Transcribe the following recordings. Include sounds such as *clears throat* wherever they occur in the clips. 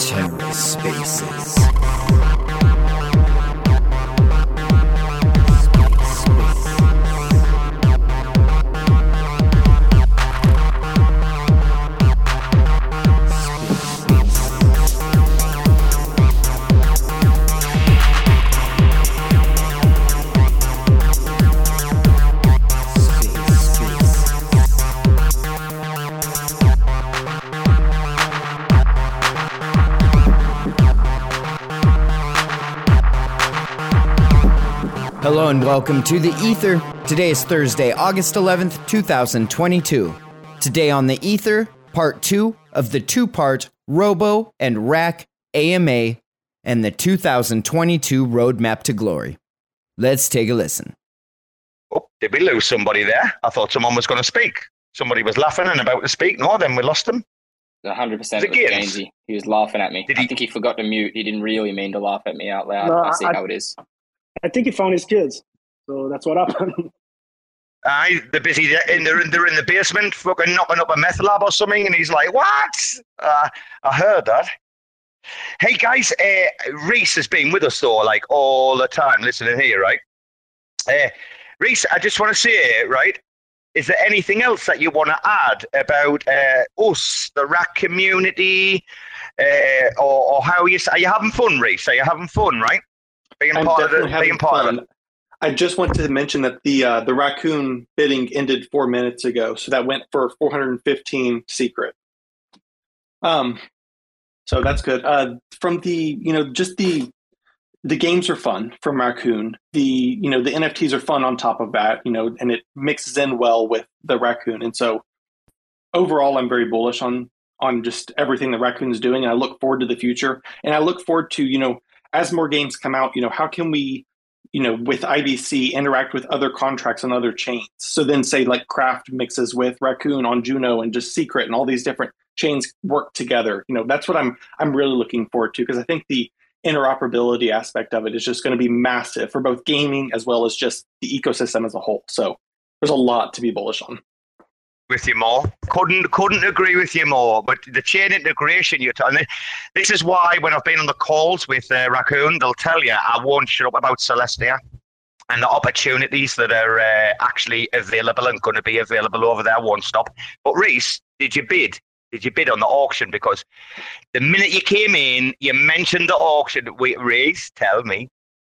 TerraSpaces. Hello and welcome to the Ether. Today is Thursday, August 11th, 2022. Today on the Ether, part two of the two part Robo and RAC AMA and the 2022 Roadmap to Glory. Let's take a listen. Oh, did we lose somebody there? I thought someone was going to speak. Somebody was laughing and about to speak. No, then we lost them. 100% Was was it Gibbs? He was laughing at me. Did I he- think he forgot to mute. He didn't really mean to laugh at me out loud. No, I see I- how it is. I think he found his kids. So that's what happened. *laughs* Aye, they're busy. In, in, they're in the basement, fucking knocking up a meth lab or something, and he's like, "What?" Uh, I heard that. Hey guys, uh, Reece has been with us though, like all the time, listening here, right? Uh, Reece, I just want to say, right? Is there anything else that you want to add about uh, us, the rack community, uh, or, or how you are you having fun, Reece? Are you having fun, right? Being I'm part of definitely it, having being part of fun. it. I just want to mention that the uh, the raccoon bidding ended four minutes ago, so that went for 415 secret. Um, so that's good. Uh, from the you know just the the games are fun from Raccoon. The you know the NFTs are fun on top of that. You know, and it mixes in well with the Raccoon, and so overall, I'm very bullish on on just everything that Raccoon's doing, and I look forward to the future. And I look forward to you know as more games come out, you know how can we you know, with IBC interact with other contracts on other chains. So then say like Craft mixes with Raccoon on Juno and just Secret and all these different chains work together. You know, that's what I'm I'm really looking forward to because I think the interoperability aspect of it is just going to be massive for both gaming as well as just the ecosystem as a whole. So there's a lot to be bullish on. With you more. Couldn't couldn't agree with you more. But the chain integration you're talking, this is why when I've been on the calls with uh, Raccoon, they'll tell you I won't shut up about Celestia and the opportunities that are uh, actually available and going to be available over there one stop. But Reece, did you bid? Did you bid on the auction? Because the minute you came in, you mentioned the auction. Wait, Reece, tell me.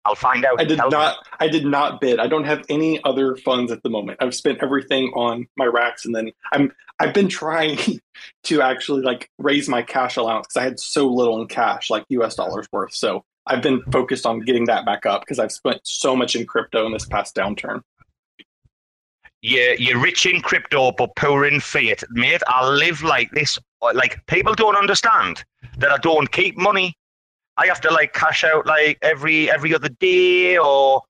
I'll find out. I did Tell me. not I did not bid. I don't have any other funds at the moment. I've spent everything on my racks and then I'm I've been trying *laughs* to actually like raise my cash allowance because I had so little in cash, like US dollars worth. So I've been focused on getting that back up because I've spent so much in crypto in this past downturn. you're, you're rich in crypto but poor in fiat. Mate, I live like this. Like, people don't understand that I don't keep money. I have to, like, cash out, like, every every other day or...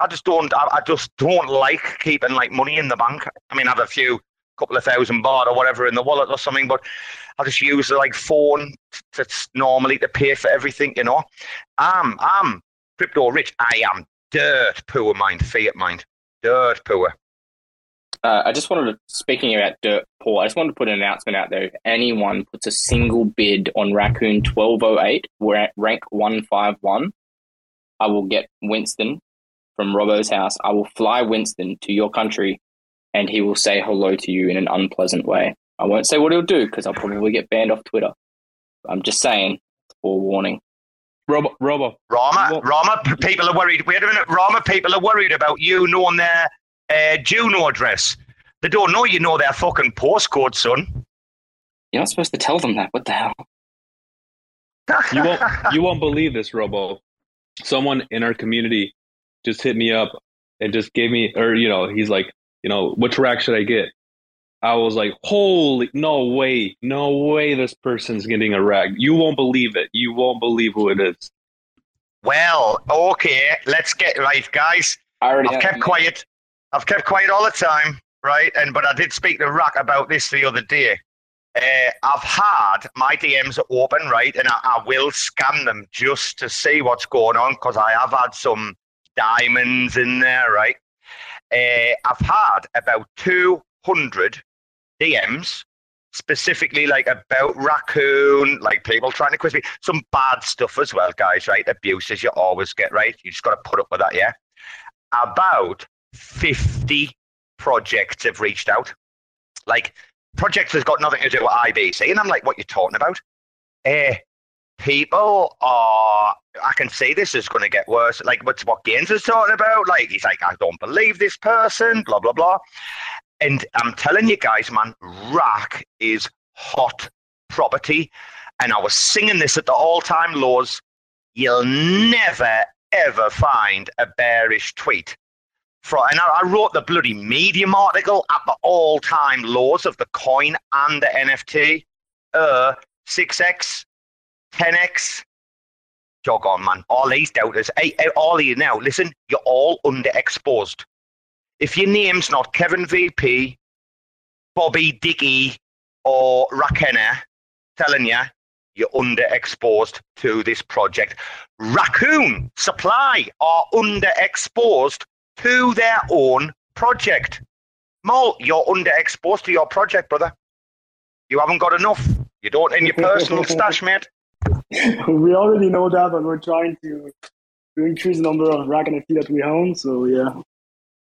I just don't, I, I just don't like keeping, like, money in the bank. I mean, I have a few, couple of thousand baht or whatever in the wallet or something, but I just use, like, phone to, normally to pay for everything, you know. I'm, I'm crypto rich. I am dirt poor, mind, fiat mind. Dirt poor. Uh, I just wanted to, speaking about Dirt Poor, I just wanted to put an announcement out there. If anyone puts a single bid on Raccoon 1208, we're at rank 151, I will get Winston from Robo's house. I will fly Winston to your country and he will say hello to you in an unpleasant way. I won't say what he'll do because I'll probably get banned off Twitter. I'm just saying, forewarning. Robo, Robo. Rarma, Rarma, people are worried. Wait a minute, Rarma, people are worried about you knowing their uh, Juno address. They don't know you know their fucking postcode, son. You're not supposed to tell them that. What the hell? You won't you won't believe this, Robo. Someone in our community just hit me up and just gave me or you know, he's like, you know, which rack should I get? I was like, holy no way, no way this person's getting a rack. You won't believe it. You won't believe who it is. well, okay, let's get right, guys. I already I've have kept quiet. I've kept quiet all the time, right? And but I did speak to Rack about this the other day. Uh, I've had my DMs open, right, and I, I will scan them just to see what's going on because I have had some diamonds in there, right? Uh, I've had about 200 DMs specifically like about raccoon, like people trying to quiz me. Some bad stuff as well, guys, right? Abuses you always get, right? You just got to put up with that, yeah? About 50 projects have reached out. Like, projects has got nothing to do with IBC. And I'm like, what you talking about? Eh, people are, I can see this is going to get worse. Like, what's what Gaines is talking about? Like, he's like, I don't believe this person, blah, blah, blah. And I'm telling you guys, man, rack is hot property. And I was singing this at the all time lows. You'll never, ever find a bearish tweet. For, and I, I wrote the bloody Medium article at the all time lows of the coin and the NFT. Uh, 6x, 10x. Jog on, man. All these doubters, hey, hey, all of you now, listen, you're all underexposed if your name's not Kevin VP, Bobby Dickey, or Rakena, telling you you're underexposed to this project. Raccoon Supply are underexposed to their own project. Mole, you're underexposed to your project, brother. You haven't got enough. You don't in your personal *laughs* stash, mate. we already know that, but we're trying to, to increase the number of rack NFT that we own. So yeah,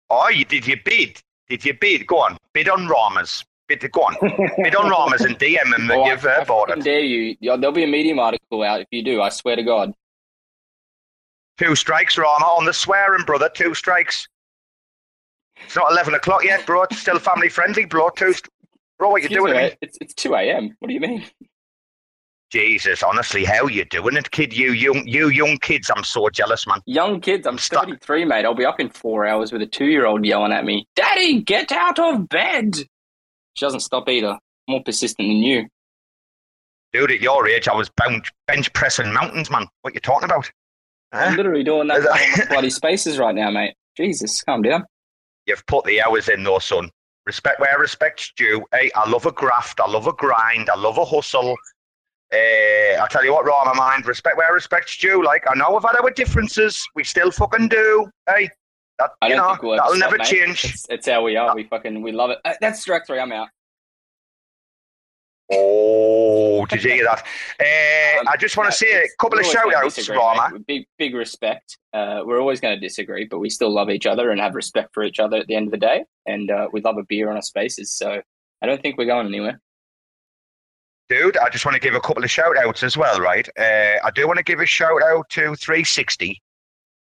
Oh, you did you bid? Did you bid? Go on, bid on Ramas. Bid, to go on, bid on Ramas and DM them that Oh, you've I, uh, I bought it. dare you. There'll be a Medium article out if you do. I swear to God. Two strikes, Rarma, on the swearing, brother. Two strikes. It's not eleven o'clock yet, bro. It's still family friendly, bro. Two, st- bro. What you Excuse doing? me, to me? mate, It's, it's 2 a.m. What do you mean? Jesus, honestly, how you doing it, kid? You young, you young kids. I'm so jealous, man. Young kids, I'm stuck. 33, mate. I'll be up in four hours with a two year old yelling at me, Daddy, get out of bed. She doesn't stop either. More persistent than you. Dude, at your age, I was bench, bench pressing mountains, man. What you talking about? I'm literally doing that that- *laughs* bloody spaces right now, mate. Jesus, calm down. You've put the hours in, though, son. Respect where respect's due. Hey, I love a graft. I love a grind. I love a hustle. Uh, I tell you what, Rarma mind, respect where respect's due. Like, I know we've had our differences. We still fucking do. Hey, that, I you don't know, that'll never mate. change. It's, it's how we are. We fucking we love it. Uh, that's strike three. I'm out. Oh, did you hear that? Uh, Um, I just want no, to say a couple of shout outs, Rarma. Big, big respect. Uh, we're always going to disagree, but we still love each other and have respect for each other at the end of the day. And uh, we love a beer on our spaces. So I don't think we're going anywhere. Dude, I just want to give a couple of shout outs as well, right? Uh, I do want to give a shout out to 360,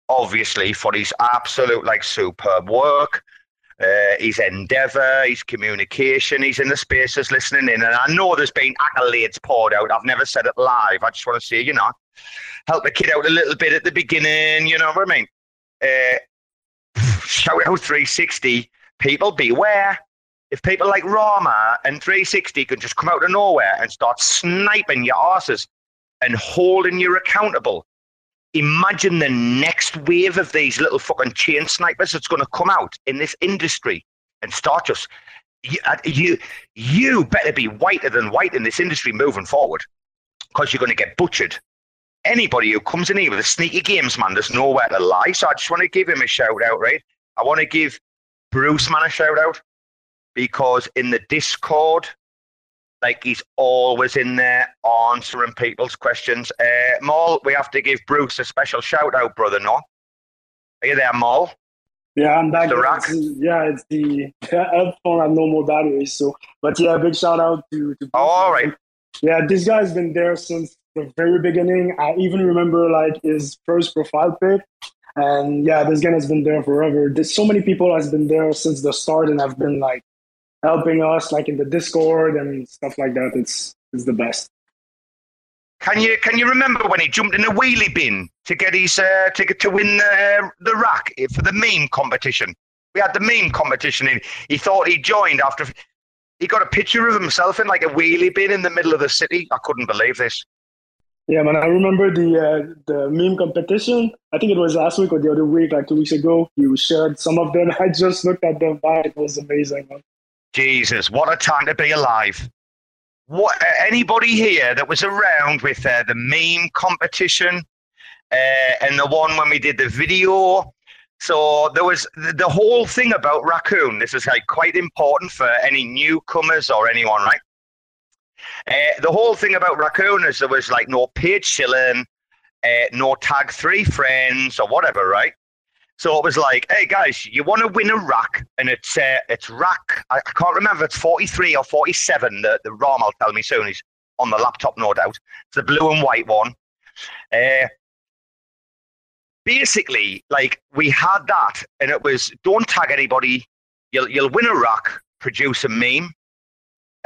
obviously, for his absolute, like, superb work. Uh, his endeavour, his communication, he's in the spaces listening in. And I know there's been accolades poured out. I've never said it live. I just want to say, you know, help the kid out a little bit at the beginning, you know what I mean? Uh, shout out 360. People beware. If people like Rarma and 360 can just come out of nowhere and start sniping your asses and holding you accountable, imagine the next wave of these little fucking chain snipers that's going to come out in this industry and start just you, uh, you you better be whiter than white in this industry moving forward because you're going to get butchered. Anybody who comes in here with a sneaky games man there's nowhere to lie. So i just want to give him a shout out right? I want to give bruce man a shout out because in the discord like he's always in there answering people's questions. Uh, Maul, we have to give Bruce a special shout out, brother. No, are you there, Maul? Yeah, I'm back. It's- yeah, it's the headphone had no more batteries. So, but yeah, big shout out to. to Oh, all right. Yeah, this guy's been there since the very beginning. I even remember like his first profile pic. And yeah, this guy has been there forever. There's so many people has been there since the start and have been like helping us like in the Discord and stuff like that. It's it's the best. Can you can you remember when he jumped in a wheelie bin to get his uh, to to win the the rack for the meme competition? We had the meme competition, and he thought he joined after he got a picture of himself in like a wheelie bin in the middle of the city. I couldn't believe this. Yeah, man. I remember the uh, the meme competition. I think it was last week or the other week, like two weeks ago. You shared some of them. *laughs* I just looked at them. By it was amazing. Man. Jesus, what a time to be alive. What anybody here that was around with uh, the meme competition uh, and the one when we did the video So there was the, the whole thing about raccoon. This is like quite important for any newcomers or anyone, right? Uh, the whole thing about raccoon is there was like no paid shilling, uh, no tag three friends or whatever, right? So it was like, hey guys, you want to win a rack, and it's uh, it's rack. I, I can't remember. It's forty three or forty seven. The the ROM will tell me soon. He's on the laptop, no doubt. It's the blue and white one. Uh, basically, like we had that, and it was don't tag anybody. You'll you'll win a rack, produce a meme,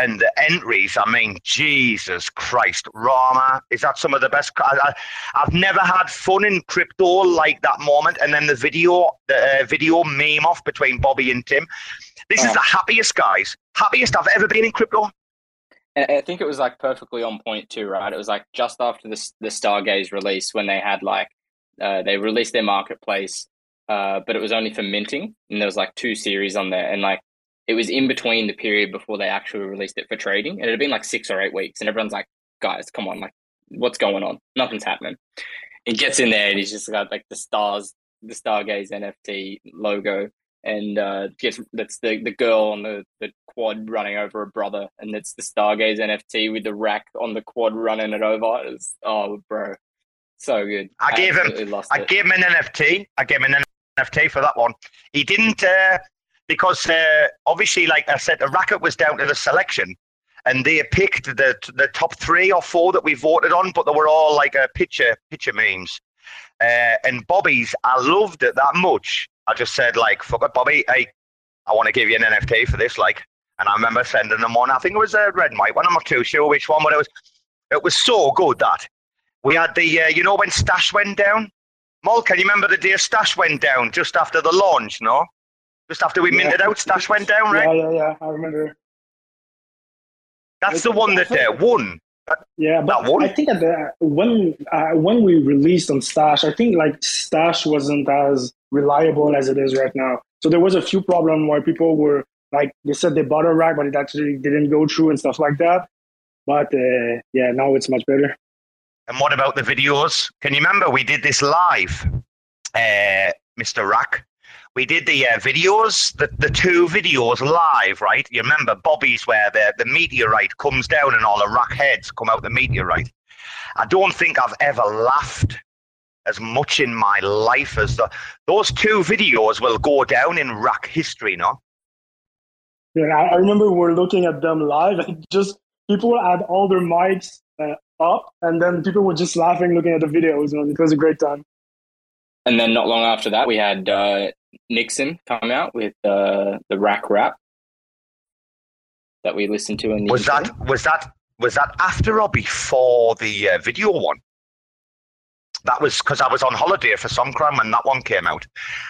and the entries. I mean, Jesus Christ, Rarma is that some of the best? I, have never had fun in crypto like that moment, and then the video, the uh, video meme off between Bobby and Tim. This oh. is the happiest guys, happiest I've ever been in crypto. I think it was like perfectly on point too, right? It was like just after the the Stargaze release when they had like uh, they released their marketplace, uh, but it was only for minting, and there was like two series on there, and like it was in between the period before they actually released it for trading, and it had been like six or eight weeks, and everyone's like, "Guys, come on, like, what's going on? Nothing's happening." He gets in there and he's just got like the stars, the Stargaze NFT logo, and uh, gets that's the the girl on the the quad running over a brother, and it's the Stargaze NFT with the rack on the quad running it over. It's, oh, bro, so good. I, I gave him. I gave him an NFT. I gave him an NFT for that one. He didn't uh, because uh, obviously, like I said, the racket was down to the selection, and they picked the the top three or four that we voted on, but they were all like a picture picture memes. Uh, and Bobby's, I loved it that much. I just said like, "Fuck it, Bobby, hey, I want to give you an NFT for this." Like, and I remember sending them one. I think it was a red white one. I'm not too sure which one, but it was it was so good that we had the uh, you know when Stashh went down. Mol, can you remember the day Stashh went down just after the launch? No, just after we yeah. minted out, Stashh went down, right? Yeah, yeah, yeah. I remember. That's it's, the one that uh, won. Yeah, but I think at the when uh, when we released on Stashh, I think like Stashh wasn't as reliable as it is right now. So there was a few problems where people were like they said they bought a rack, but it actually didn't go through and stuff like that. But uh, yeah, now it's much better. And what about the videos? Can you remember we did this live, uh, Mr. Rack? We did the uh, videos, the, the two videos live, right? You remember Bobby's where the, the meteorite comes down and all the rack heads come out the meteorite. I don't think I've ever laughed as much in my life as the, those two videos will go down in rack history, no? Yeah, I remember we're looking at them live and just people had all their mics uh, up and then people were just laughing looking at the videos and it was a great time. And then not long after that, we had uh, Nixon come out with uh, the rack rap that we listened to in the was that was that was that after or before the uh, video one? That was because I was on holiday for some crime when that one came out.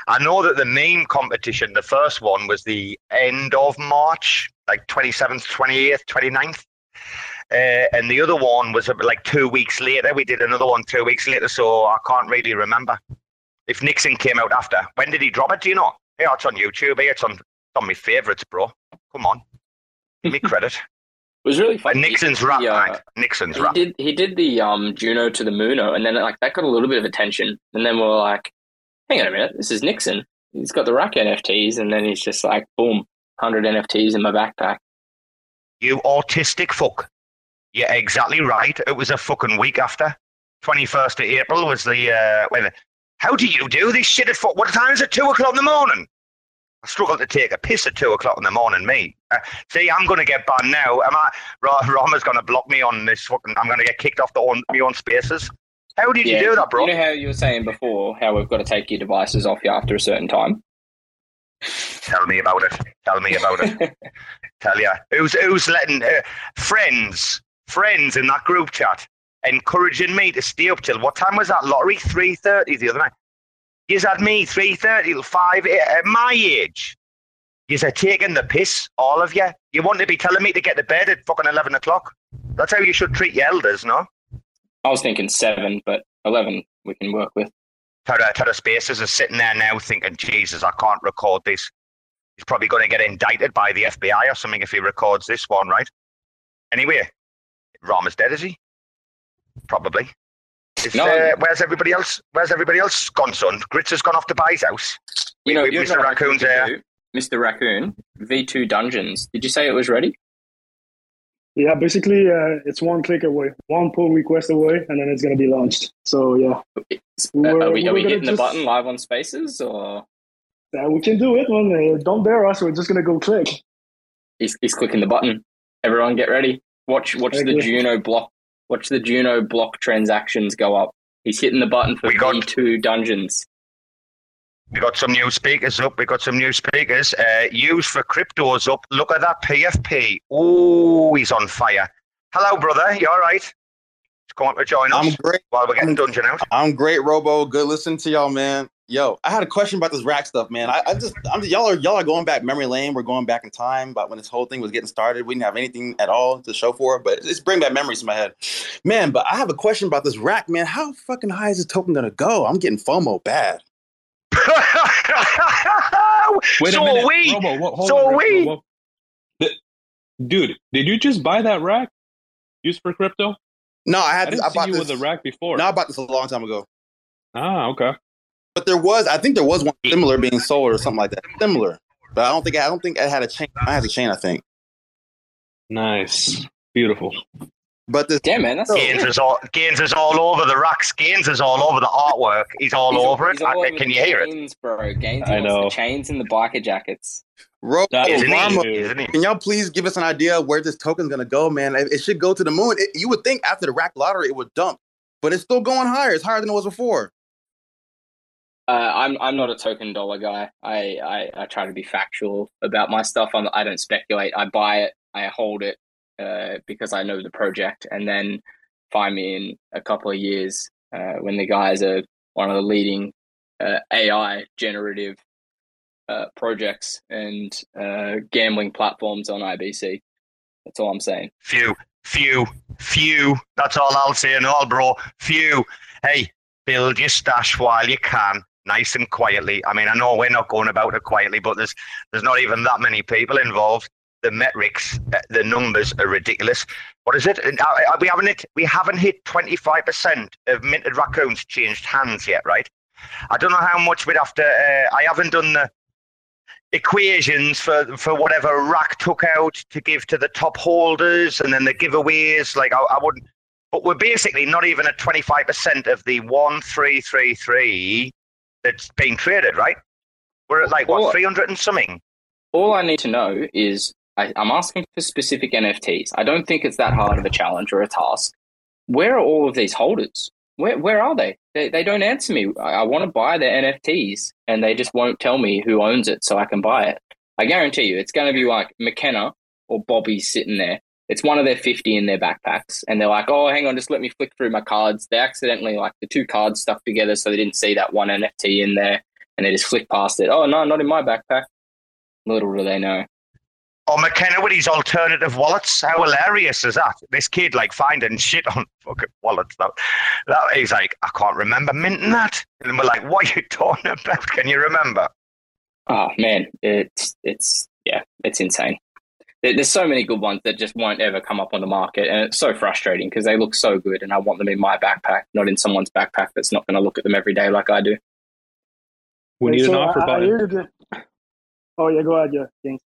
I know that the main competition, the first one, was the end of March, like 27th, 28th, 29th. Uh, and the other one was like two weeks later. We did another one two weeks later, so I can't really remember if Nixon came out after. When did he drop it? Do you know? Yeah, it's on YouTube. Hey, it's on, it's on my favorites, bro. Come on, give me *laughs* credit. It was really funny. And Nixon's rap, uh, Nixon's he rap. Did, he did the um, Juno to the Moono, and then like that got a little bit of attention. And then we are like, hang on a minute, this is Nixon. He's got the rack NFTs, and then he's just like, boom, hundred NFTs in my backpack. You autistic fuck. Yeah, exactly right. It was a fucking week after. 21st of April was the. Uh, wait How do you do this shit at foot? What time is it? Two o'clock in the morning? I struggle to take a piss at two o'clock in the morning, me. Uh, see, I'm going to get banned now. Am I? Rarma's going to block me on this fucking. I'm going to get kicked off the own, my own spaces. How did yeah, you do that, bro? You know how you were saying before how we've got to take your devices off you after a certain time? Tell me about it. Tell me about it. *laughs* Tell you. Who's, who's letting uh, friends friends in that group chat encouraging me to stay up till what time was that lottery? Three thirty the other night. You had me three thirty till five eh, at my age. You are taking the piss, all of you. You want to be telling me to get to bed at fucking eleven o'clock? That's how you should treat your elders, no? I was thinking seven, but eleven we can work with. Terra, uh, TerraSpaces is sitting there now thinking, Jesus, I can't record this. He's probably going to get indicted by the FBI or something if he records this one, right? Anyway, Rarma's dead, is he? Probably. Is, No. uh, where's everybody else? Where's everybody else gone, son? Grits has gone off to buy his house. You know, We- we- you Mr. know what I think Raccoon's we here. Mr. Raccoon, V2 Dungeons. Did you say it was ready? Yeah, basically, uh, it's one click away, one pull request away, and then it's gonna be launched. So yeah, It's- We're- are we, are we're we hitting the just- button live on Spaces or uh, we can do it. Man. Uh, don't dare us. We're just gonna go click. he's, he's clicking the button? Everyone, get ready. Watch watch the Okay. Juno block. Watch the Juno block transactions go up. He's hitting the button for We got- V2 Dungeons. We got some new speakers up. We got some new speakers. Uh, Used4crypto's up. Look at that PFP. Oh, he's on fire. Hello, brother. You all right? Just come up to join us I'm great. while we're getting I'm- dungeon out. I'm great, Robo. Good listening to y'all, man. Yo, I had a question about this rack stuff, man. I, I just, I'm y'all are y'all are going back memory lane. We're going back in time but when this whole thing was getting started. We didn't have anything at all to show for it, but it's bringing back memories in my head, man. But I have a question about this rack, man. How fucking high is this token gonna go? I'm getting FOMO bad. *laughs* Wait so a minute, we. Robo, wha- hold So on, we. Robo. Dude, did you just buy that rack Used4crypto? No, I I had. didn't I see bought you this. with a rack before. No, I bought this a long time ago. Ah, okay. But there was, I think there was one similar being sold or something like that. Similar, but I don't think I don't think it had a chain. I had a chain, I think. Nice. Beautiful. But this, Damn man, that's oh. Gaines is all Gaines is all over the racks. Gaines is all over the artwork. He's all He's- over he's it. all I- over can the you hear it? chains, bro? Gaines I know. the chains and the biker jackets. Robo, That Isn't he? Rarma, Isn't he? Can y'all please give us an idea of where this token's gonna go, man? It, it should go to the moon. It- you would think after the rack lottery it would dump, but it's still going higher. It's higher than it was before. Uh, I'm I'm not a token dollar guy. I, I, I try to be factual about my stuff. I'm, I don't speculate. I buy it. I hold it uh, because I know the project, and then find me in a couple of years uh, when the guys are one of the leading uh, AI generative uh, projects and uh, gambling platforms on IBC. That's all I'm saying. Few, few, few. That's all I'll say and all, bro. Few. Hey, build your stash while you can, nice and quietly. I mean, I know we're not going about it quietly, but there's there's not even that many people involved. The metrics, uh, the numbers are ridiculous. What is it? Uh, uh, We haven't hit we haven't hit twenty five percent of minted raccoons changed hands yet, right? I don't know how much we'd have to. Uh, I haven't done the equations for for whatever rack took out to give to the top holders and then the giveaways like I, I wouldn't but we're basically not even at 25% of the 1333 that's being traded right we're at like what 300 and something All I need to know is I, I'm asking for specific NFTs. I don't think it's that hard of a challenge or a task. Where are all of these holders? Where where are they? They, they don't answer me. I, I want to buy their NFTs and they just won't tell me who owns it so I can buy it. I guarantee you it's going to be like McKenna or Bobby sitting there. It's one of their 50 in their backpacks. And they're like, oh, hang on, just let me flick through my cards. They accidentally like the two cards stuck together so they didn't see that one NFT in there and they just flick past it. Oh, no, not in my backpack. Little do they know. Oh, McKenna with his alternative wallets how hilarious is that this kid like finding shit on fucking wallets that, that he's like I can't remember minting that and we're like what are you talking about can you remember Oh man, it's it's yeah, it's insane. There- There's so many good ones that just won't ever come up on the market, and it's so frustrating because they look so good, and I want them in my backpack, not in someone's backpack that's not going to look at them every day like I do. We need so an offer uh, I- I button. hear you Oh yeah, go ahead. Yeah, thanks.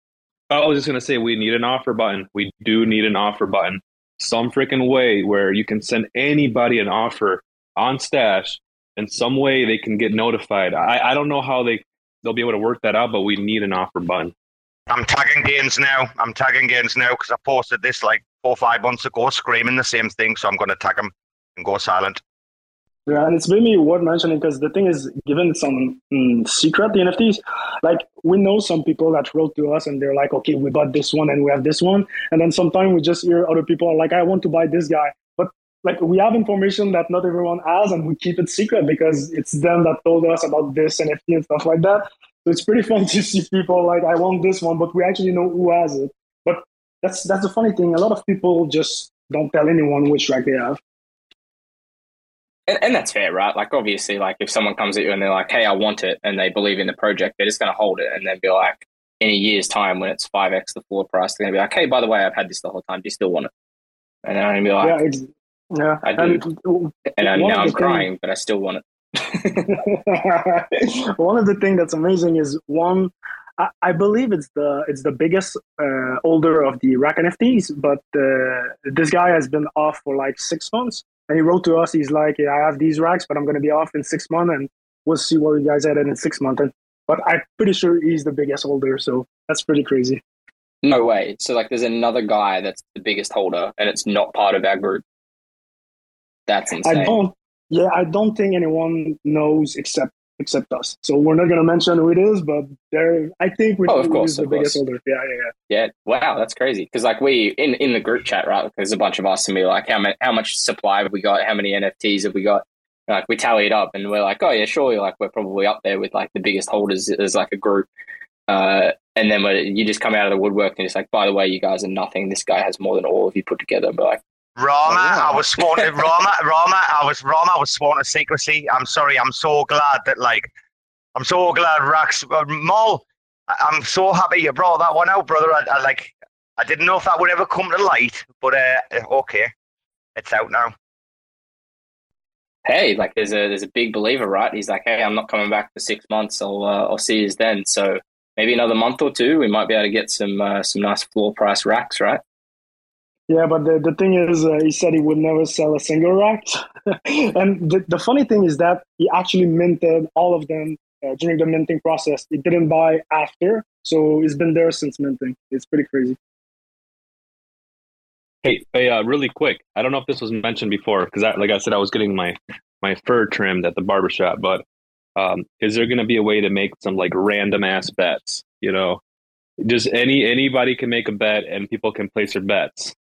Oh, I was just gonna say we need an offer button. We do need an offer button. Some freaking way where you can send anybody an offer on stash, and some way they can get notified. I, I don't know how they they'll be able to work that out, but we need an offer button. I'm tagging Gaines now. I'm tagging Gaines now because I posted this like four or five months ago, screaming the same thing. So I'm going to tag them and go silent. Yeah, and it's maybe worth mentioning because the thing is, given some mm, secret, the NFTs, like we know some people that wrote to us and they're like, okay, we bought this one and we have this one. And then sometimes we just hear other people are like, I want to buy this guy. But like we have information that not everyone has and we keep it secret because it's them that told us about this NFT and stuff like that. So it's pretty *laughs* fun to see people like, I want this one, but we actually know who has it. But that's that's the funny thing. A lot of people just don't tell anyone which track they have. And, and that's fair, right? Like obviously, like if someone comes at you and they're like, "Hey, I want it," and they believe in the project, they're just going to hold it, and then be like, in a year's time when it's five x the floor price, they're going to be like, "Hey, by the way, I've had this the whole time. Do you still want it?" And then I'm going to be like, yeah, Yeah, I do. and, And I, now I'm crying, but I still want it. *laughs* one of the things that's amazing is one. I, I believe it's the it's the biggest uh, holder of the rack NFTs, but uh, this guy has been off for like six months, and he wrote to us. He's like, "I have these racks, but I'm going to be off in six months, and we'll see where you guys at in six months." And, but I'm pretty sure he's the biggest holder, so that's pretty crazy. No way. So like, there's another guy that's the biggest holder, and it's not part of our group. That's insane. I don't. Yeah, I don't think anyone knows except except us. So we're not going to mention who it is, but there. I think we Oh, of course, the of biggest course. holder. Yeah, yeah, yeah. Yeah, wow, that's crazy. Because like we in in the group chat, right? There's a bunch of us, and we're like, how much how much supply have we got? How many NFTs have we got? And, like we tally it up, and we're like, oh yeah, sure. Like we're probably up there with like the biggest holders as like a group. Uh, and then you just come out of the woodwork and it's like, by the way, you guys are nothing. This guy has more than all of you put together. But like, Rarma, wow. I was sworn to Rarma, Rarma, I was Rarma, I was sworn to secrecy. I'm sorry. I'm so glad that like, I'm so glad Rax, uh, Mol. I'm so happy you brought that one out, brother. I, I like, I didn't know if that would ever come to light, but uh, okay, it's out now. hey, like there's a there's a big believer, right? He's like, hey, I'm not coming back for six months. I'll uh, I'll see you then. So maybe another month or two, we might be able to get some uh, some nice floor price racks, right? Yeah, but the, the thing is, uh, he said he would never sell a single rack. *laughs* and the, the funny thing is that he actually minted all of them uh, during the minting process. He didn't buy after, so he's been there since minting. It's pretty crazy. Hey, hey, uh, really quick. I don't know if this was mentioned before because, like I said, I was getting my my fur trimmed at the barbershop. But um, is there going to be a way to make some like random ass bets? You know, just any anybody can make a bet and people can place their bets.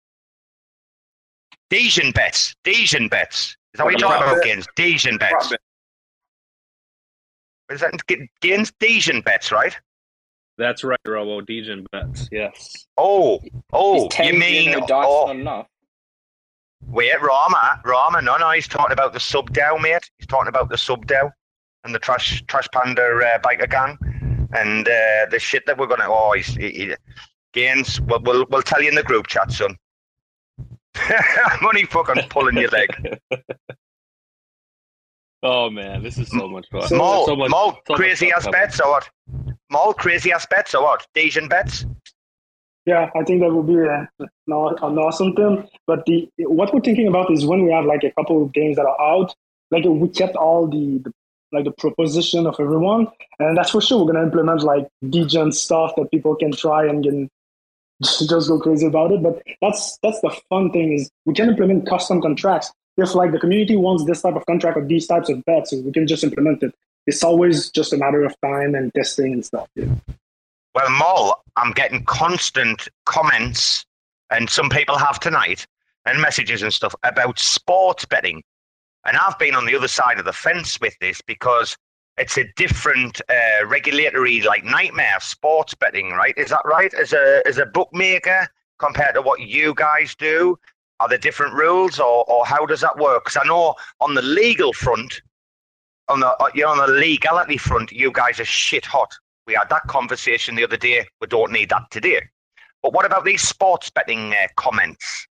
Desian bets, degen bets. Is that what you're talking about, bet. Gaines? degen bets. Prop. Is that Gaines? degen bets, right? That's right, Robo. degen bets. Yes. Oh, oh, you mean zero dice oh, not enough? Wait, Rarma, Rarma, no, no, he's talking about the sub DAO, mate. He's talking about the sub DAO and the trash trash panda uh, biker gang and uh, the shit that we're gonna. Oh, he's he, he, Gaines. We'll, we'll we'll tell you in the group chat, son. *laughs* I'm only fucking pulling your leg. *laughs* Oh man, this is so much fun. So- Mo, so much, Mo, so crazy fun ass coming. bets or what? Mo, crazy ass bets or what? degen bets? Yeah, I think that would be uh, a, an awesome thing. But the what we're thinking about is when we have like a couple of games that are out, like we kept all the, the like the proposition of everyone, and that's for sure we're gonna implement like degen stuff that people can try and can just go crazy about it. But that's that's the fun thing is we can implement custom contracts. If like the community wants this type of contract or these types of bets, we can just implement it. It's always just a matter of time and testing and stuff. Well, Mo, I'm getting constant comments, and some people have tonight, and messages and stuff about sports betting. And I've been on the other side of the fence with this because it's a different uh, regulatory like nightmare sports betting, right? Is that right? As a as a bookmaker compared to what you guys do, are there different rules, or or how does that work? Because I know on the legal front, on the you know, on the legality front, you guys are shit hot. We had that conversation the other day. We don't need that today. But what about these sports betting uh, comments?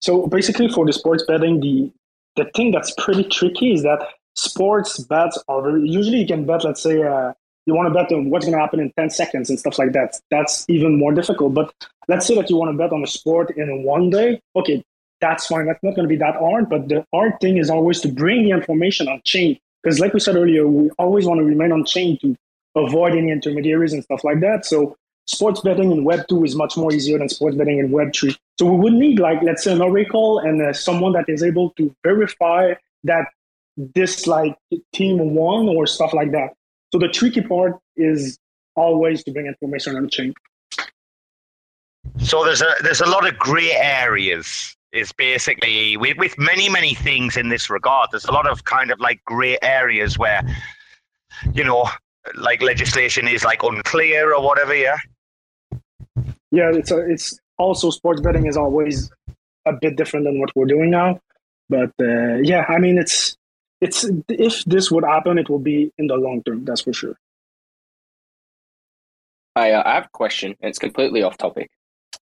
So basically, for the sports betting, the the thing that's pretty tricky is that sports bets are usually you can bet. Let's say uh, you want to bet on what's going to happen in ten seconds and stuff like that. That's even more difficult. But let's say that you want to bet on a sport in one day. Okay, that's fine. That's not going to be that hard. But the hard thing is always to bring the information on chain because, like we said earlier, we always want to remain on chain to avoid any intermediaries and stuff like that. So sports betting in Web two is much more easier than sports betting in Web three. So we would need, like, let's say, an oracle and uh, someone that is able to verify that this like team won or stuff like that. So the tricky part is always to bring information on chain. So there's a there's a lot of grey areas. Is basically with with many many things in this regard. There's a lot of kind of like grey areas where, you know, like legislation is like unclear or whatever. Yeah. Yeah, it's a, it's also sports betting is always a bit different than what we're doing now. But uh, yeah, I mean, it's it's if this would happen, it will be in the long term. That's for sure. I, uh, I have a question. It's completely off topic.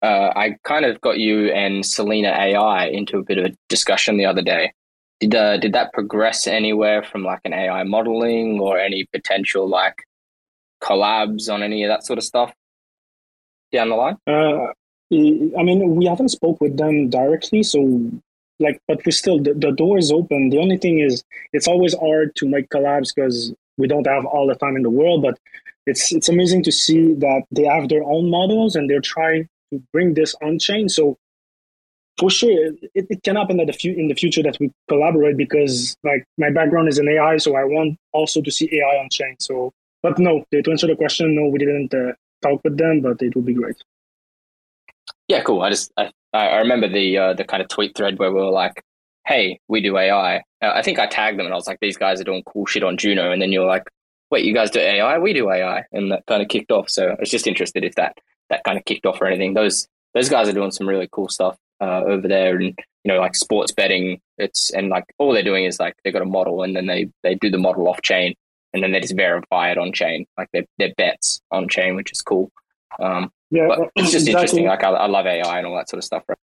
uh, I kind of got you and Selena AI into a bit of a discussion the other day. Did uh, did that progress anywhere from like an AI modeling or any potential like collabs on any of that sort of stuff down the line? Uh, I mean, we haven't spoke with them directly, so like, but we still the, the door is open. The only thing is, it's always hard to make collabs because we don't have all the time in the world. But it's it's amazing to see that they have their own models and they're trying to bring this on chain. So for sure, it, it can happen that the fu- in the future that we collaborate because like my background is in AI, so I want also to see AI on chain. So, but no, to answer the question, no, we didn't uh, talk with them, but it would be great. Yeah, cool. I just I, I remember the uh, the kind of tweet thread where we were like, "Hey, we do AI." Uh, I think I tagged them and I was like, "These guys are doing cool shit on Juno," and then you're like, "Wait, you guys do AI? We do AI," and that kind of kicked off. So I was just interested if that that kind of kicked off or anything. Those those guys are doing some really cool stuff uh, over there, and you know, like sports betting. It's and like all they're doing is like they've got a model, and then they they do the model off chain, and then they just verify it on chain, like their their bets on chain, which is cool. Um, yeah, but it's just exactly. interesting. Like I, I love AI and all that sort of stuff. Right?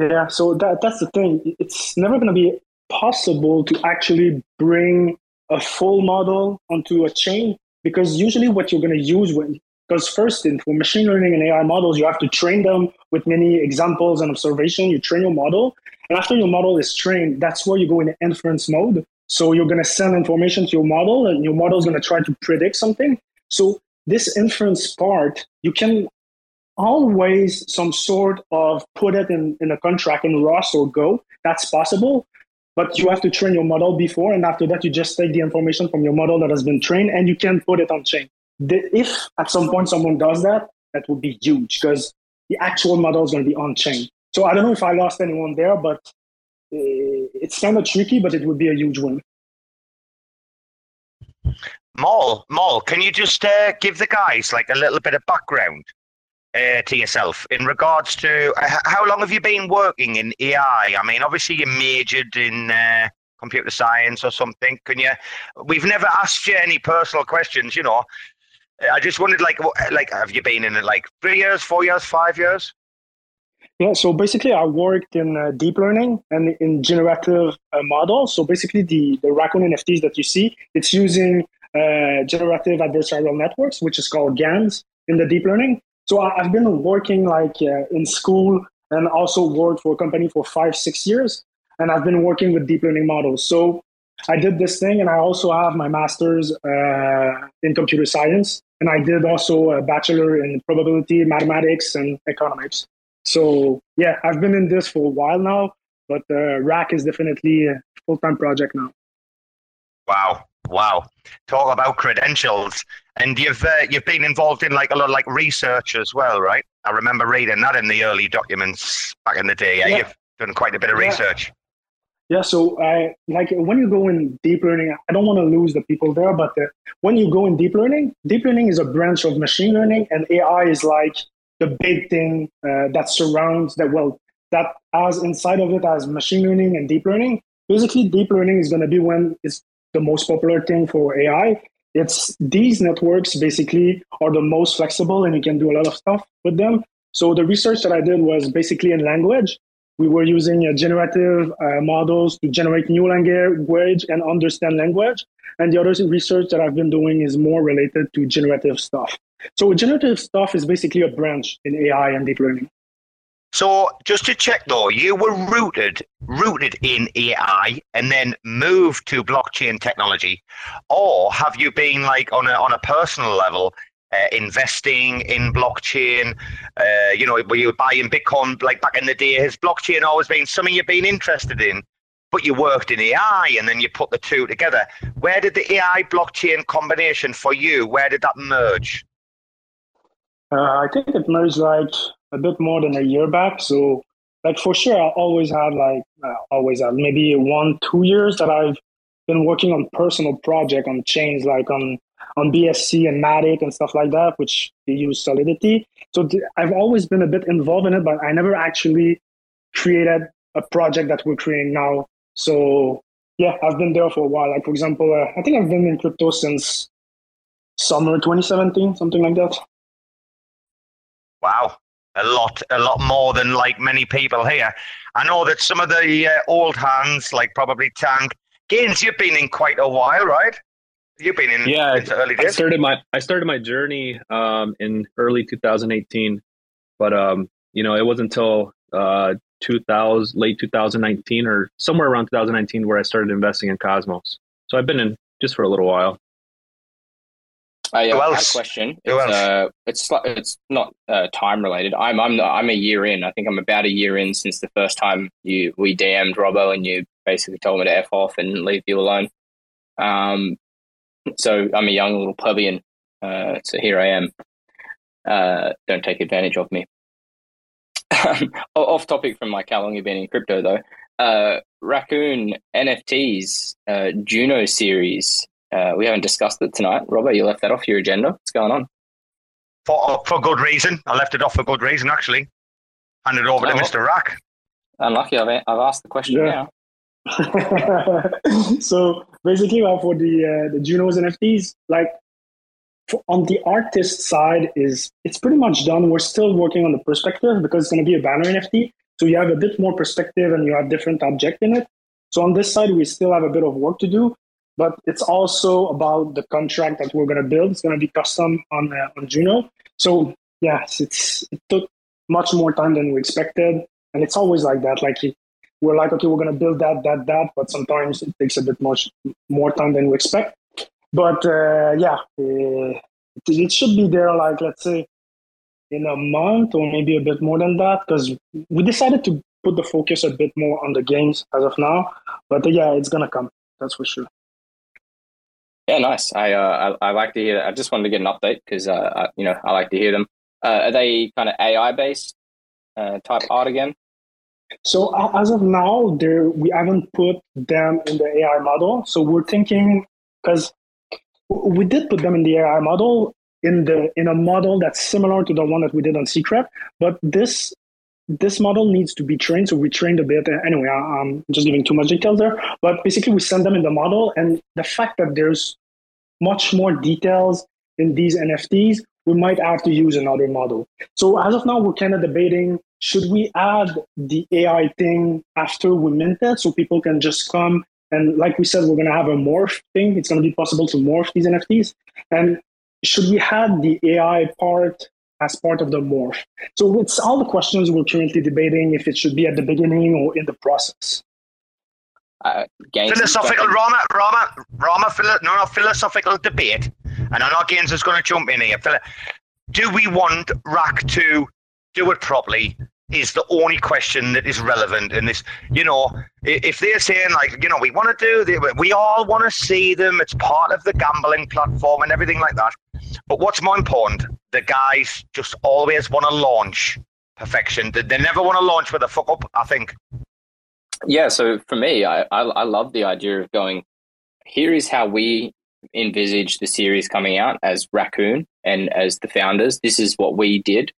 Yeah, so that that's the thing. It's never going to be possible to actually bring a full model onto a chain because usually what you're going to use when because first in for machine learning and AI models, you have to train them with many examples and observation. You train your model, and after your model is trained, that's where you go in inference mode. So you're going to send information to your model, and your model is going to try to predict something. So this inference part, you can always some sort of put it in, in a contract in Rust or Go. That's possible. But you have to train your model before, and after that, you just take the information from your model that has been trained and you can put it on chain. The, if at some point someone does that, that would be huge because the actual model is going to be on chain. So I don't know if I lost anyone there, but uh, it's kind of tricky, but it would be a huge win. Maul, Maul, can you just uh, give the guys like a little bit of background uh, to yourself in regards to uh, how long have you been working in AI? I mean, obviously you majored in uh, computer science or something. Can you? We've never asked you any personal questions, you know. I just wondered, like, like, have you been in it like three years, four years, five years? Yeah, so basically, I worked in uh, deep learning and in generative uh, models. So basically, the the Raccoon NFTs that you see, it's using uh, generative adversarial networks, which is called GANs in the deep learning. So I've been working like uh, in school and also worked for a company for five, six years. And I've been working with deep learning models. So I did this thing, and I also have my master's uh, in computer science. And I did also a bachelor in probability, mathematics, and economics. So yeah, I've been in this for a while now, but uh, RAC is definitely a full time project now. Wow, wow! Talk about credentials. And you've uh, you've been involved in like a lot of like research as well, right? I remember reading that in the early documents back in the day. Yeah, yeah. you've done quite a bit of yeah. research. Yeah, so I like when you go in deep learning. I don't want to lose the people there, but the, when you go in deep learning, deep learning is a branch of machine learning, and AI is like the big thing uh, that surrounds that. Well, that as inside of it as machine learning and deep learning. Basically, deep learning is going to be when it's the most popular thing for AI, it's these networks basically are the most flexible and you can do a lot of stuff with them. So the research that I did was basically in language. We were using uh, generative uh, models to generate new language and understand language. And the other research that I've been doing is more related to generative stuff. So generative stuff is basically a branch in AI and deep learning. So just to check though, you were rooted rooted in AI and then moved to blockchain technology, or have you been like on a on a personal level uh, investing in blockchain? Uh, you know, were you buying Bitcoin like back in the day? Has blockchain always been something you've been interested in? But you worked in AI and then you put the two together. Where did the AI blockchain combination for you? Where did that merge? Uh, I think it merged like a bit more than a year back. So, like for sure, I always had like uh, always had maybe one two years that I've been working on personal project on chains like on on BSC and Matic and stuff like that, which they use Solidity. So th- I've always been a bit involved in it, but I never actually created a project that we're creating now. So yeah, I've been there for a while. Like for example, uh, I think I've been in crypto since summer 2017, something like that. Wow, a lot, a lot more than like many people here. I know that some of the uh, old hands, like probably Tank, Gaines, you've been in quite a while, right? You've been in yeah. into early days. I started my I started my journey um, in early 2018, but um, you know it wasn't until uh, 2000 late 2019 or somewhere around 2019 where I started investing in Cosmos. So I've been in just for a little while. I, uh, I had a question. Who It's, uh, it's it's not uh, time related. I'm I'm I'm a year in. I think I'm about a year in since the first time you we DM'd Robbo and you basically told me to f off and leave you alone. Um, so I'm a young little plebeian. Uh, so here I am. Uh, don't take advantage of me. *laughs* Off topic from like how long you've been in crypto though. Uh, Raccoon NFTs uh, Juno series. Uh, we haven't discussed it tonight. Robert, you left that off your agenda. What's going on? for for good reason. I left it off for good reason, actually. Handed over to Oh, well. Mr. RAC. Unlucky, I've, I've asked the question Yeah. now. *laughs* so basically, uh, for the uh, the Junos NFTs, like for, on the artist side, is it's pretty much done. We're still working on the perspective because it's going to be a banner NFT, so you have a bit more perspective and you have different object in it. So on this side, we still have a bit of work to do, but it's also about the contract that we're going to build. It's going to be custom on uh, on Juno. So yes, it's it took much more time than we expected, and it's always like that. Like we're like, okay, we're going to build that, that, that, but sometimes it takes a bit much more time than we expect. But uh, yeah, uh, it, it should be there, like let's say, in a month or maybe a bit more than that, because we decided to put the focus a bit more on the games as of now. But uh, yeah, it's gonna come. That's for sure. Yeah, nice. I, uh, I I like to hear. That. I just wanted to get an update because uh, I, you know I like to hear them. Uh, are they kind of AI based uh, type art again? So as of now, there we haven't put them in the AI model. So we're thinking because we did put them in the AI model in the in a model that's similar to the one that we did on Secret, but this this model needs to be trained. So we trained a bit. Anyway, I'm just giving too much details there. But basically, we send them in the model, and the fact that there's much more details in these NFTs, we might have to use another model. So as of now, we're kind of debating should we add the AI thing after we mint it so people can just come and like we said, we're to have a morph thing. It's to be possible to morph these NFTs. And should we add the AI part as part of the morph? So it's all the questions we're currently debating if it should be at the beginning or in the process. Uh, Philosophical Rarma, Rarma, Rarma, philo, no, no, philosophical debate. And I know Gaines is going to jump in here. Do we want RAC to do it properly? Is the only question that is relevant in this. You know, if they're saying like, you know, we want to do, we all want to see them. It's part of the gambling platform and everything like that. But what's more important? The guys just always want to launch perfection. They never want to launch with a fuck up. I think. Yeah, so for me, I, I I love the idea of going. Here is how we envisage the series coming out as Raccoon and as the founders. This is what we did.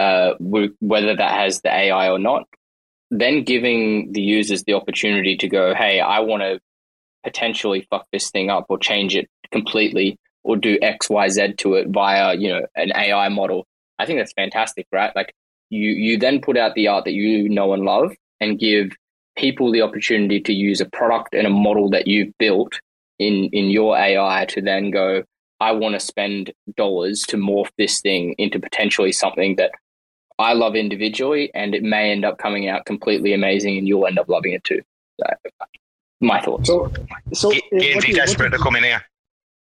Uh, we, whether that has the AI or not, then giving the users the opportunity to go, hey, I want to potentially fuck this thing up or change it completely or do X, Y, Z to it via you know an AI model. I think that's fantastic, right? Like you you then put out the art that you know and love and give people the opportunity to use a product and a model that you've built in in your AI to then go, I want to spend dollars to morph this thing into potentially something that I love individually, and it may end up coming out completely amazing, and you'll end up loving it too. So, my thoughts. So, so Ga- eh, you- desperate to come in here.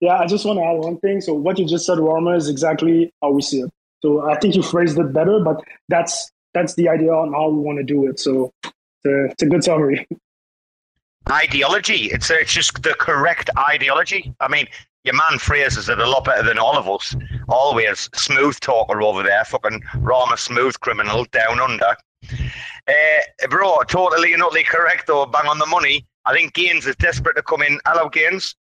Yeah, I just want to add one thing. So what you just said, Rarma, is exactly how we see it. So I think you phrased it better, but that's that's the idea on how we want to do it. So it's a, it's a good summary. ideology. It's it's just the correct ideology. I mean, your man phrases it a lot better than all of us. Always smooth talker over there, fucking Rarma smooth criminal down under. Uh, bro, totally and utterly correct though, bang on the money. I think Gaines is desperate to come in. Hello, Gaines.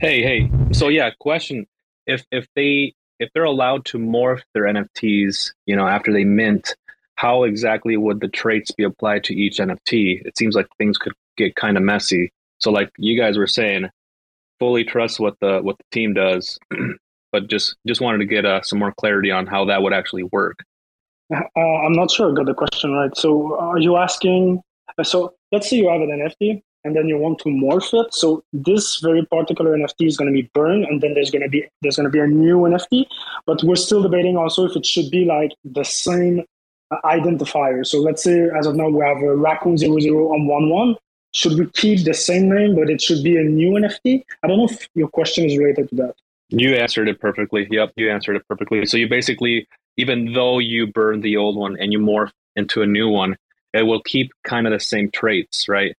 Hey, hey. So yeah, question: if if they if they're allowed to morph their NFTs, you know, after they mint, how exactly would the traits be applied to each NFT? It seems like things could get kind of messy. So, like you guys were saying, fully trust what the what the team does, *clears throat* but just just wanted to get uh, some more clarity on how that would actually work. Uh, I'm not sure I got the question right. So are you asking? Uh, so let's say you have an NFT and then you want to morph it. So this very particular NFT is going to be burned, and then there's going to be there's going to be a new NFT. But we're still debating also if it should be like the same uh, identifier. So let's say as of now we have a raccoon 00 on one one. Should we keep the same name, but it should be a new NFT? I don't know if your question is related to that. You answered it perfectly. Yep, you answered it perfectly. So you basically, even though you burn the old one and you morph into a new one, it will keep kind of the same traits, right?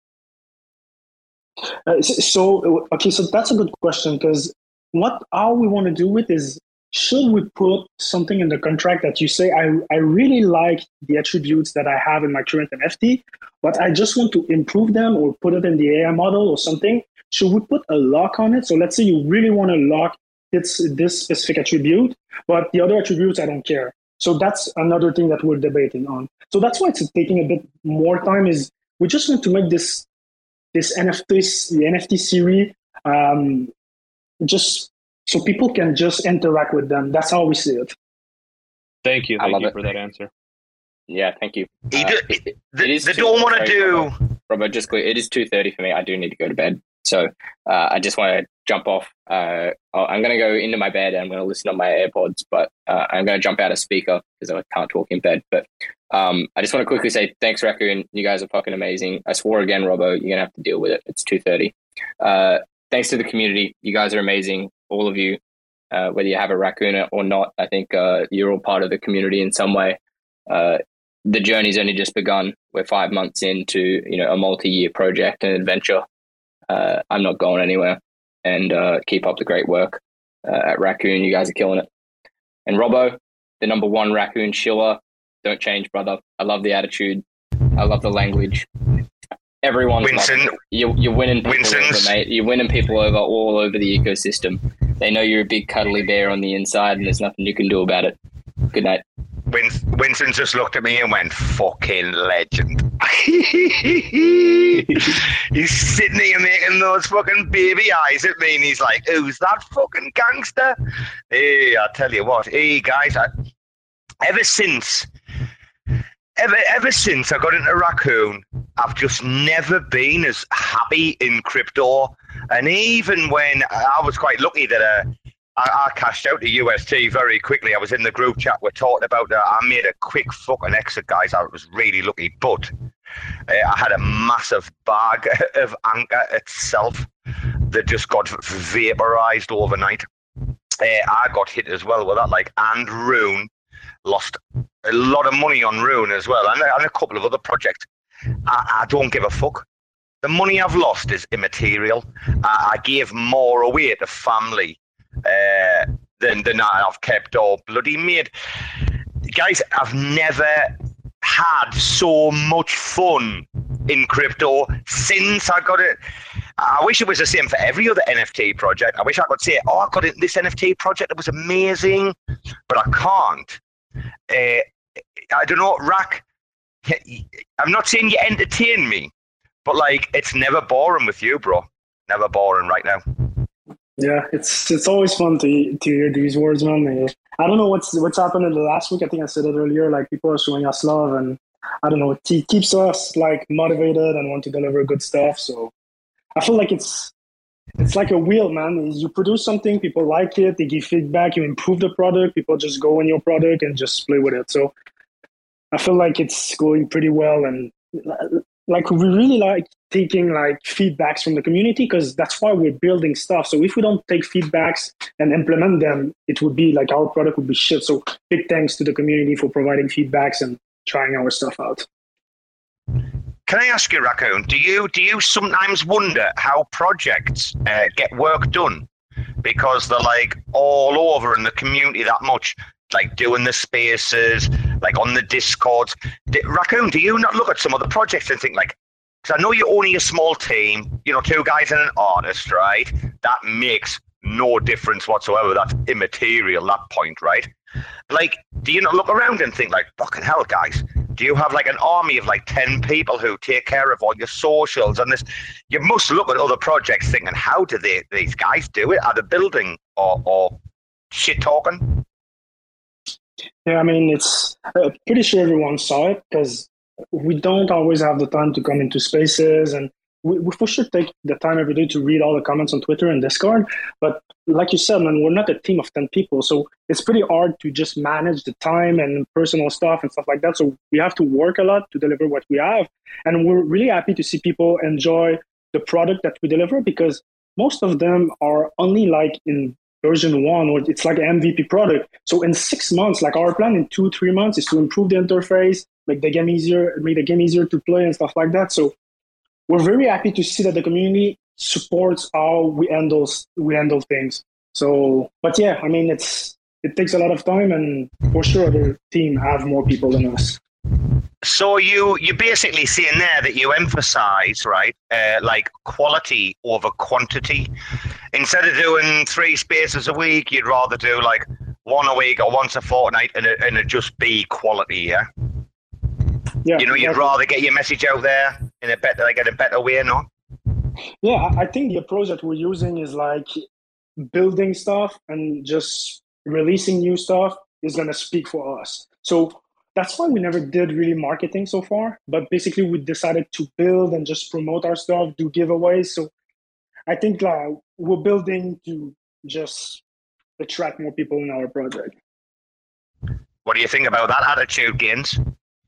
Uh, so okay, so that's a good question because what all we want to do with is should we put something in the contract that you say I, I really like the attributes that I have in my current NFT, but I just want to improve them or put it in the AI model or something? Should we put a lock on it? So let's say you really want to lock it's this specific attribute, but the other attributes I don't care. So that's another thing that we're debating on. So that's why it's taking a bit more time. Is we just want to make this this NFT the NFT series um, just so people can just interact with them. That's how we see it. Thank you. Thank you it. for that answer. Yeah, thank you. Uh, it, the, they don't want to do. Robert, just clear. It is two thirty for me. I do need to go to bed, so uh, I just want to jump off. Uh, I'm going to go into my bed and I'm going to listen on my AirPods, but uh, I'm going to jump out of speaker because I can't talk in bed. But um, I just want to quickly say thanks, Raccoon. You guys are fucking amazing. I swore again, Robo. You're going to have to deal with it. It's 2.30. Uh, thanks to the community. You guys are amazing. All of you, uh, whether you have a Raccoon or not, I think uh, you're all part of the community in some way. Uh, the journey's only just begun. We're five months into you know a multi-year project and adventure. I'm not going anywhere and uh, keep up the great work uh, at Raccoon. You guys are killing it. And Robbo, the number one Raccoon Schiller, don't change, brother. I love the attitude. I love the language. Everyone's Winston, you, you're winning people over, mate. You're winning people over all over the ecosystem. They know you're a big cuddly bear on the inside, and there's nothing you can do about it. Good night. Winston just looked at me and went, "Fucking legend." *laughs* he's sitting here making those fucking baby eyes at me, and he's like, "Who's that fucking gangster?" Hey, I tell you what, hey guys, I, ever since, ever ever since I got into Raccoon, I've just never been as happy in crypto, and even when I was quite lucky that. Uh, I, I, cashed out to UST very quickly. I was in the group chat. We're talking about that. I made a quick fucking exit, guys. I was really lucky, but uh, I had a massive bag *laughs* of anchor itself that just got vaporized overnight. Uh, I got hit as well with that, like, and Rune lost a lot of money on Rune as well, and, and a couple of other projects. I, I don't give a fuck. The money I've lost is immaterial. I, I gave more away to family uh, than than I've kept or bloody made. Guys, I've never had so much fun in crypto since I got it. I wish it was the same for every other NFT project. I wish I could say, "Oh, I got it, this NFT project. It was amazing," but I can't. Uh, I don't know, RAC. I'm not saying you entertain me, but like it's never boring with you, bro. Never boring right now. Yeah, it's it's always fun to to hear these words, man. I don't know what's what's happened in the last week. I think I said it earlier. Like people are showing us love, and I don't know, it keeps us like motivated and want to deliver good stuff. So I feel like it's it's like a wheel, man. You produce something, people like it, they give feedback, you improve the product, people just go in your product and just play with it. So I feel like it's going pretty well, and like we really like taking like feedbacks from the community because that's why we're building stuff so if we don't take feedbacks and implement them it would be like our product would be shit so big thanks to the community for providing feedbacks and trying our stuff out can I ask you, Raccoon? Do you do you sometimes wonder how projects uh, get work done because they're like all over in the community that much? like doing the spaces, like on the discords. Raccoon, do you not look at some of the projects and think like, because I know you're only a small team, you know, two guys and an artist, right? That makes no difference whatsoever. That's immaterial, that point, right? Like, do you not look around and think like, fucking hell, guys? Do you have like an army of like 10 people who take care of all your socials and this? You must look at other projects thinking, how do they, these guys do it? Are they building or, or shit talking? Yeah, I mean, it's uh, pretty sure everyone saw it because we don't always have the time to come into spaces and we, we sure take the time every day to read all the comments on Twitter and Discord. But like you said, man, we're not a team of 10 people. So it's pretty hard to just manage the time and personal stuff and stuff like that. So we have to work a lot to deliver what we have. And we're really happy to see people enjoy the product that we deliver because most of them are only like in version one or it's like an MVP product. So in six months, like our plan in two, three months is to improve the interface, make the game easier, make the game easier to play and stuff like that. So we're very happy to see that the community supports how we handle we handle things. So, but yeah, I mean, it's it takes a lot of time, and for sure, the team have more people than us. So you you basically saying there that you emphasize right, uh, like quality over quantity. Instead of doing three spaces a week, you'd rather do like one a week or once a fortnight, and it, and it just be quality. Yeah. Yeah. You know, you'd exactly. rather get your message out there in a better, like in a better way, no? Yeah, I think the approach that we're using is like building stuff and just releasing new stuff is going to speak for us. So that's why we never did really marketing so far. But basically, we decided to build and just promote our stuff, do giveaways. So I think uh, we're building to just attract more people in our project. What do you think about that attitude, Gains?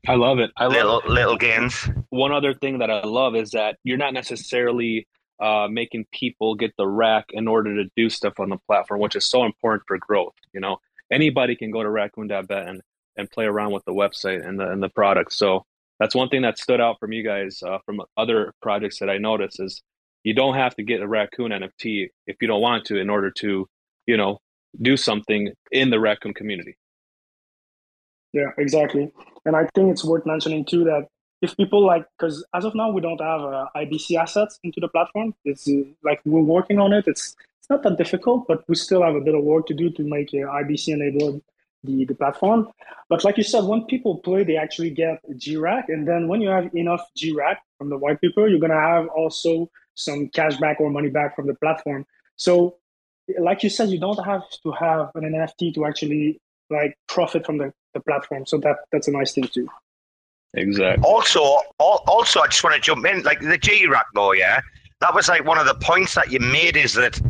I love it. I love Little it. little Gains. One other thing that I love is that you're not necessarily uh, making people get the rack in order to do stuff on the platform, which is so important for growth. You know, anybody can go to raccoon.bet and, and play around with the website and the and the product. So that's one thing that stood out from you guys uh, from other projects that I noticed is you don't have to get a raccoon NFT if you don't want to in order to, you know, do something in the raccoon community. Yeah, exactly. And I think it's worth mentioning too that if people like, because as of now we don't have uh, IBC assets into the platform. It's uh, like we're working on it. It's it's not that difficult, but we still have a bit of work to do to make uh, IBC enabled the the platform. But like you said, when people play, they actually get GRAC, and then when you have enough GRAC from the white paper, you're gonna have also some cash back or money back from the platform. So, like you said, you don't have to have an NFT to actually like profit from the, the platform. So that that's a nice thing too. Exactly. Also, al- also, I just want to jump in, like the GRAC though, yeah. That was like one of the points that you made is that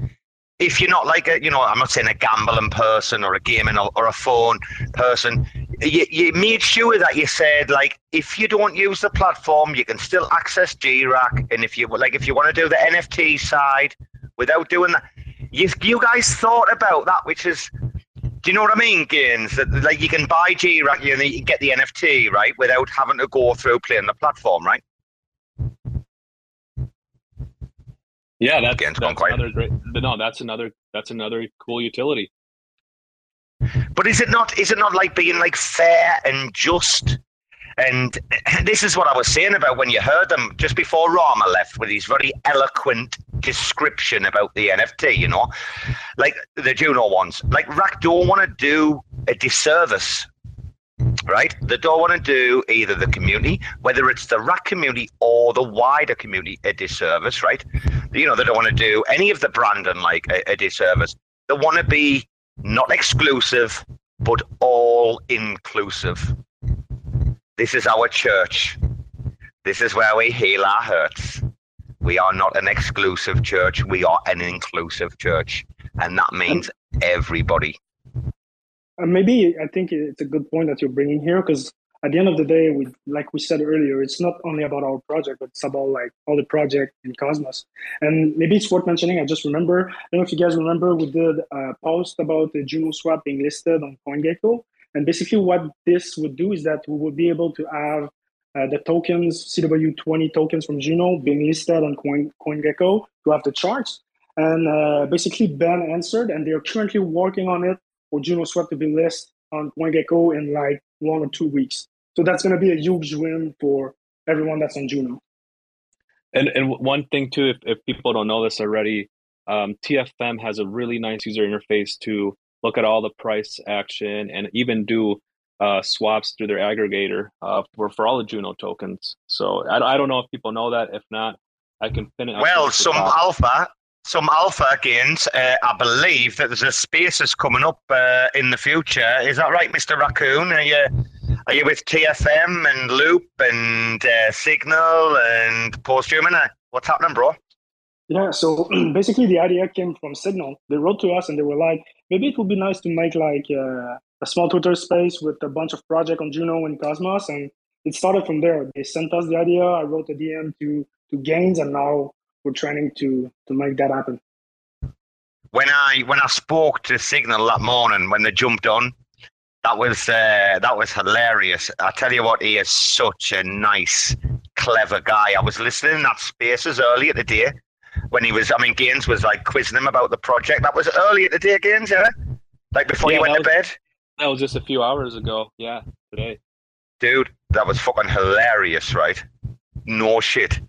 if you're not like a, you know, I'm not saying a gambling person or a gaming or, or a phone person, you, you made sure that you said like if you don't use the platform, you can still access GRAC, and if you like, if you want to do the NFT side without doing that, you you guys thought about that, which is. Do you know what I mean, Gaines? That like you can buy GRAC, you, know, you get the NFT right without having to go through playing the platform, right? Yeah, that's, Again, it's that's another great. But no, that's another that's another cool utility. But is it not? Is it not like being like fair and just? And *clears throat* this is what I was saying about when you heard them just before Rarma left with his very eloquent description about the NFT. You know, like the Juno ones. Like RAC don't want to do a disservice. Right, they don't want to do either the community, whether it's the rack community or the wider community, a disservice. Right, you know they don't want to do any of the branding like a, a disservice. They want to be not exclusive, but all inclusive. This is our church. This is where we heal our hurts. We are not an exclusive church, we are an inclusive church. And that means everybody. Uh, maybe I think it's a good point that you're bringing here because at the end of the day, we like we said earlier, it's not only about our project, but it's about like all the project in Cosmos. And maybe it's worth mentioning. I just remember. I don't know if you guys remember, we did a post about the Juno swap being listed on CoinGecko. And basically, what this would do is that we would be able to have uh, the tokens, CW20 tokens from Juno, being listed on Coin, CoinGecko to have the charts. And uh, basically, Ben answered, and they're currently working on it for Juno Swap to be listed on CoinGecko in like one or two weeks. So that's going to be a huge win for everyone that's on Juno. And and one thing too, if, if people don't know this already, um, TFM has a really nice user interface to look at all the price action and even do uh, swaps through their aggregator uh, for for all the Juno tokens. So I, I don't know if people know that. If not, I can pin it. Well, some top. alpha, some alpha gains. Uh, I believe that there's a spaces coming up uh, in the future. Is that right, Mr. Raccoon? Are you are you with TFM and Loop and uh, Signal and Posthuman? What's happening, bro? Yeah, so *clears throat* basically the idea came from Signal. They wrote to us and they were like, maybe it would be nice to make like uh, a small Twitter space with a bunch of project on Juno and Cosmos. And it started from there. They sent us the idea. I wrote a DM to to Gains, and now we're trying to to make that happen. When I when I spoke to Signal that morning when they jumped on, that was uh, that was hilarious. I tell you what, he is such a nice, clever guy. I was listening in that spaces earlier today when he was. I mean, Gaines was like quizzing him about the project. That was earlier day, Gaines, yeah, like before Yeah, you went that to bed. That was just a few hours ago. Yeah, today. dude, that was fucking hilarious, right? No shit.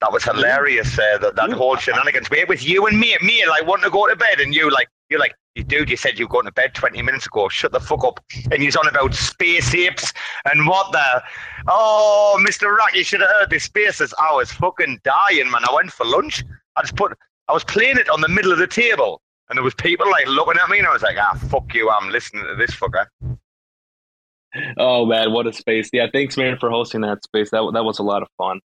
That was hilarious. Uh, that that whole shenanigans. Wait, with you and me, me like wanting to go to bed, and you like you're like, dude, you said you were going to bed twenty minutes ago. Shut the fuck up. And he's on about space apes and what the. Oh, Mister Rock, you should have heard the spaces. I was fucking dying, man. I went for lunch. I just put. I was playing it on the middle of the table, and there was people like looking at me, and I was like, ah, fuck you. I'm listening to this fucker. Oh man, what a space! Yeah, thanks, man, for hosting that space. That that was a lot of fun.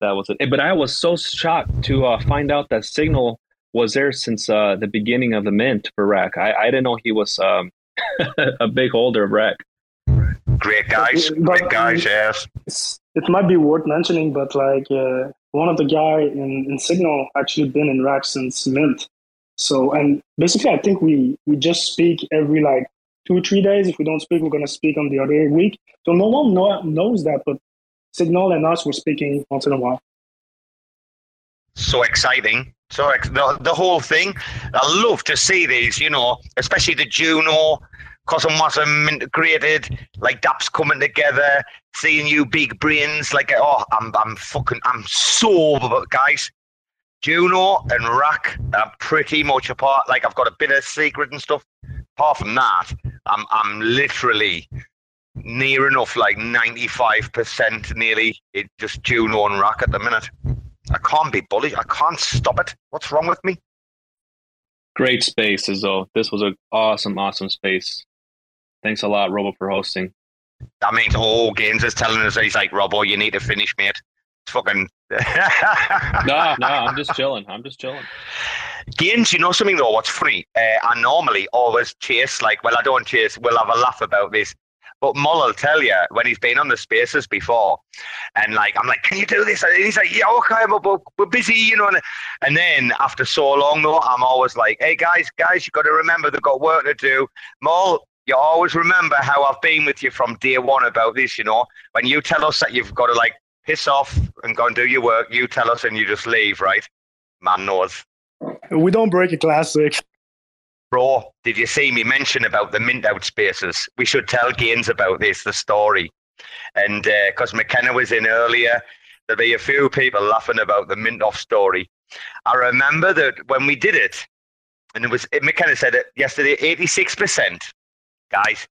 That was it. But I was so shocked to uh, find out that Signal was there since uh, the beginning of the mint for RAC. I, I didn't know he was um, *laughs* a big holder of RAC. Great guys, But- great guys, yes. It might be worth mentioning, but like uh, one of the guy in, in Signal actually been in RAC since Mint. So and basically, I think we we just speak every like two three days. If we don't speak, we're gonna speak on the other week. So no one know, knows that, but Signal and us were speaking once in a while. so exciting. So ex- the, the whole thing. I love to see these, you know, especially the Juno, CosmWasm integrated, like DAPs coming together, seeing you big brains. Like, oh, I'm, I'm fucking, I'm so, over guys. Juno and RAC are pretty much apart. Like, I've got a bit of secret and stuff. Apart from that, I'm, I'm literally near enough, like 95% nearly, it just Juno and RAC at the minute. I can't be bullied. I can't stop it. What's wrong with me? Great spaces, though. This was an awesome, awesome space. Thanks a lot, Robo, for hosting. That means all Gaines is telling us he's like, Robbo, you need to finish, mate. It's fucking. *laughs* No, no, I'm just chilling. I'm just chilling. Gaines, you know something though? What's funny? Uh, I normally always chase, like, well, I don't chase. We'll have a laugh about this. But Mull will tell you when he's been on the spaces before, and like I'm like, can you do this? And he's like, yeah, okay, but we're, we're busy, you know. And, then after so long though, I'm always like, hey guys, guys, you got to remember they've got work to do. Mull, you always remember how I've been with you from day one about this. You know, when you tell us that you've got to like piss off and go and do your work, you tell us and you just leave, right? Man knows. We don't break a classic. Bro, did you see me mention about the mint out spaces? We should tell Gaines about this, the story. And uh, because McKenna was in earlier, there'll be a few people laughing about the mint off story. I remember that when we did it, and it was McKenna said it yesterday, 86%, guys.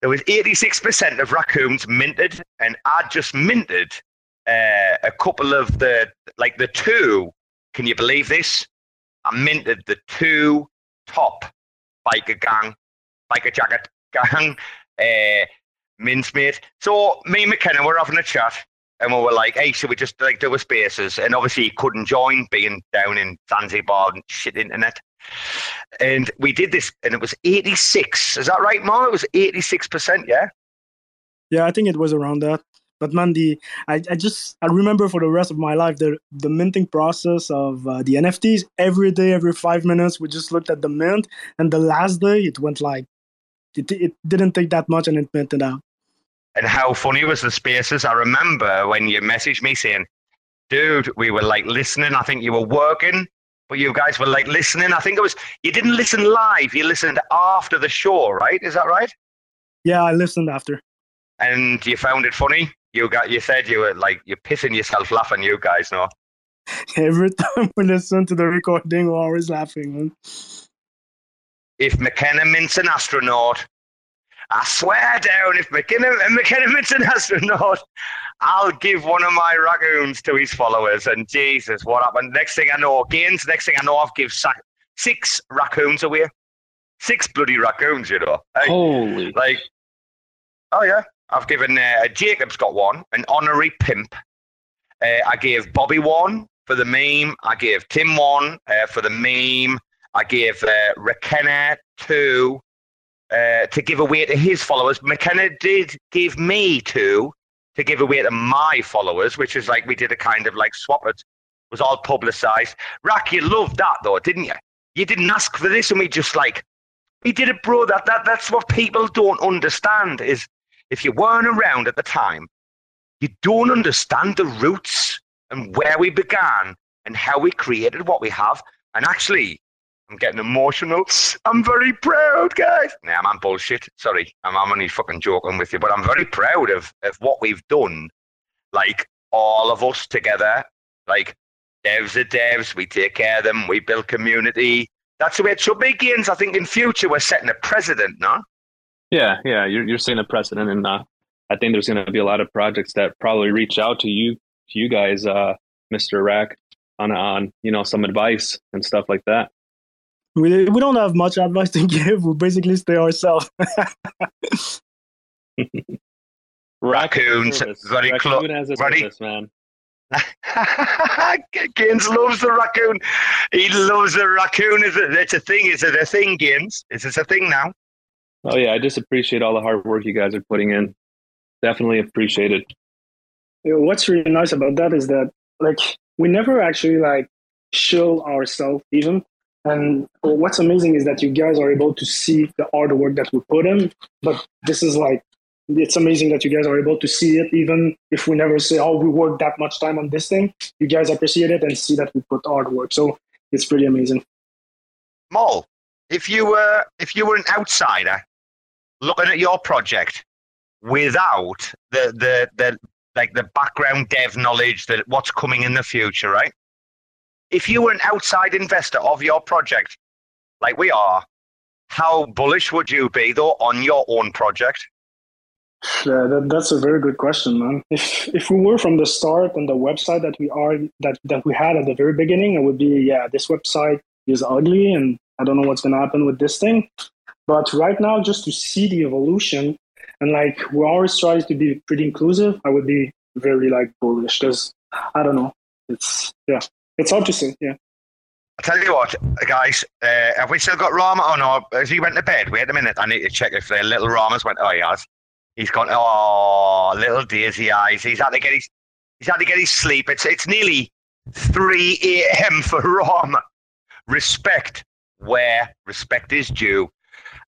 There was 86% of raccoons minted, and I just minted uh, a couple of the, like the two, can you believe this? I minted the two top biker gang, biker jacket gang, uh, mincemeat. So me and McKenna were having a chat and we were like, hey, should we just like do a spaces? And obviously he couldn't join being down in Zanzibar and shit internet. And we did this and it was 86. Is that right, Mo? It was 86%, yeah? Yeah, I think it was around that. But man, the I, I just I remember for the rest of my life the the minting process of uh, the NFTs. Every day, every five minutes, we just looked at the mint, and the last day it went like it it didn't take that much, and it minted out. and how funny was the spaces. I remember when you messaged me saying, dude, we were like listening. I think you were working, but you guys were like listening. I think it was, you didn't listen live, you listened after the show, right? Is that right? Yeah, I listened after. And you found it funny. You got, you said you were like, you're pissing yourself laughing, you guys know. *laughs* Every time we listen to the recording, we're always laughing. Man. If McKenna mints an astronaut I swear down, if McKinnon, and McKinnon an astronaut, I'll give one of my raccoons to his followers. And Jesus, what happened? Next thing I know, Gaines, next thing I know, I've given six raccoons away. Six bloody raccoons, you know. Like, Holy. Like, oh yeah. I've given uh, Jacob's got one, an honorary pimp. Uh, I gave Bobby one for the meme. I gave Tim one uh, for the meme. I gave uh, two uh, to give away to his followers. McKenna did give me two to give away to my followers, which is like we did a kind of like swap. It was all publicized. RAC, you loved that though, didn't you? You didn't ask for this, and we just like we did it, bro. That that that's what people don't understand is if you weren't around at the time, you don't understand the roots and where we began and how we created what we have. And actually, I'm getting emotional. I'm very proud, guys. Nah, I'm bullshit. Sorry, I'm, I'm only fucking joking with you, but I'm very proud of, of what we've done. Like, all of us together. Like, devs are devs. We take care of them. We build community. That's the way it should be, Gaines. I think in future we're setting a precedent, no? Yeah, yeah, you're you're setting a precedent, and uh, I think there's going to be a lot of projects that probably reach out to you, to you guys, uh, Mr. RAC, on on you know some advice and stuff like that. We we don't have much advice *laughs* to give. We basically stay ourselves. *laughs* Raccoons, very close. Raccoon has a Ready? service, man. *laughs* Gaines loves the raccoon. He loves the raccoon. Is it? It's a thing. Is it a thing, Gaines? Is this a thing now? Oh yeah, I just appreciate all the hard work you guys are putting in. Definitely appreciate it. What's really nice about that is that like we never actually like show ourselves even. And what's amazing is that you guys are able to see the artwork that we put in. But this is like it's amazing that you guys are able to see it even if we never say, Oh, we worked that much time on this thing. You guys appreciate it and see that we put artwork. So it's pretty amazing. Mol, if you were if you were an outsider looking at your project without the the the like the background dev knowledge that what's coming in the future, right? If you were an outside investor of your project, like we are, how bullish would you be though on your own project? Yeah, that, that's a very good question, man. If if we were from the start on the website that we are that that we had at the very beginning, it would be yeah, this website is ugly and I don't know what's gonna happen with this thing. But right now, just to see the evolution and like we always try to be pretty inclusive, I would be very like bullish because I don't know. It's yeah, it's say. Yeah. I tell you what, guys, uh, have we still got Rarma? Oh no, has he went to bed? Wait a minute, I need to check if the little Rarma's went. Oh, he has. He's gone. Oh, little daisy eyes. He's had to get his. He's had to get his sleep. It's it's nearly three a.m. for Rarma. Respect where respect is due.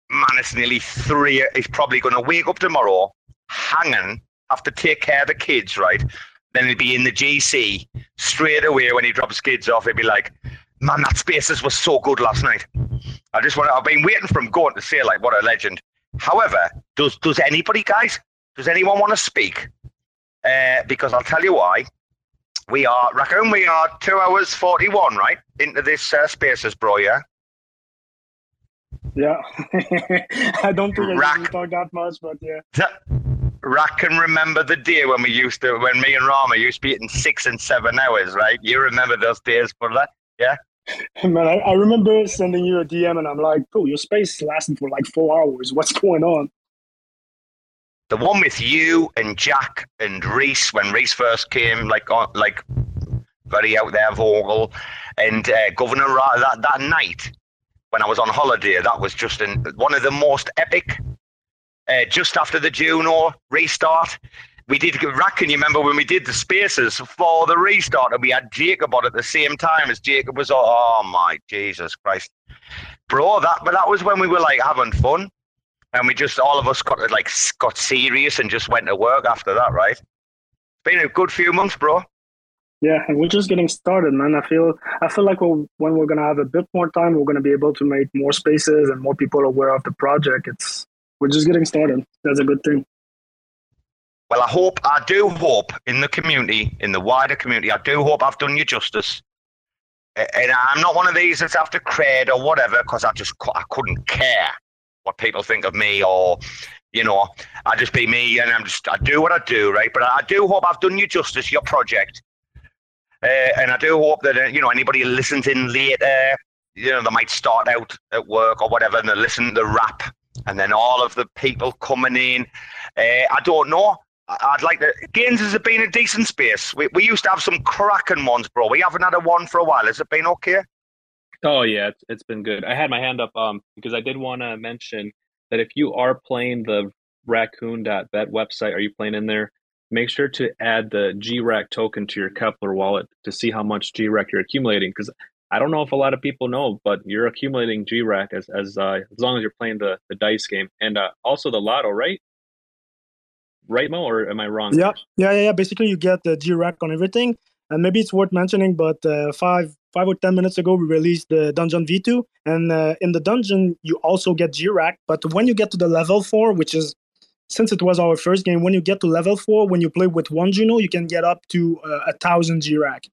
Man, it's nearly three. He's probably going to wake up tomorrow, hanging, have to take care of the kids, right? Then he'd be in the GC straight away when he drops kids off. He'd be like, "Man, that Spaces was so good last night." I just want. I've been waiting for him going to say like, "What a legend." However, does does anybody, guys? Does anyone want to speak? Uh, because I'll tell you why. We are Raccoon. We are two hours forty-one, right, into this uh, Spaces, bro. Yeah. Yeah. *laughs* I don't think I RAC. talk that much, but yeah. That- RAC can remember the day when we used to, when me and Rarma used to be eating six and seven hours, right? You remember those days, brother? Yeah. *laughs* Man, I, I remember sending you a DM and I'm like, bro, your space lasted for like four hours. What's going on? The one with you and Jack and Reece when Reece first came, like on, like very out there, Vogel, and uh, Governor Ra- that that night when I was on holiday, that was just an, one of the most epic. Uh, just after the Juno restart, we did RAC. Can you remember when we did the spaces for the restart, and we had Jacob on at the same time as Jacob was? Oh my Jesus Christ, bro! That but that was when we were like having fun, and we just all of us got like got serious and just went to work after that, right? It's been a good few months, bro. Yeah, and we're just getting started, man. I feel I feel like we'll, when we're gonna have a bit more time, we're gonna be able to make more spaces and more people aware of the project. It's we're just getting started. That's a good thing. Well, I hope, I do hope in the community, in the wider community, I do hope I've done you justice. And I'm not one of these that's after cred or whatever, because I just I couldn't care what people think of me or you know, I just be me and I'm just, I do what I do, right? But I do hope I've done you justice, your project. Uh, and I do hope that, uh, you know, anybody listens in later, you know, they might start out at work or whatever and they listen to the rap and then all of the people coming in. Uh, I don't know. I'd like to. Gaines has it been a decent space? We, we used to have some cracking ones, bro. We haven't had a one for a while. Has it been okay? Oh yeah, it's, it's been good. I had my hand up um because I did want to mention that if you are playing the raccoon.bet website, are you playing in there? Make sure to add the GRAC token to your Keplr wallet to see how much GRAC you're accumulating. Because I don't know if a lot of people know, but you're accumulating GRAC as as uh, as long as you're playing the the dice game and uh, also the lotto, right? Right, Mo, or am I wrong? Yeah, yeah, yeah. Basically, you get the GRAC on everything, and maybe it's worth mentioning. But uh, five five or ten minutes ago, we released the Dungeon V2, and uh, in the dungeon you also get GRAC. But when you get to the level four, which is since it was our first game, when you get to level four, when you play with one Juno, you can get up to uh, a thousand GRAC.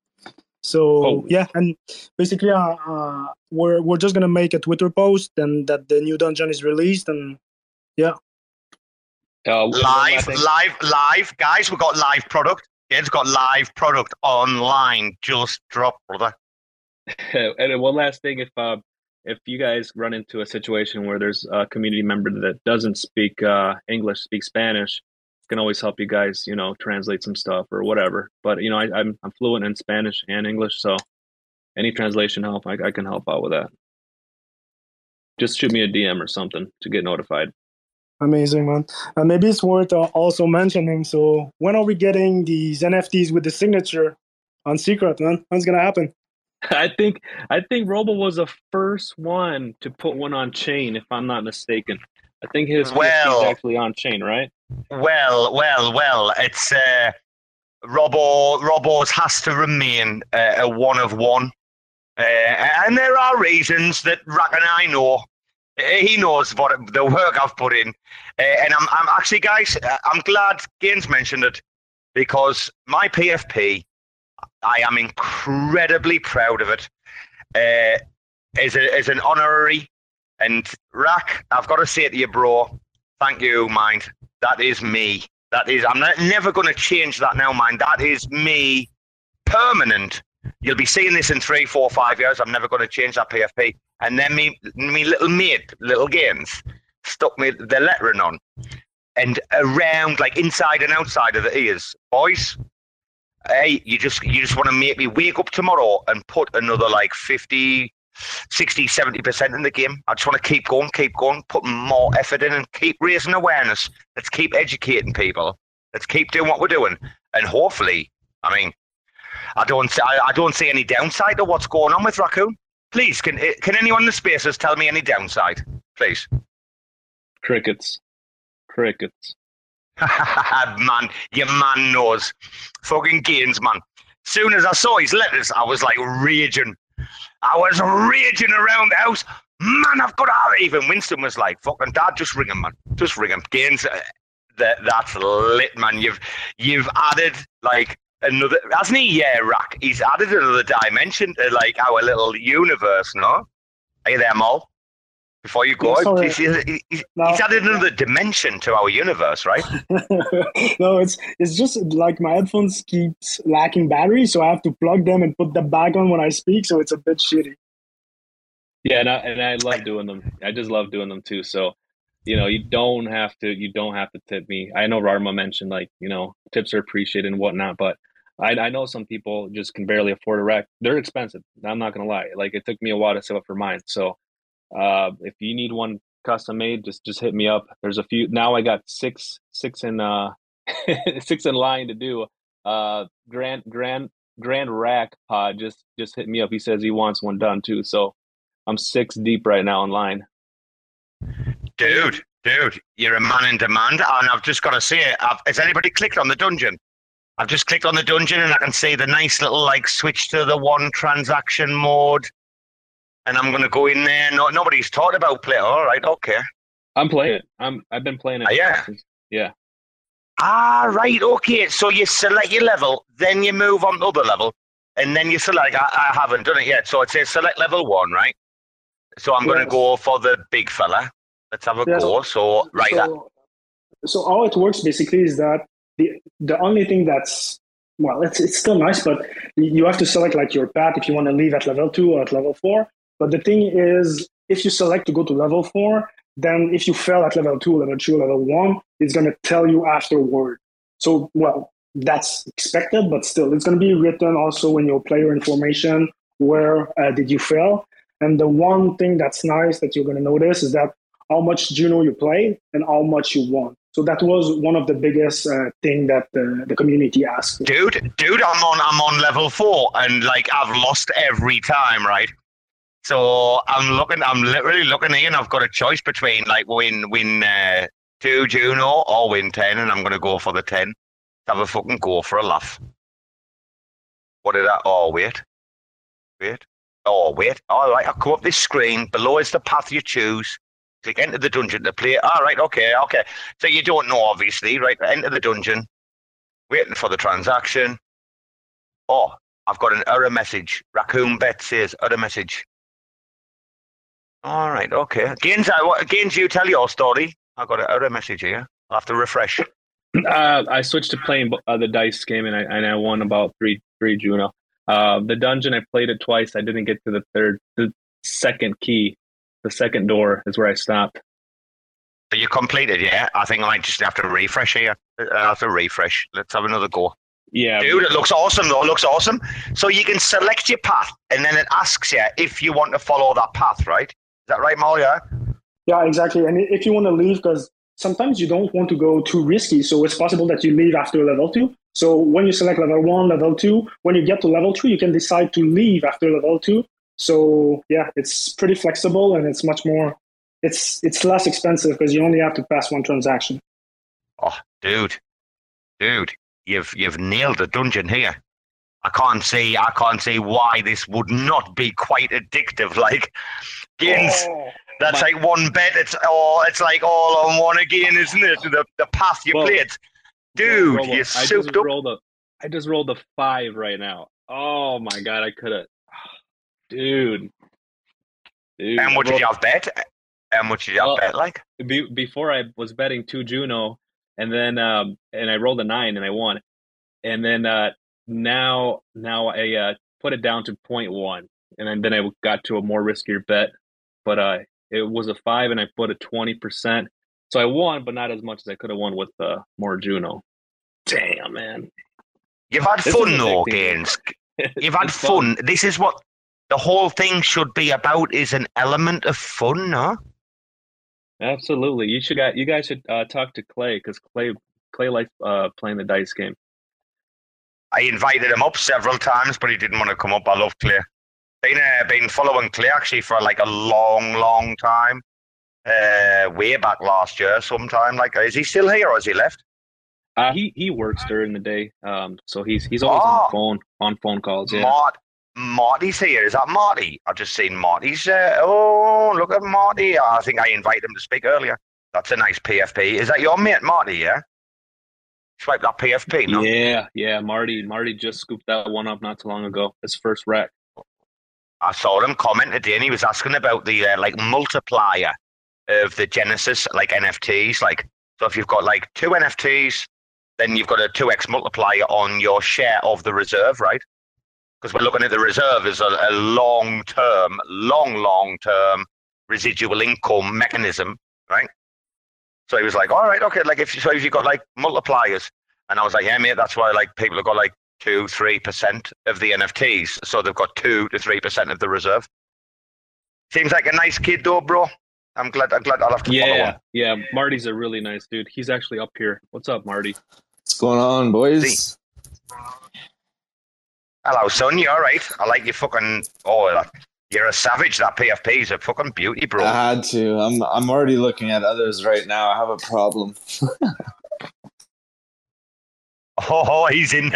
So oh. yeah, and basically, uh, uh, we're we're just gonna make a Twitter post and that the new dungeon is released, and yeah. Uh, live, live, live, guys. We've got live product. It's got live product online. Just drop, brother. *laughs* and one last thing, if uh, if you guys run into a situation where there's a community member that doesn't speak uh, English, speak Spanish, can always help you guys, you know, translate some stuff or whatever. But you know, I, am I'm, I'm fluent in Spanish and English, so any translation help, I, I can help out with that. Just shoot me a DM or something to get notified. Amazing, man. And maybe it's worth uh, also mentioning. So, when are we getting these NFTs with the signature on Secret, man? When's gonna happen? *laughs* I think I think Robo was the first one to put one on chain, if I'm not mistaken. I think his well, is actually on chain, right? Well, well, well. It's uh, Robo. Robo's has to remain uh, a one of one, uh, and there are reasons that RAC and I know. Uh, he knows what the work I've put in, uh, and I'm, I'm actually, guys. Uh, I'm glad Gaines mentioned it because my PFP I am incredibly proud of it. Uh, as an honorary and RAC, I've got to say to you, bro, thank you, mind. That is me. That is, I'm not, never going to change that now, mind. That is me, permanent. You'll be seeing this in three, four, five years. I'm never going to change that PFP. And then me, me little mate, little games, stuck me the lettering on, and around, like inside and outside of the ears, boys hey, you just you just want to make me wake up tomorrow and put another like 50, 60, 70% in the game. I just want to keep going, keep going, putting more effort in and keep raising awareness. Let's keep educating people. Let's keep doing what we're doing. And hopefully, I mean, I don't I, I don't see any downside to what's going on with Raccoon. Please, can eh, can anyone in the spaces tell me any downside? Please. Crickets. Crickets. *laughs* man, your man knows. Fucking Gaines, man. Soon as I saw his letters, I was like raging. I was raging around the house. Man, I've got out. Even Winston was like, "Fucking dad, just ring him, man. Just ring him." Gaines, uh, that that's lit, man. You've you've added like another, hasn't he? Yeah, RAC. He's added another dimension to like our little universe. No, are you there, Mal? Before you go. No, he's, he's, he's, no. he's, added another dimension to our universe, right? *laughs* no, it's it's just like my headphones keeps lacking battery, so I have to plug them and put them back on when I speak. So it's a bit shitty. Yeah, and I, and I love doing them. I just love doing them too. So you know, you don't have to you don't have to tip me. I know Rarma mentioned like you know tips are appreciated and whatnot, but I, I know some people just can barely afford a rack. They're expensive. I'm not gonna lie. Like it took me a while to save up for mine. So uh, if you need one custom made, just just hit me up. There's a few now. I got six six in uh *laughs* six in line to do. Uh, Grand Grand Grand Rack Pod just just hit me up. He says he wants one done too. So I'm six deep right now in line. Dude, dude, you're a man in demand, and I've just got to say it. I've, has anybody clicked on the dungeon? I've just clicked on the dungeon, and I can see the nice little like switch to the one transaction mode and I'm going to go in there. No, nobody's talked about play. All right, okay. I'm playing it. I'm. I've been playing it. Uh, yeah. Yeah. Ah, right. Okay. So you select your level, then you move on to other level, and then you select. I, I haven't done it yet. So it says select level one, right? So I'm yes. going to go for the big fella. Let's have a yes. go. So right. So, so how it works basically is that the the only thing that's well, it's it's still nice, but you have to select like your path if you want to leave at level two or at level four. But the thing is, if you select to go to level four, then if you fail at level two, level two, level one, it's going to tell you afterward. So, well, that's expected, but still, it's going to be written also in your player information. Where uh, did you fail? And the one thing that's nice that you're going to notice is that how much Juno you play and how much you won. So that was one of the biggest uh, thing that the, the community asked. Dude, dude, I'm on I'm on level four, and like I've lost every time, right? So I'm looking, I'm literally looking and I've got a choice between like win win uh, two Juno or win ten, and I'm gonna go for the ten. Have a fucking go for a laugh. What did that? Oh wait, wait. Oh wait. All right, I'll come up this screen. Below is the path you choose click enter the dungeon to play. All right, okay, okay. So you don't know, obviously, right? Enter the dungeon, waiting for the transaction. Oh, I've got an error message. Raccoon Bet says error message. All right, okay. Gaines, uh, Gaines, you tell your story. I've got an error message here. I'll have to refresh. Uh, I switched to playing uh, the dice game, and I and I won about three three Juno. Uh, the dungeon, I played it twice. I didn't get to the third, the second key the second door is where I stopped. So you completed, yeah? I think I might just have to refresh here. I have to refresh. Let's have another go. Yeah. Dude, it looks awesome though. It looks awesome. So you can select your path and then it asks you if you want to follow that path, right? Is that right, Malia? Yeah, exactly. And if you want to leave, because sometimes you don't want to go too risky, so it's possible that you leave after level two. So when you select level one, level two, when you get to level three, you can decide to leave after level two so yeah, it's pretty flexible and it's much more. It's it's less expensive because you only have to pass one transaction. Oh, dude, dude, you've you've nailed the dungeon here. I can't see I can't see why this would not be quite addictive. *laughs* Like, oh, that's my- like one bet. It's oh, it's like all on one again, isn't it? The the path you well, played, dude. Well, you I souped up. Rolled a, I just rolled a five right now. Oh my god, I could have *sighs* dude. dude How much did you have bet? How much did you well, bet? Like be, before, I was betting two Juno, and then um, and I rolled a nine and I won, and then uh, now now I uh, put it down to 0.1, and then, then I got to a more riskier bet, but uh, it was a five, and I put a twenty percent, so I won, but not as much as I could have won with uh, more Juno. Damn, man. You've had this fun though, games. You've had *laughs* fun. fun. This is what the whole thing should be about is an element of fun, no? Absolutely. You should got you guys should uh, talk to Clay because Clay Clay likes uh, playing the dice game. I invited him up several times, but he didn't want to come up. I love Clay. Been uh, been following Clay actually for like a long, long time. Uh, way back last year, sometime. Like, is he still here or has he left? Uh, he he works during the day, um, so he's he's always oh, on phone on phone calls. Yeah. Mart, Marty's here. Is that Marty? I've just seen Marty's. Uh, oh, look at Marty. I think I invited him to speak earlier. That's a nice PFP. Is that your mate, Marty? Yeah. Swipe that PFP. No? Yeah, yeah. Marty, Marty just scooped that one up not too long ago. His first wreck. I saw him comment today, and he was asking about the uh, like multiplier of the Genesis like NFTs. Like, so if you've got like two NFTs, then you've got a two x multiplier on your share of the reserve, right? because we're looking at the reserve as a, a long term, long, long term residual income mechanism, right? So he was like, all right, okay, like if so if you got like multipliers, and I was like, yeah, mate, that's why like people have got like two, three percent of the NFTs, so they've got two to three percent of the reserve. Seems like a nice kid, though, bro. I'm glad. I'm glad I'll have to yeah, follow him. Yeah, Marty's a really nice dude. He's actually up here. What's up, Marty? What's going on, boys? See? Hello, son. You all right? I like you fucking. Oh, you're a savage. That PFP is a fucking beauty, bro. I had to. I'm. I'm already looking at others right now. I have a problem. *laughs* oh, he's in. *laughs*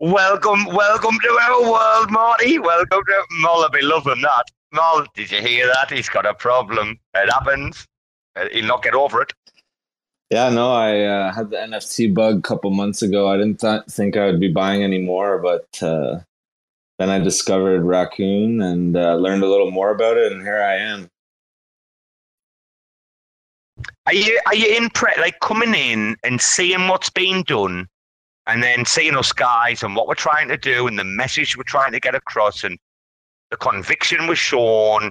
welcome, welcome to our world, Marty. Welcome to Mull. be loving that. Mull, did you hear that? He's got a problem. It happens. Uh, he'll not get over it. Yeah, no, I uh, had the NFT bug a couple months ago. I didn't th- think I would be buying any more, but uh, then I discovered Raccoon and uh, learned a little more about it, and here I am. Are you are you impressed? Like coming in and seeing what's been done, and then seeing us guys and what we're trying to do, and the message we're trying to get across, and the conviction was shown.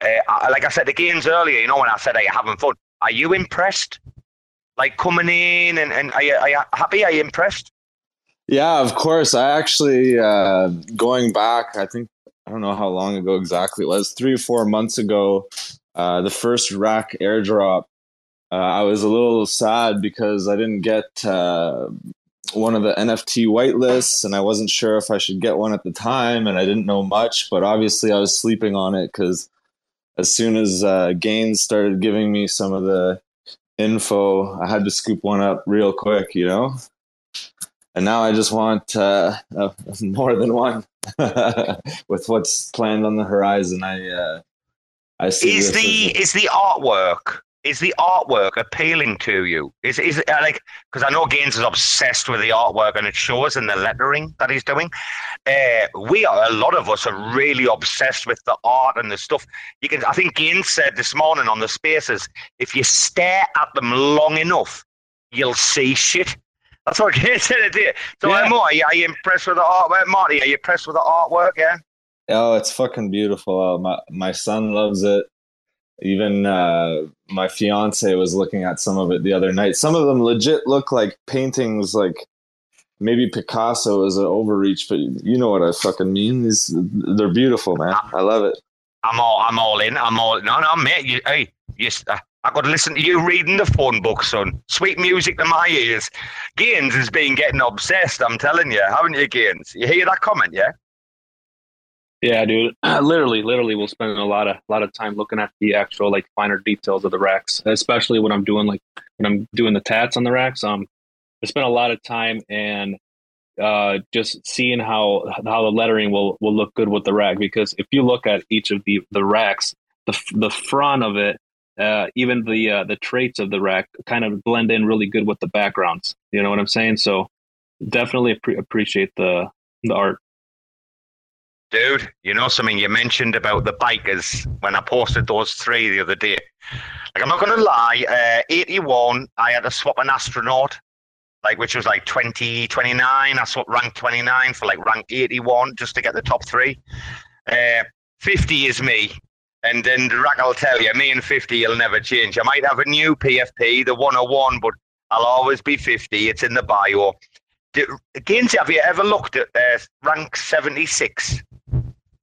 Uh, like I said the games earlier, you know, when I said, "Are you having fun?" Are you impressed? Like coming in and, and are, you, are you happy? Are you impressed? Yeah, of course. I actually uh, going back. I think I don't know how long ago exactly it was. Three or four months ago, uh, the first rack airdrop. Uh, I was a little sad because I didn't get uh, one of the NFT whitelists, and I wasn't sure if I should get one at the time, and I didn't know much. But obviously, I was sleeping on it because as soon as uh, Gains started giving me some of the info, I had to scoop one up real quick, you know. And now I just want uh, uh, *laughs* more than one *laughs* with what's planned on the horizon. I uh, I see. Is the is the artwork is the artwork appealing to you? Is is it uh, like because I know Gaines is obsessed with the artwork and it shows in the lettering that he's doing. Uh, we are a lot of us are really obsessed with the art and the stuff. You can I think Gaines said this morning on the spaces if you stare at them long enough, you'll see shit. That's all what Gaines said. So yeah. are, you, are you impressed with the artwork, Marty? Are you impressed with the artwork? Yeah. Oh, it's fucking beautiful. Uh, my my son loves it even uh, my fiance was looking at some of it the other night. Some of them legit look like paintings, like maybe Picasso is an overreach, but you know what I fucking mean. These they're beautiful, man. I love it. I'm all I'm all in. I'm all no no mate. You, hey, yes, uh, I got to listen to you reading the phone book, son. Sweet music to my ears. Gaines has been getting obsessed. I'm telling you, haven't you, Gaines? You hear that comment, yeah? Yeah, dude. *clears throat* literally, literally, we'll spend a lot of a lot of time looking at the actual like finer details of the racks, especially when I'm doing like when I'm doing the tats on the racks. Um, I spend a lot of time and uh, just seeing how how the lettering will will look good with the rack. Because if you look at each of the the racks, the the front of it, uh, even the uh, the traits of the rack kind of blend in really good with the backgrounds. You know what I'm saying? So definitely pre- appreciate the the art. Dude, you know something you mentioned about the bikers when I posted those three the other day. Like, I'm not to lie, uh, 81, I had to swap an astronaut, like, which was like 20, 29. I swapped rank 29 for like rank 81 just to get the top three. Uh, 50 is me. And then the rack will tell you, me and 50 will never change. I might have a new PFP, the 101, but I'll always be 50. It's in the bio. Gaines, have you ever looked at uh, rank 76?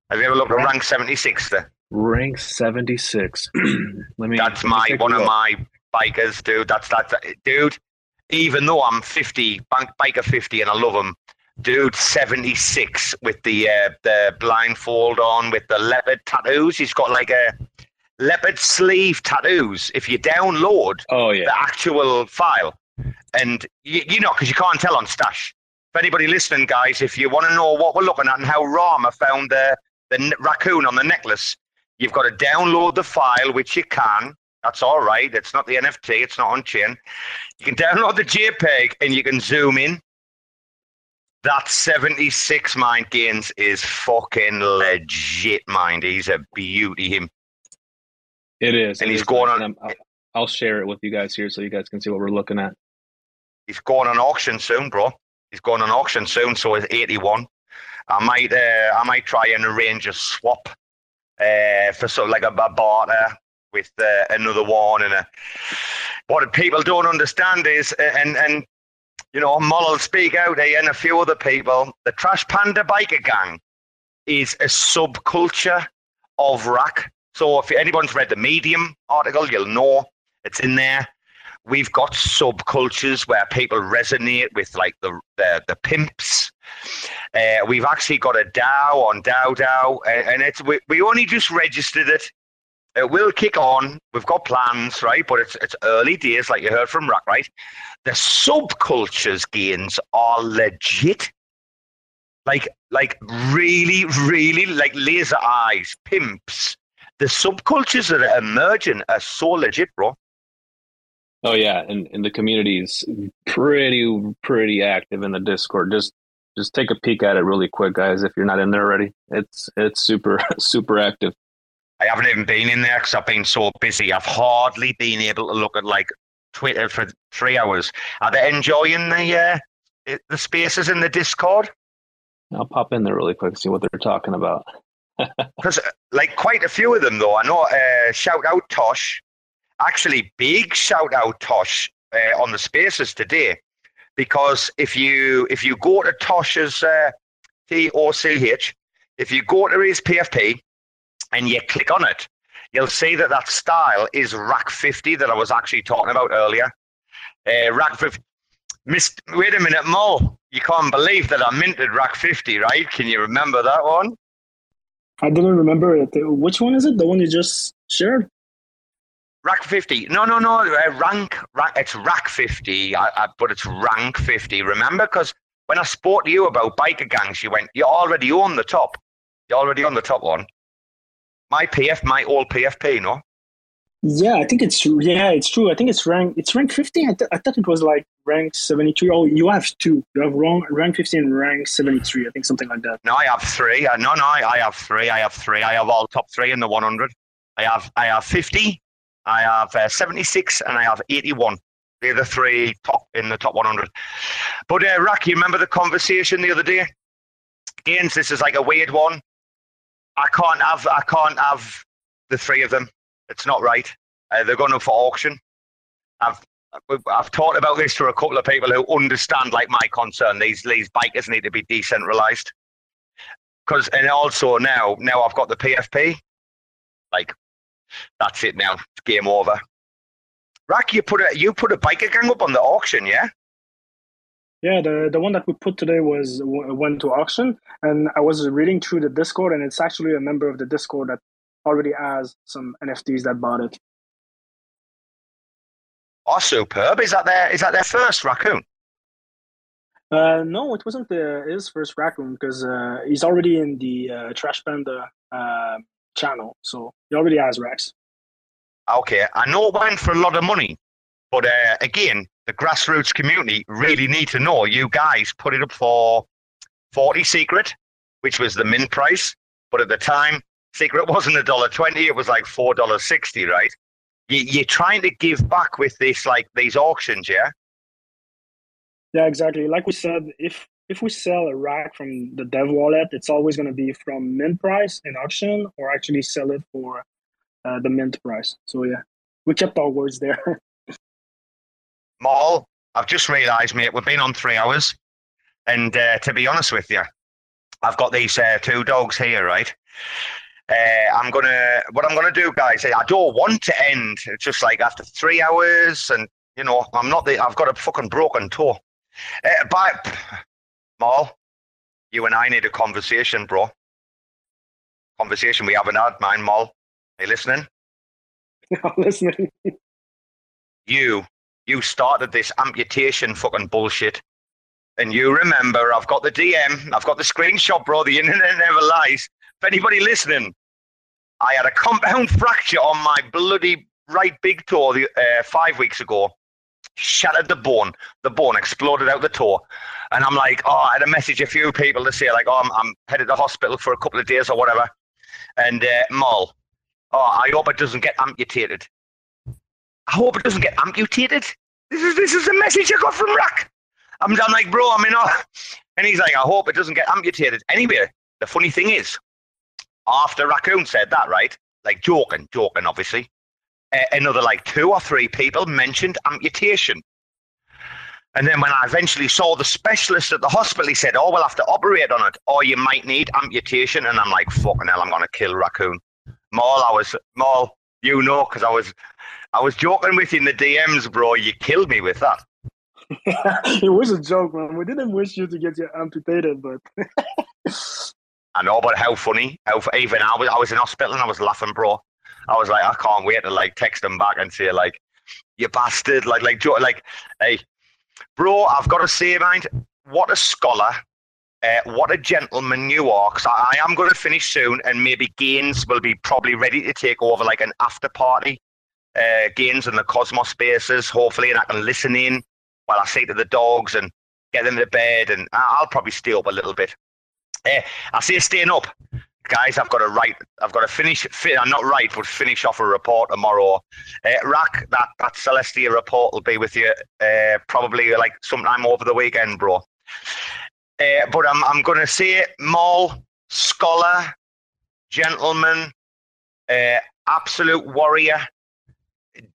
Have you ever looked at rank 76 there? Rank 76. *clears throat* Let me. That's my one of my bikers, dude. That's that, dude. Even though I'm 50, biker 50, and I love him, dude. 76 with the uh, the blindfold on, with the leopard tattoos. He's got like a leopard sleeve tattoos. If you download, oh yeah, the actual file, and you, you know, because you can't tell on Stashh. If anybody listening, guys, if you want to know what we're looking at and how Rarma found the the raccoon on the necklace, you've got to download the file, which you can. That's all right. It's not the NFT. It's not on chain. You can download the JPEG and you can zoom in. That 76 mind gains is fucking legit, mind. He's a beauty, him. It is. And it he's is. going on. I'll share it with you guys here so you guys can see what we're looking at. He's going on auction soon, bro. He's going on auction soon, so it's 81. I might uh, I might try and arrange a swap uh, for sort of like a, a barter with uh, another one and a, what people don't understand is uh, and and you know Moll speak out here and a few other people the Trash Panda biker gang is a subculture of rack. So if anyone's read the Medium article, you'll know it's in there we've got subcultures where people resonate with like the the, the pimps. Uh, we've actually got a DAO on DAO DAO, and it's we, we only just registered it. Uh, it will kick on. We've got plans, right? But it's it's early days, like you heard from Rack, right? The subcultures gains are legit. Like like really, really like laser eyes, pimps. The subcultures that are emerging are so legit, bro. Oh yeah, and, and the community is pretty pretty active in the Discord. Just just take a peek at it really quick, guys. If you're not in there already, it's it's super *laughs* super active. I haven't even been in there because I've been so busy. I've hardly been able to look at like Twitter for three hours. Are they enjoying the uh, the spaces in the Discord? I'll pop in there really quick and see what they're talking about. *laughs* Because like quite a few of them though, I know. Uh, shout out Tosh, actually big shout out Tosh uh, on the spaces today, because if you if you go to Tosh's uh, T O C H, if you go to his PFP and you click on it, you'll see that that style is Rack 50 that I was actually talking about earlier. Uh, Rack 50. Missed, wait a minute, Mo. You can't believe that I minted Rack 50, right? Can you remember that one? I didn't remember it. Which one is it? The one you just shared? Rack 50. No, no, no. Uh, rank, rank. It's Rack 50, I, I, but it's rank 50. Remember? Because when I spoke to you about biker gangs, you went, you already own the top. You already on the top one. My PF, my old PFP, no? Yeah, I think it's. Yeah, it's true. I think it's rank. It's rank fifty. I, th- I thought it was like rank seventy three. Oh, you have two. You have wrong rank fifteen, and rank seventy three. I think something like that. No, I have three. Uh, no, no, I have three. I have three. I have all top three in the one hundred. I have I have fifty. I have uh, seventy six, and I have eighty one. They're the three top in the top one hundred. But uh, Rack, you remember the conversation the other day? Gains, this is like a weird one. I can't have I can't have the three of them. It's not right. Uh, they're going up for auction. I've I've talked about this to a couple of people who understand like my concern. These these bikers need to be decentralized. Because and also now now I've got the PFP. Like that's it now. It's game over. Rack, you put a you put a biker gang up on the auction, yeah? Yeah, the the one that we put today was went to auction, and I was reading through the Discord, and it's actually a member of the Discord that already has some NFTs that bought it. Oh, superb! Is that their is that their first raccoon? Uh, no, it wasn't the, his first raccoon because uh, he's already in the uh, Trash Panda uh, channel, so he already has Rex. Okay, I know it went for a lot of money, but uh, again, the grassroots community really need to know. You guys put it up for forty secret, which was the mint price, but at the time, secret *laughs* wasn't a dollar twenty; it was like four dollars sixty, right? You, you're trying to give back with this, like these auctions, yeah. Yeah, exactly. Like we said, if if we sell a rack from the dev wallet, it's always going to be from mint price in auction, or actually sell it for uh, the mint price. So yeah, we kept our words there. *laughs* Mall, I've just realised, mate, we've been on three hours, and uh, to be honest with you, I've got these uh, two dogs here, right? Uh, I'm gonna what I'm gonna do, guys. I don't want to end. It's just like after three hours, and you know, I'm not the. I've got a fucking broken toe. Uh, but Mal, you and I need a conversation, bro. Conversation we haven't had, mine, Mal. Are you listening? *laughs* I'm listening. You, you started this amputation fucking bullshit. And you remember, I've got the DM, I've got the screenshot, bro. The internet never lies. If anybody listening, I had a compound fracture on my bloody right big toe the, uh, five weeks ago. Shattered the bone. The bone exploded out the toe. And I'm like, oh, I had to message a few people to say, like, oh, I'm, I'm headed to hospital for a couple of days or whatever. And uh, oh, I hope it doesn't get amputated. I hope it doesn't get amputated. This is this is the message I got from Rack. I'm, I'm like, bro, I'm in. Oh. And he's like, I hope it doesn't get amputated. Anyway, the funny thing is, after Raccoon said that, right? Like joking, joking, obviously. Uh, another like two or three people mentioned amputation. And then when I eventually saw the specialist at the hospital, he said, "Oh, we'll have to operate on it, or you might need amputation." And I'm like, "Fucking hell, I'm gonna kill Raccoon." Maul, I was Maul, you know, because I was, I was joking with you in the DMs, bro. You killed me with that. *laughs* it was a joke, man. We didn't wish you to get your amputated, but I know, but how funny. How even I was I was in hospital and I was laughing, bro. I was like, I can't wait to like text them back and say like, you bastard, like like like, hey, bro, I've got to say, mind, what a scholar. Uh, what a gentleman you are, because I, I, am going to finish soon, and maybe Gaines will be probably ready to take over like an after party. Uh, Gains in the Cosmos spaces, hopefully, and I can listen in while I say to the dogs and get them to bed, and I'll probably stay up a little bit. Uh, I say staying up guys, I've got to write. I've got to finish. Fi- I'm not write, but finish off a report tomorrow. Uh, Rack, that that Celestia report will be with you uh, probably like sometime over the weekend, bro. Uh, but I'm I'm going to say Maul, scholar, gentleman, uh, absolute warrior,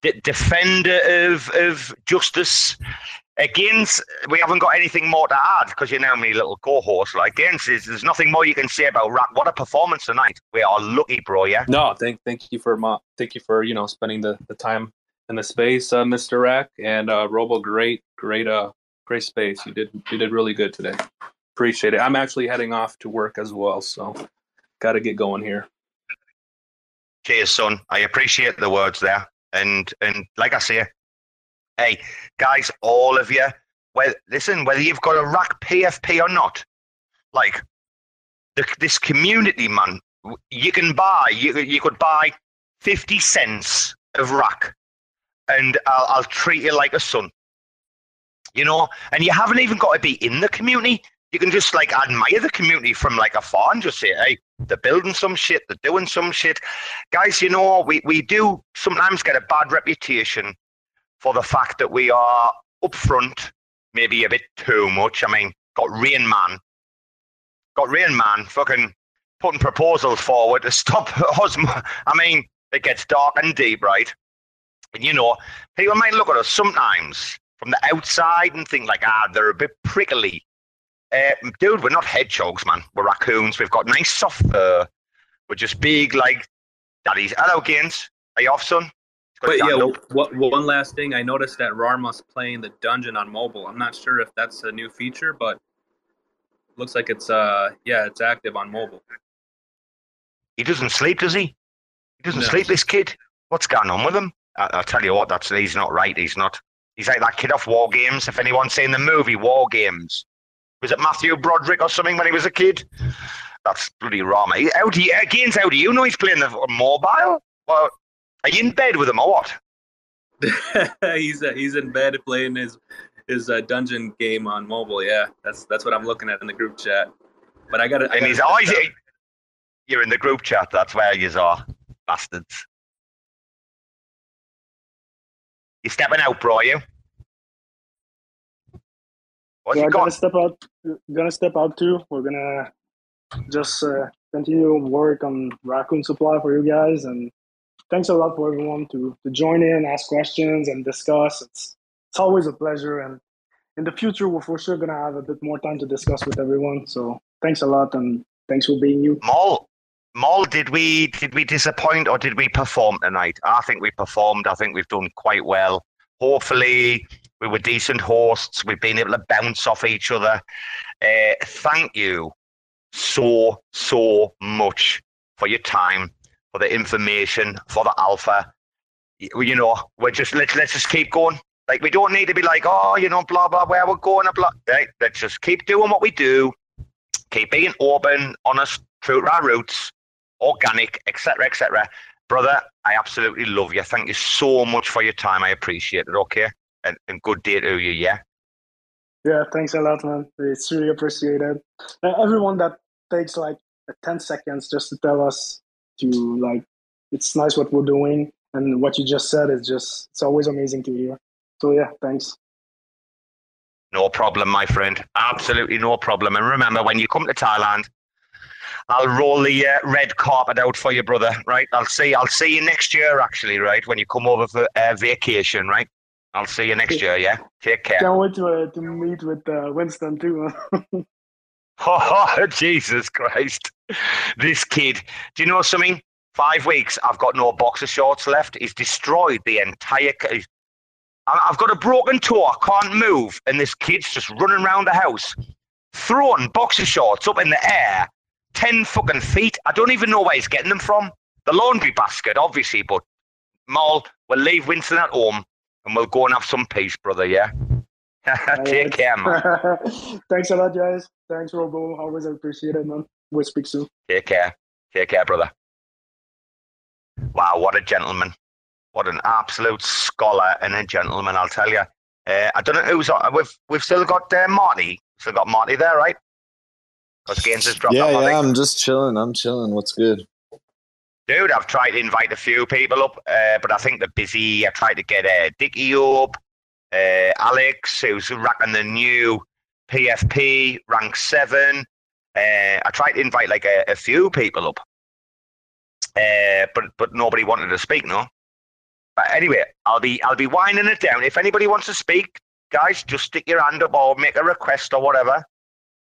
d- defender of of justice. Against, we haven't got anything more to add because you know me, little co-host. Like against, there's, there's nothing more you can say about Rack. What a performance tonight! We are lucky, bro. Yeah. No, thank thank you for my thank you for you know spending the, the time and the space, uh, Mr. Rack and uh, Robo. Great, great, uh, great space. You did you did really good today. Appreciate it. I'm actually heading off to work as well, so got to get going here. Cheers, son. I appreciate the words there, and and like I say, hey guys, all of you, well, listen, whether you've got a rack PFP or not, like the, this community, man, you can buy, you you could buy fifty cents of rack, and I'll, I'll treat you like a son. You know, and you haven't even got to be in the community. You can just like admire the community from like afar and just say, hey, they're building some shit, they're doing some shit. Guys, you know, we, we do sometimes get a bad reputation for the fact that we are upfront, maybe a bit too much. I mean, got Rain Man, got Rain Man fucking putting proposals forward to stop *laughs* us. I mean, it gets dark and deep, right? And you know, people might look at us sometimes from the outside and think like, ah, they're a bit prickly. Uh, dude, we're not hedgehogs, man. We're raccoons. We've got nice soft fur. We're just big like daddies. Hello, Gaines. Are you off, son? But yeah, what, one last thing. I noticed that Rarma's playing the dungeon on mobile. I'm not sure if that's a new feature, but looks like it's uh yeah, it's active on mobile. He doesn't sleep, does he? He doesn't No. sleep. This kid. What's going on with him? I, I'll tell you what. That's he's not right. He's not. He's like that kid off War Games. If anyone's seen the movie War Games, was it Matthew Broderick or something when he was a kid? That's bloody Rarma. He- How do you, against how do you know he's playing the mobile? Well, are you in bed with him or what? *laughs* he's uh, he's in bed playing his his uh, dungeon game on mobile. Yeah, that's that's what I'm looking at in the group chat. But I got to. And he's always you're in the group chat. That's where you are, bastards. You stepping out, bro? Are you? What yeah, gonna step out. Gonna step out too. We're gonna just uh, continue work on raccoon supply for you guys, and thanks a lot for everyone to to join in, ask questions, and discuss. It's it's always a pleasure, and in the future, we're for sure gonna have a bit more time to discuss with everyone. So thanks a lot, and thanks for being you. Mall, Mall, did we did we disappoint or did we perform tonight? I think we performed. I think we've done quite well. Hopefully, we were decent hosts. We've been able to bounce off each other. Uh, thank you so so much for your time, for the information, for the alpha. You, know, we're just let's let's just keep going. Like we don't need to be like, oh, you know, blah blah, where we're going, blah. Right? Let's just keep doing what we do. Keep being open, honest, true to our roots, organic, etc., etc. Brother, I absolutely love you. Thank you so much for your time. I appreciate it. Okay, and, and good day to you. Yeah. Yeah, thanks a lot, man. It's really appreciated. Uh, everyone that takes like uh, 10 seconds just to tell us to like, it's nice what we're doing. And what you just said is just, it's always amazing to hear. So yeah, thanks. No problem, my friend. Absolutely no problem. And remember, when you come to Thailand, I'll roll the uh, red carpet out for you, brother. Right? I'll see. I'll see you next year, actually. Right? When you come over for uh, vacation, right? I'll see you next year. Yeah. Take care. Can't wait to, uh, to meet with uh, Winston too. Oh, *laughs* Jesus Christ. This kid. Do you know something? Five weeks, I've got no boxer shorts left. He's destroyed the entire. I've got a broken toe. I can't move. And this kid's just running around the house, throwing boxer shorts up in the air, 10 fucking feet. I don't even know where he's getting them from. The laundry basket, obviously, but Maul, we'll leave Winston at home and we'll go and have some peace, brother, yeah? *laughs* Take care, man. *laughs* thanks a lot, guys. Thanks, Robo. Always appreciate it, man. We'll speak soon. Take care. Take care, brother. Wow, what a gentleman. What an absolute scholar and a gentleman, I'll tell you. Uh, I don't know who's on. We've, we've still got uh, Marty. Still got Marty there, right? Because Gaines has dropped Yeah, off. Yeah. I'm just chilling. I'm chilling. What's good? Dude, I've tried to invite a few people up, uh, but I think they're busy. I tried to get uh, Dickie up, uh, Alex, who's racking the new PFP rank seven. Uh, I tried to invite like a, a few people up, uh, but but nobody wanted to speak. No. But anyway, I'll be I'll be winding it down. If anybody wants to speak, guys, just stick your hand up or make a request or whatever.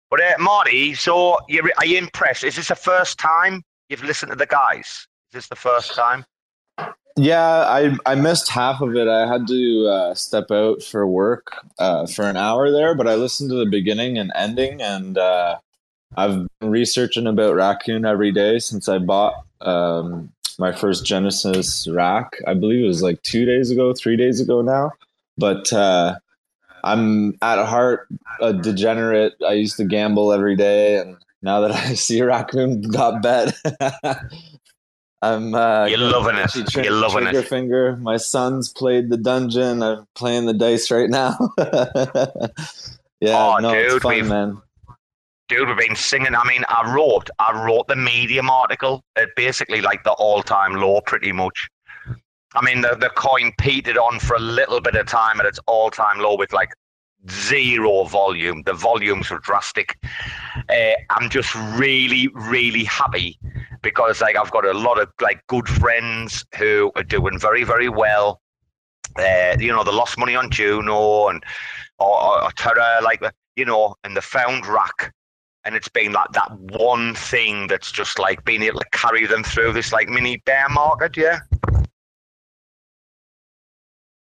But uh, Marty, so are you impressed? Is this the first time you've listened to the guys? Is this the first time? Yeah, I I missed half of it. I had to uh, step out for work uh, for an hour there, but I listened to the beginning and ending, and uh, I've been researching about raccoon every day since I bought um, my first Genesis rack. I believe it was like two days ago, three days ago now. But uh, I'm at heart a degenerate. I used to gamble every day, and now that *laughs* I see a raccoon got bet, *laughs* I'm uh, You're loving it. tri- You're loving trigger it. finger. My son's played the dungeon. I'm playing the dice right now. *laughs* yeah, Oh, no, dude, it's fun, we've- man. Dude, we've been singing. I mean, I wrote, I wrote the Medium article at basically like the all-time low, pretty much. I mean, the the coin petered on for a little bit of time at its all-time low with like zero volume. The volumes were drastic. Uh, I'm just really, really happy because like I've got a lot of like good friends who are doing very, very well. Uh, you know, they lost money on Juno and or, or, or Terra, like you know, and the found rack and it's been like that one thing that's just like being able to carry them through this like mini bear market, yeah.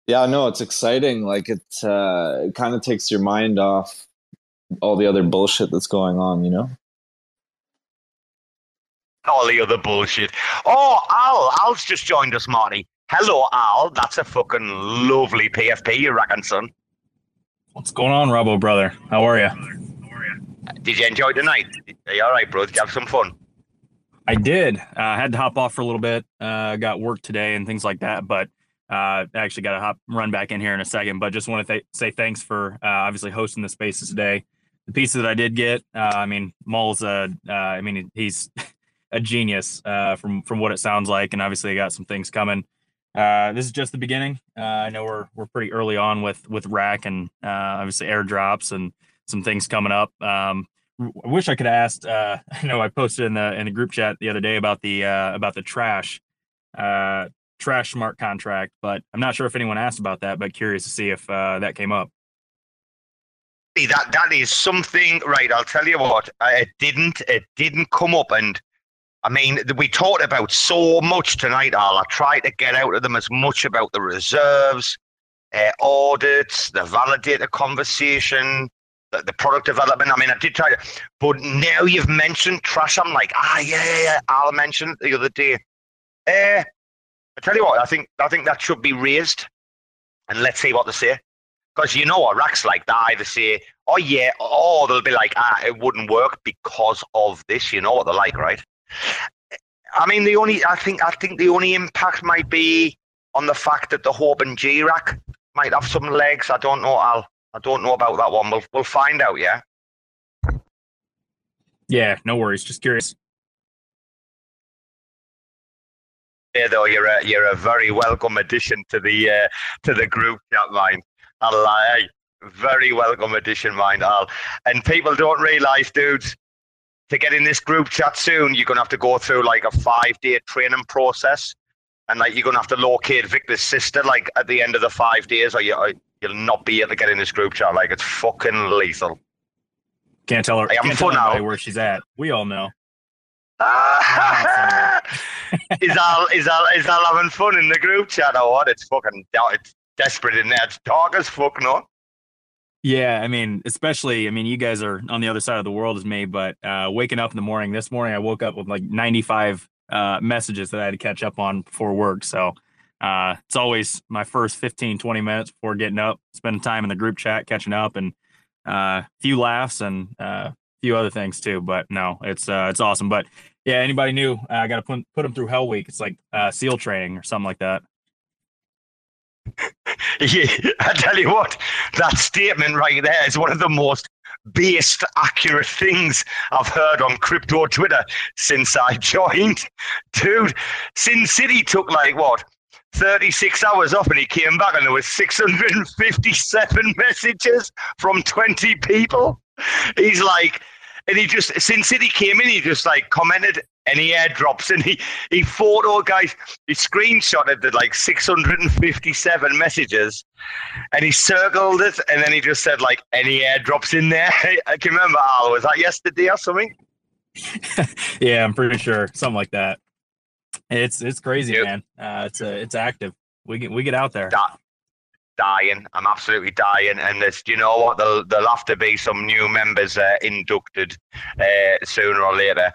Yeah, no, it's exciting. Like it, uh, it kind of takes your mind off all the other bullshit that's going on. You know. All the other bullshit. Oh, Al, Al's just joined us, Marty. Hello, Al. That's a fucking lovely PFP, you reckon, son? What's going on, Robo brother? How are you? Did you enjoy tonight? Are you all right, bro? Did you have some fun? I did. Uh, I had to hop off for a little bit. Uh, got work today and things like that, but uh, I actually got to hop run back in here in a second. But just want to th- say thanks for uh, obviously hosting the spaces today. The pieces that I did get, uh, I mean, Maul's uh, I mean, he's *laughs* a genius uh, from from what it sounds like, and obviously I got some things coming. Uh, this is just the beginning. Uh, I know we're we're pretty early on with with rack and obviously airdrops and some things coming up. Um, I wish I could have asked. Uh, *laughs* I know I posted in the in the group chat the other day about the uh, about the trash uh, trash smart contract, but I'm not sure if anyone asked about that. But curious to see if uh, that came up. That that is something, right? I'll tell you what. It didn't. It didn't come up, and I mean, we talked about so much tonight, Al. I tried to get out of them as much about the reserves, uh, audits, the validator conversation, the, the product development. I mean, I did try to, but now you've mentioned trash. I'm like, ah, yeah, yeah, yeah. Al mentioned the other day. Uh, I tell you what, I think I think that should be raised, and let's see what they say. Because you know what racks like that either say, oh yeah, or they'll be like, ah, it wouldn't work because of this. You know what they're like, right? I mean, the only I think I think the only impact might be on the fact that the Hope and G rack might have some legs. I don't know, Al. I don't know about that one. We'll we'll find out. Yeah. Yeah, no worries. Just curious. Yeah, though you're a you're a very welcome addition to the uh, to the group chat, mind. I'll lie. Very welcome addition, mind, Al. And people don't realise, dudes, to get in this group chat soon, you're gonna have to go through like a five day training process, and like you're gonna have to locate Victor's sister like at the end of the five days, or you or you'll not be able to get in this group chat. Like it's fucking lethal. Can't tell her. Can't tell now. where she's at. We all know. *laughs* is Al is Al is Al having fun in the group chat or what? It's fucking it's desperate in there. It's dark as fuck, no. Yeah, I mean, especially, I mean, you guys are on the other side of the world as me, but uh, waking up in the morning, this morning, I woke up with like 95 uh, messages that I had to catch up on before work. So uh, it's always my first 15, 20 minutes before getting up, spending time in the group chat, catching up, and uh, a few laughs and uh, few other things too. But no, it's uh, it's awesome. But yeah, anybody new, uh, I got to put, put them through Hell Week. It's like uh, SEAL training or something like that. *laughs* Yeah, I tell you what, that statement right there is one of the most based, accurate things I've heard on crypto Twitter since I *laughs* joined. Dude, Sin City took like what? 36 hours off and he came back and there was 657 *laughs* messages from 20 people. *laughs* He's like, and he just, Sin he came in, he just like commented any airdrops and he, he photo guys, he screenshotted the like 657 messages and he circled it and then he just said like any airdrops in there. *laughs* I can remember, Al, was that yesterday or something? *laughs* yeah, I'm pretty sure something like that. It's it's crazy, yep. man. Uh, it's uh, it's active. We get we get out there. That, dying. I'm absolutely dying. And there's, you know what? There'll, there'll have to be some new members uh, inducted uh, sooner or later.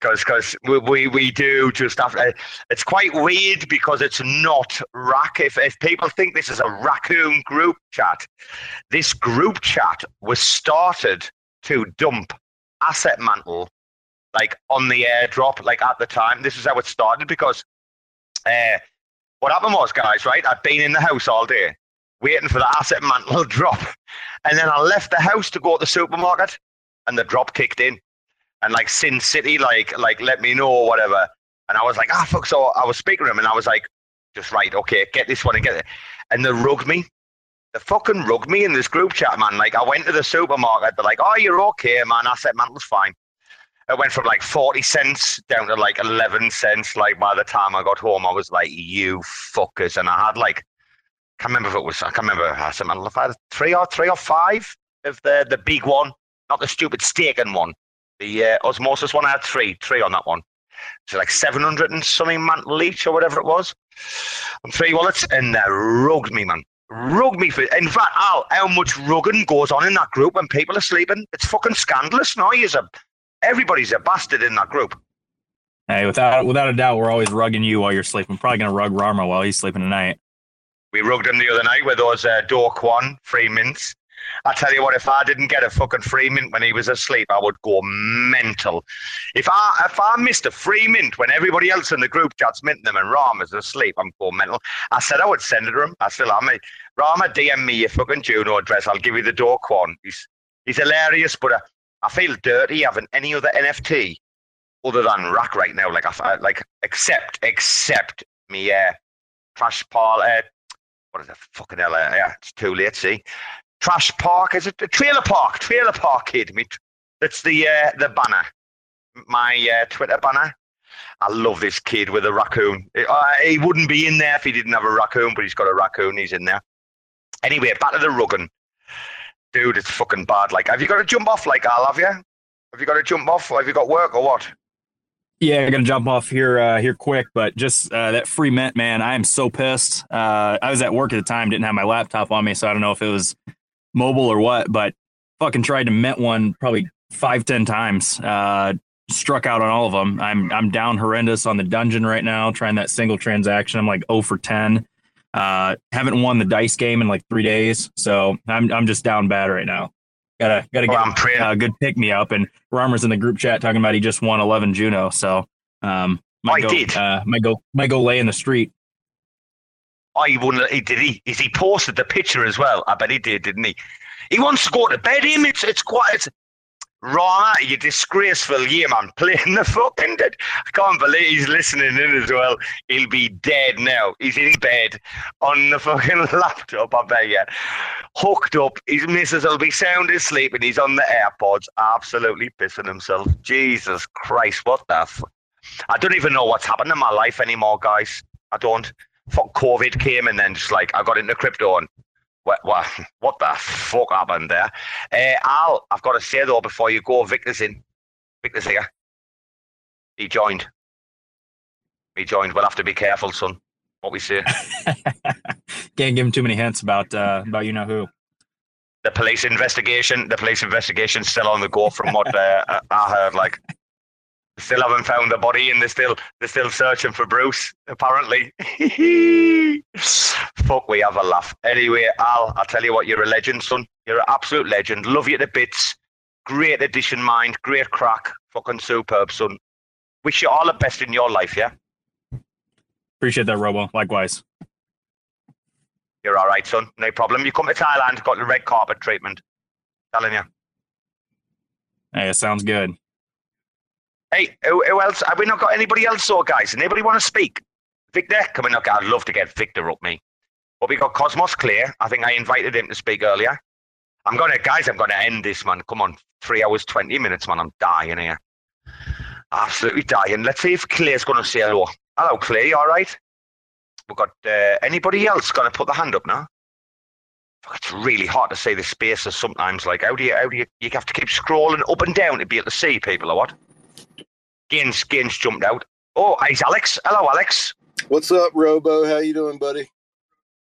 Because because we, we, we do just have to, it's quite weird because it's not rack. If, if people think this is a raccoon group chat, this group chat was started to dump asset mantle like on the airdrop, like at the time. This is how it started because uh, what happened was, guys, right? I've been in the house all day waiting for the asset mantle *laughs* drop. And then I left the house to go to the supermarket and the drop kicked in. And like Sin City, like, like let me know or whatever. And I was like, ah, fuck. So I was speaking to him and I was like, just right, okay, get this one and get it. And they rugged me. They fucking rugged me in this group chat, man. Like I went to the supermarket, they're like, oh, you're okay, man. Asset mantle's fine. It went from like 40 cents down to like 11 cents. Like by the time I got home, I was like, you fuckers. And I had like can't remember if it was. I can't remember. I don't know if I had three or three or five of the the big one, not the stupid staking one. The uh, osmosis one. I had three, three on that one. So like seven hundred and something mantle each or whatever it was. And three wallets, and they rugged me, man. Rugged me for. In fact, Al, how much rugging goes on in that group when people are sleeping? It's fucking scandalous. No, he's a everybody's a bastard in that group. Hey, without without a doubt, we're always rugging you while you're sleeping. Probably gonna rug Rarma while he's sleeping tonight. We rugged him the other night with those uh, Kwon free mints. I tell you what, if I didn't get a fucking free mint when he was asleep, I would go mental. If I if I missed a free mint when everybody else in the group chat's minting them and Rarma's asleep, I'm going mental. I said I would send it to him. I still am. Rarma, DM me your fucking Juno address. I'll give you the Do Kwon. He's he's hilarious, but uh, I feel dirty having any other NFT other than Rack right now. Like I like except except me uh, Trash Paul uh, what is it? Fucking hell, uh, yeah, it's too late. See, Trash Park is it? The Trailer Park, Trailer Park Kid. Me, that's the uh, the banner, my uh, Twitter banner. I love this kid with a raccoon. Uh, he wouldn't be in there if he didn't have a raccoon, but he's got a raccoon. He's in there. Anyway, back to the rugging. Dude, it's fucking bad. Like, have you got to jump off like I'll have you? Have you got to jump off? Or have you got work or what? Yeah, I'm gonna jump off here uh, here quick, but just uh, that free mint, man. I am so pissed. Uh, I was at work at the time, didn't have my laptop on me, so I don't know if it was mobile or what. But fucking tried to mint one probably five ten times. Uh, struck out on all of them. I'm I'm down horrendous on the dungeon right now, trying that single transaction. I'm like 0 for 10. Uh, haven't won the dice game in like three days, so I'm I'm just down bad right now. Gotta gotta well, get a good pick me up. And Rarma's in the group chat talking about he just won eleven Juno. So um might oh, go did. Uh, might go might go lay in the street. Oh, he won. He did. He is he posted the picture as well. I bet he did, didn't he? He wants to go to bed. Him. It's it's quite. It's, Right, you disgraceful year, man. *laughs* Playing the fucking dead. I can't believe he's listening in as well. He'll be dead now. He's in bed on the fucking *laughs* laptop, I bet you. Hooked up. His missus will be sound asleep and he's on the AirPods, absolutely pissing himself. Jesus Christ, what the f- I don't even know what's happened in my life anymore, guys. I don't. Fuck, COVID came and then just like I got into crypto and what, what, *laughs* what the fuck happened there? Uh, Al, I've got to say though, before you go, Victor's in. Victor's here. He joined. He joined. We'll have to be careful, son. What we say. *laughs* Can't give him too many hints about uh, about you know who. The police investigation. The police investigation still on the go, from what uh, *laughs* I heard. Like still haven't found the body and they're still they're still searching for Bruce, apparently. *laughs* Fuck, we have a laugh. Anyway, Al, I'll tell you what, you're a legend, son. You're an absolute legend. Love you to bits. Great addition, mind. Great crack. Fucking superb, son. Wish you all the best in your life, yeah? Appreciate that, Robo. Likewise. You're all right, son. No problem. You come to Thailand, got the red carpet treatment. Telling you. Hey, it sounds good. Hey, who, who else? Have we not got anybody else, so guys? Anybody want to speak? Victor, can we not? I'd love to get Victor up me. But we got Cosmos Clear. I think I invited him to speak earlier. I'm gonna, guys. I'm gonna end this, man. Come on, three hours twenty minutes, man. I'm dying here. Absolutely dying. Let's see if Clear's gonna say hello. Hello, Claire. You all right? We've got uh, anybody else gonna put the hand up now? It's really hard to see the spaces sometimes. Like, how do you, how do you, you have to keep scrolling up and down to be able to see people or what? Gaines, Gaines jumped out. Oh, he's Alex. Hello, Alex. What's up, Robo? How you doing, buddy?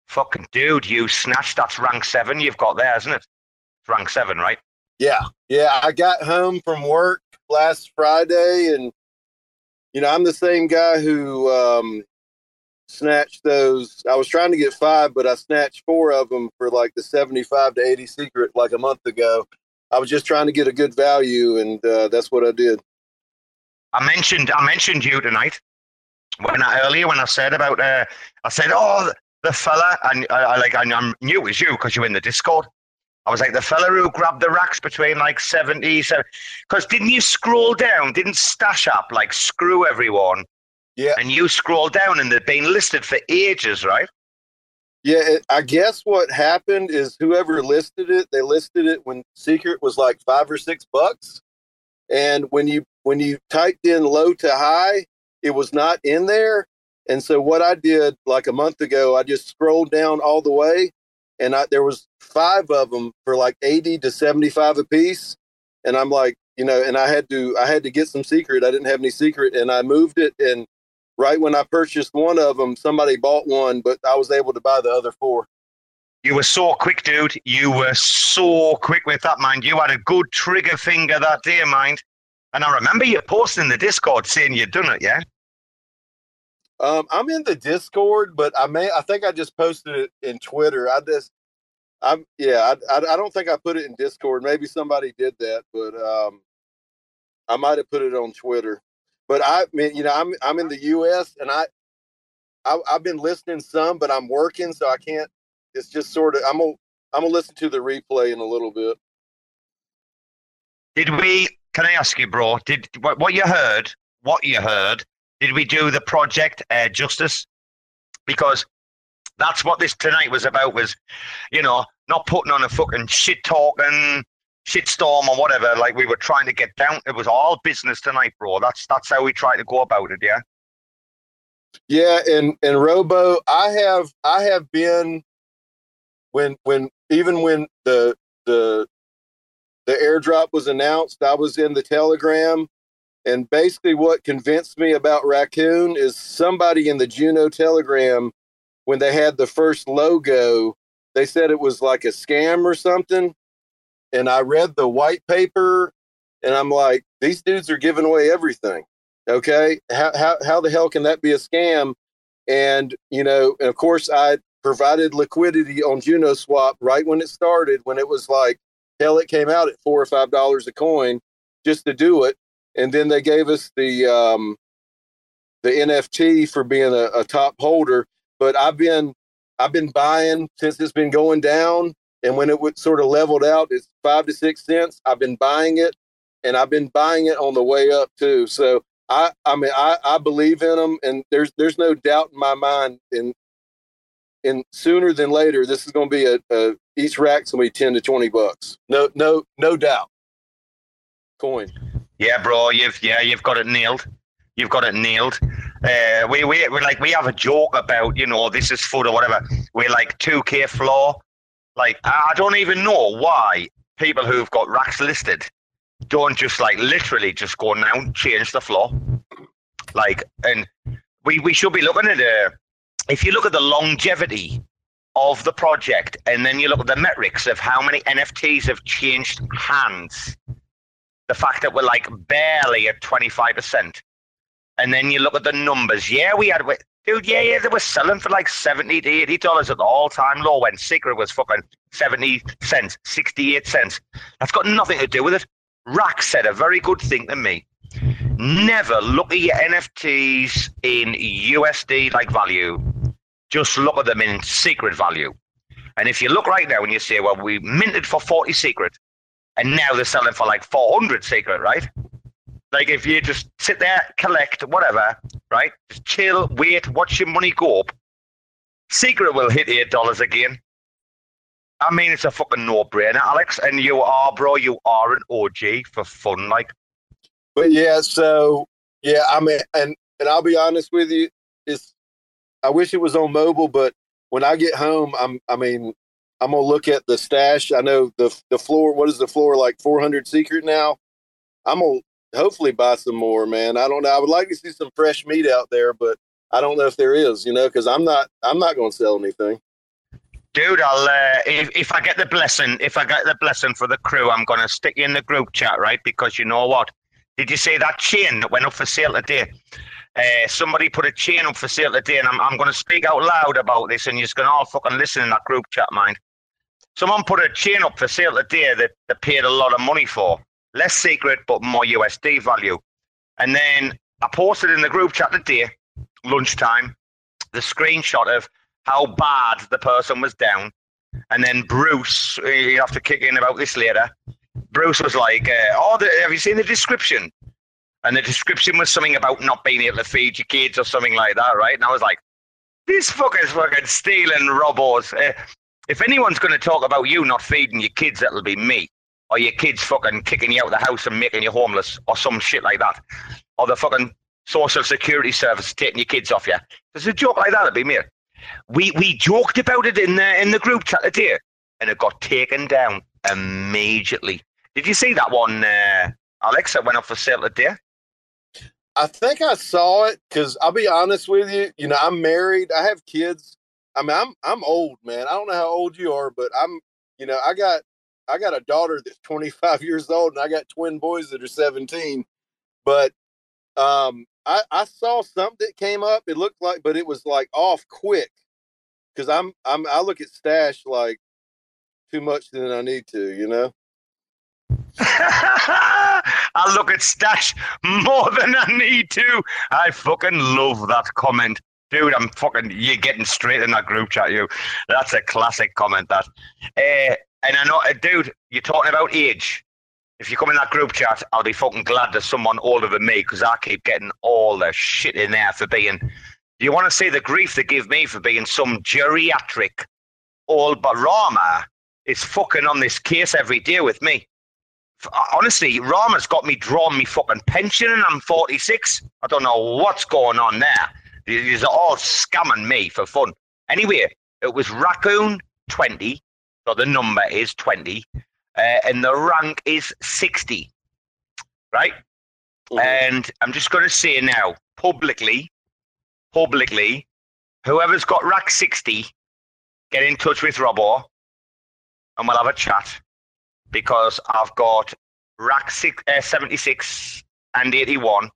Fucking dude, you snatched. That's rank seven you've got there, isn't it? It's rank seven, right? Yeah, yeah. I got home from work last Friday, and you know I'm the same guy who um, snatched those. I was trying to get five, but I snatched four of them for like the seventy-five to eighty secret like a month ago. I was just trying to get a good value, and uh, that's what I did. I mentioned I mentioned you tonight when I earlier when I said about uh, I said oh the, fella and I, I like I, I knew it was you because you were in the Discord. I was like the fella who grabbed the RACs between like 70, because didn't you scroll down? Didn't stash up like screw everyone? Yeah. And you scroll down and they've been listed for ages, right? Yeah, it, I guess what happened is whoever listed it, they listed it when secret was like five or six bucks, and when you when you typed in low to high, it was not in there. And so what I did like a month ago, I just scrolled down all the way, and I, there was five of them for like eighty to seventy five a piece, and I'm like, you know, and I had to I had to get some secret. I didn't have any secret, and I moved it. And right when I purchased one of them, somebody bought one, but I was able to buy the other four. You were so quick, dude. You were so quick with that, mind. You had a good trigger finger that day, mind. And I remember you posting in the Discord saying you'd done it, yeah? Um, I'm in the Discord, but I may I think I just posted it in Twitter. I just I'm yeah, I, I, I don't think I put it in Discord. Maybe somebody did that, but um, I might have put it on Twitter. But I mean, you know, I'm I'm in the U.S. and I, I I've been listening some, but I'm working, so I can't. It's just sort of I'm gonna I'm gonna listen to the replay in a little bit. Did we? Can I ask you, bro? Did what, what you heard? What you heard? Did we do the project uh, justice? Because that's what this tonight was about. Was you know not putting on a fucking shit talking shit storm or whatever. Like we were trying to get down. It was all business tonight, bro. That's that's how we tried to go about it. Yeah. Yeah, and and Robo, I have I have been when when even when the the the airdrop was announced, I was in the Telegram, and basically what convinced me about Raccoon is somebody in the Juno Telegram when they had the first logo, they said it was like a scam or something, and I read the white paper, and I'm like, these dudes are giving away everything. Okay, how how how the hell can that be a scam? And you know, and of course, I provided liquidity on Juno Swap right when it started, when it was like hell, it came out at four or five dollars a coin just to do it, and then they gave us the um, the NFT for being a, a top holder. But I've been I've been buying since it's been going down, and when it would sort of leveled out, it's five to six cents. I've been buying it, and I've been buying it on the way up too. So I, I mean, I, I believe in them, and there's there's no doubt in my mind. And and sooner than later, this is going to be a, a each RAC's going to be ten to twenty bucks. No, no, no doubt. Coin. Yeah, bro. You've yeah, you've got it nailed. You've got it nailed. Uh, we we we like we have a joke about you know this is food or whatever. We're like two K floor. Like I don't even know why people who've got RACs listed don't just like literally just go now and change the floor. Like, and we we should be looking at uh, if you look at the longevity of the project, and then you look at the metrics of how many NFTs have changed hands. The fact that we're like barely at twenty five percent and then you look at the numbers. Yeah, we had, dude, yeah, yeah, they were selling for like 70 to 80 dollars at the all time low when Secret was fucking 70 cents, 68 cents. That's got nothing to do with it. Rack said a very good thing to me. Never look at your NFTs in USD like value. Just look at them in secret value. And if you look right now and you say, well, we minted for 40 secret, and now they're selling for like 400 secret, right? Like if you just sit there, collect, whatever, right? Just chill, wait, watch your money go up. Secret will hit eight dollars again. I mean, it's a fucking no-brainer, Alex. And you are, bro. You are an OG for fun, like. But yeah, so yeah, I mean, and and I'll be honest with you, it's I wish it was on mobile, but when I get home, I'm I mean, I'm gonna look at the Stashh. I know the the floor. What is the floor like? 400 secret now. I'm gonna hopefully buy some more, man. I don't know. I would like to see some fresh meat out there, but I don't know if there is. You know, because I'm not I'm not gonna sell anything. Dude, I'll uh, if if I get the blessing, if I get the blessing for the crew, I'm gonna stick you in the group chat, right? Because you know what? Did you see that chain that went up for sale today? Uh, somebody put a chain up for sale today, and I'm I'm gonna speak out loud about this, and you're just gonna all fucking listen in that group chat, mind. Someone put a chain up for sale today that they paid a lot of money for, less secret but more USD value, and then I posted in the group chat today, lunchtime, the screenshot of how bad the person was down. And then Bruce, you have to kick in about this later. Bruce was like, uh, "Oh, the, have you seen the description?" And the description was something about not being able to feed your kids or something like that, right? And I was like, "This fucker's fucking stealing robos." Uh, if anyone's going to talk about you not feeding your kids, that'll be me. Or your kids fucking kicking you out of the house and making you homeless, or some shit like that. Or the fucking social security service taking your kids off you. There's a joke like that, it'd be me. We we joked about it in the in the group chat today, and it got taken down immediately. Did you see that one, uh, Alex? That went up for sale today. I think I saw it because I'll be honest with you. You know, I'm married. I have kids. I mean, I'm I'm old, man. I don't know how old you are, but I'm. You know, I got I got a daughter that's *laughs* 25 years old, and I got twin boys that are 17. But um, I, I saw something that came up. It looked like, but it was like off quick because I'm I'm I look at Stashh like too much than I need to, you know. *laughs* I look at Stashh more than I need to. I fucking love that comment. Dude, I'm fucking, you're getting straight in that group chat, you. That's a classic comment, that. Uh, and I know, uh, dude, you're talking about age. If you come in that group chat, I'll be fucking glad there's someone older than me because I keep getting all the shit in there for being. Do you want to see the grief they give me for being some geriatric old Rarma is fucking on this case every day with me? Honestly, Rarma's got me drawing me fucking pension and I'm 46. I don't know what's going on there. These are all scamming me for fun. Anyway, it was Raccoon 20. So the number is 20 uh, and the rank is 60. Right? Mm-hmm. And I'm just going to say now, publicly, publicly, whoever's got RAC 60, get in touch with Robo and we'll have a chat because I've got RAC six, uh, 76 and 81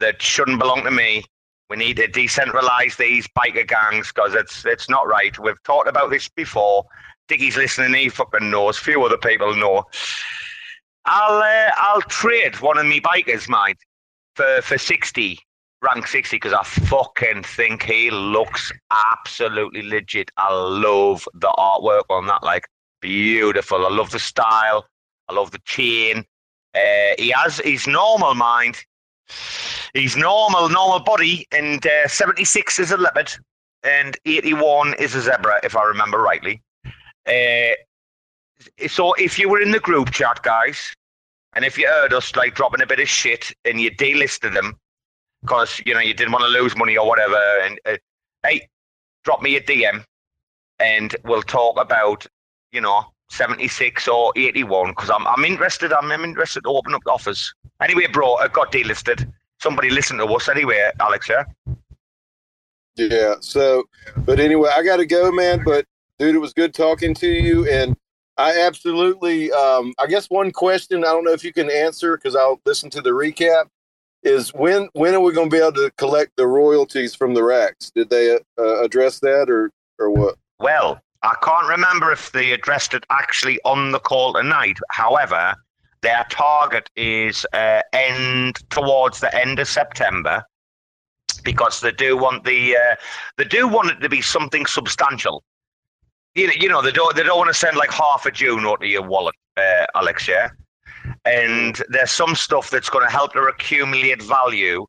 that shouldn't belong to me. We need to decentralize these biker gangs because it's it's not right. We've talked about this before. Dickie's listening. He fucking knows. Few other people know. I'll uh, I'll trade one of me bikers, mate, for for sixty, rank sixty, because I fucking think he looks absolutely legit. I love the artwork on that, like beautiful. I love the style. I love the chain. Uh, he has his normal mind. He's normal, normal body, and uh, 76 is a leopard, and 81 is a zebra, if I remember rightly. Uh, so if you were in the group chat, guys, and if you heard us like dropping a bit of shit and you delisted them because you know you didn't want to lose money or whatever, and uh, hey, drop me a DM and we'll talk about you know 76 or 81 because I'm I'm interested. I'm, I'm interested to open up offers. Anyway, bro, I got delisted. Somebody listen to us anyway, Alex. Yeah. Yeah. So, but anyway, I got to go, man. But dude, it was good talking to you. And I absolutely, um, I guess one question I don't know if you can answer because I'll listen to the recap is when when are we going to be able to collect the royalties from the RACs? Did they uh, address that or or what? Well, I can't remember if they addressed it actually on the call tonight. However, their target is uh, end towards the end of September because they do want the uh, they do want it to be something substantial you know, you know, they don't they don't want to send like half a Juno to your wallet. uh, Alex. Yeah, and there's some stuff that's going to help to accumulate value.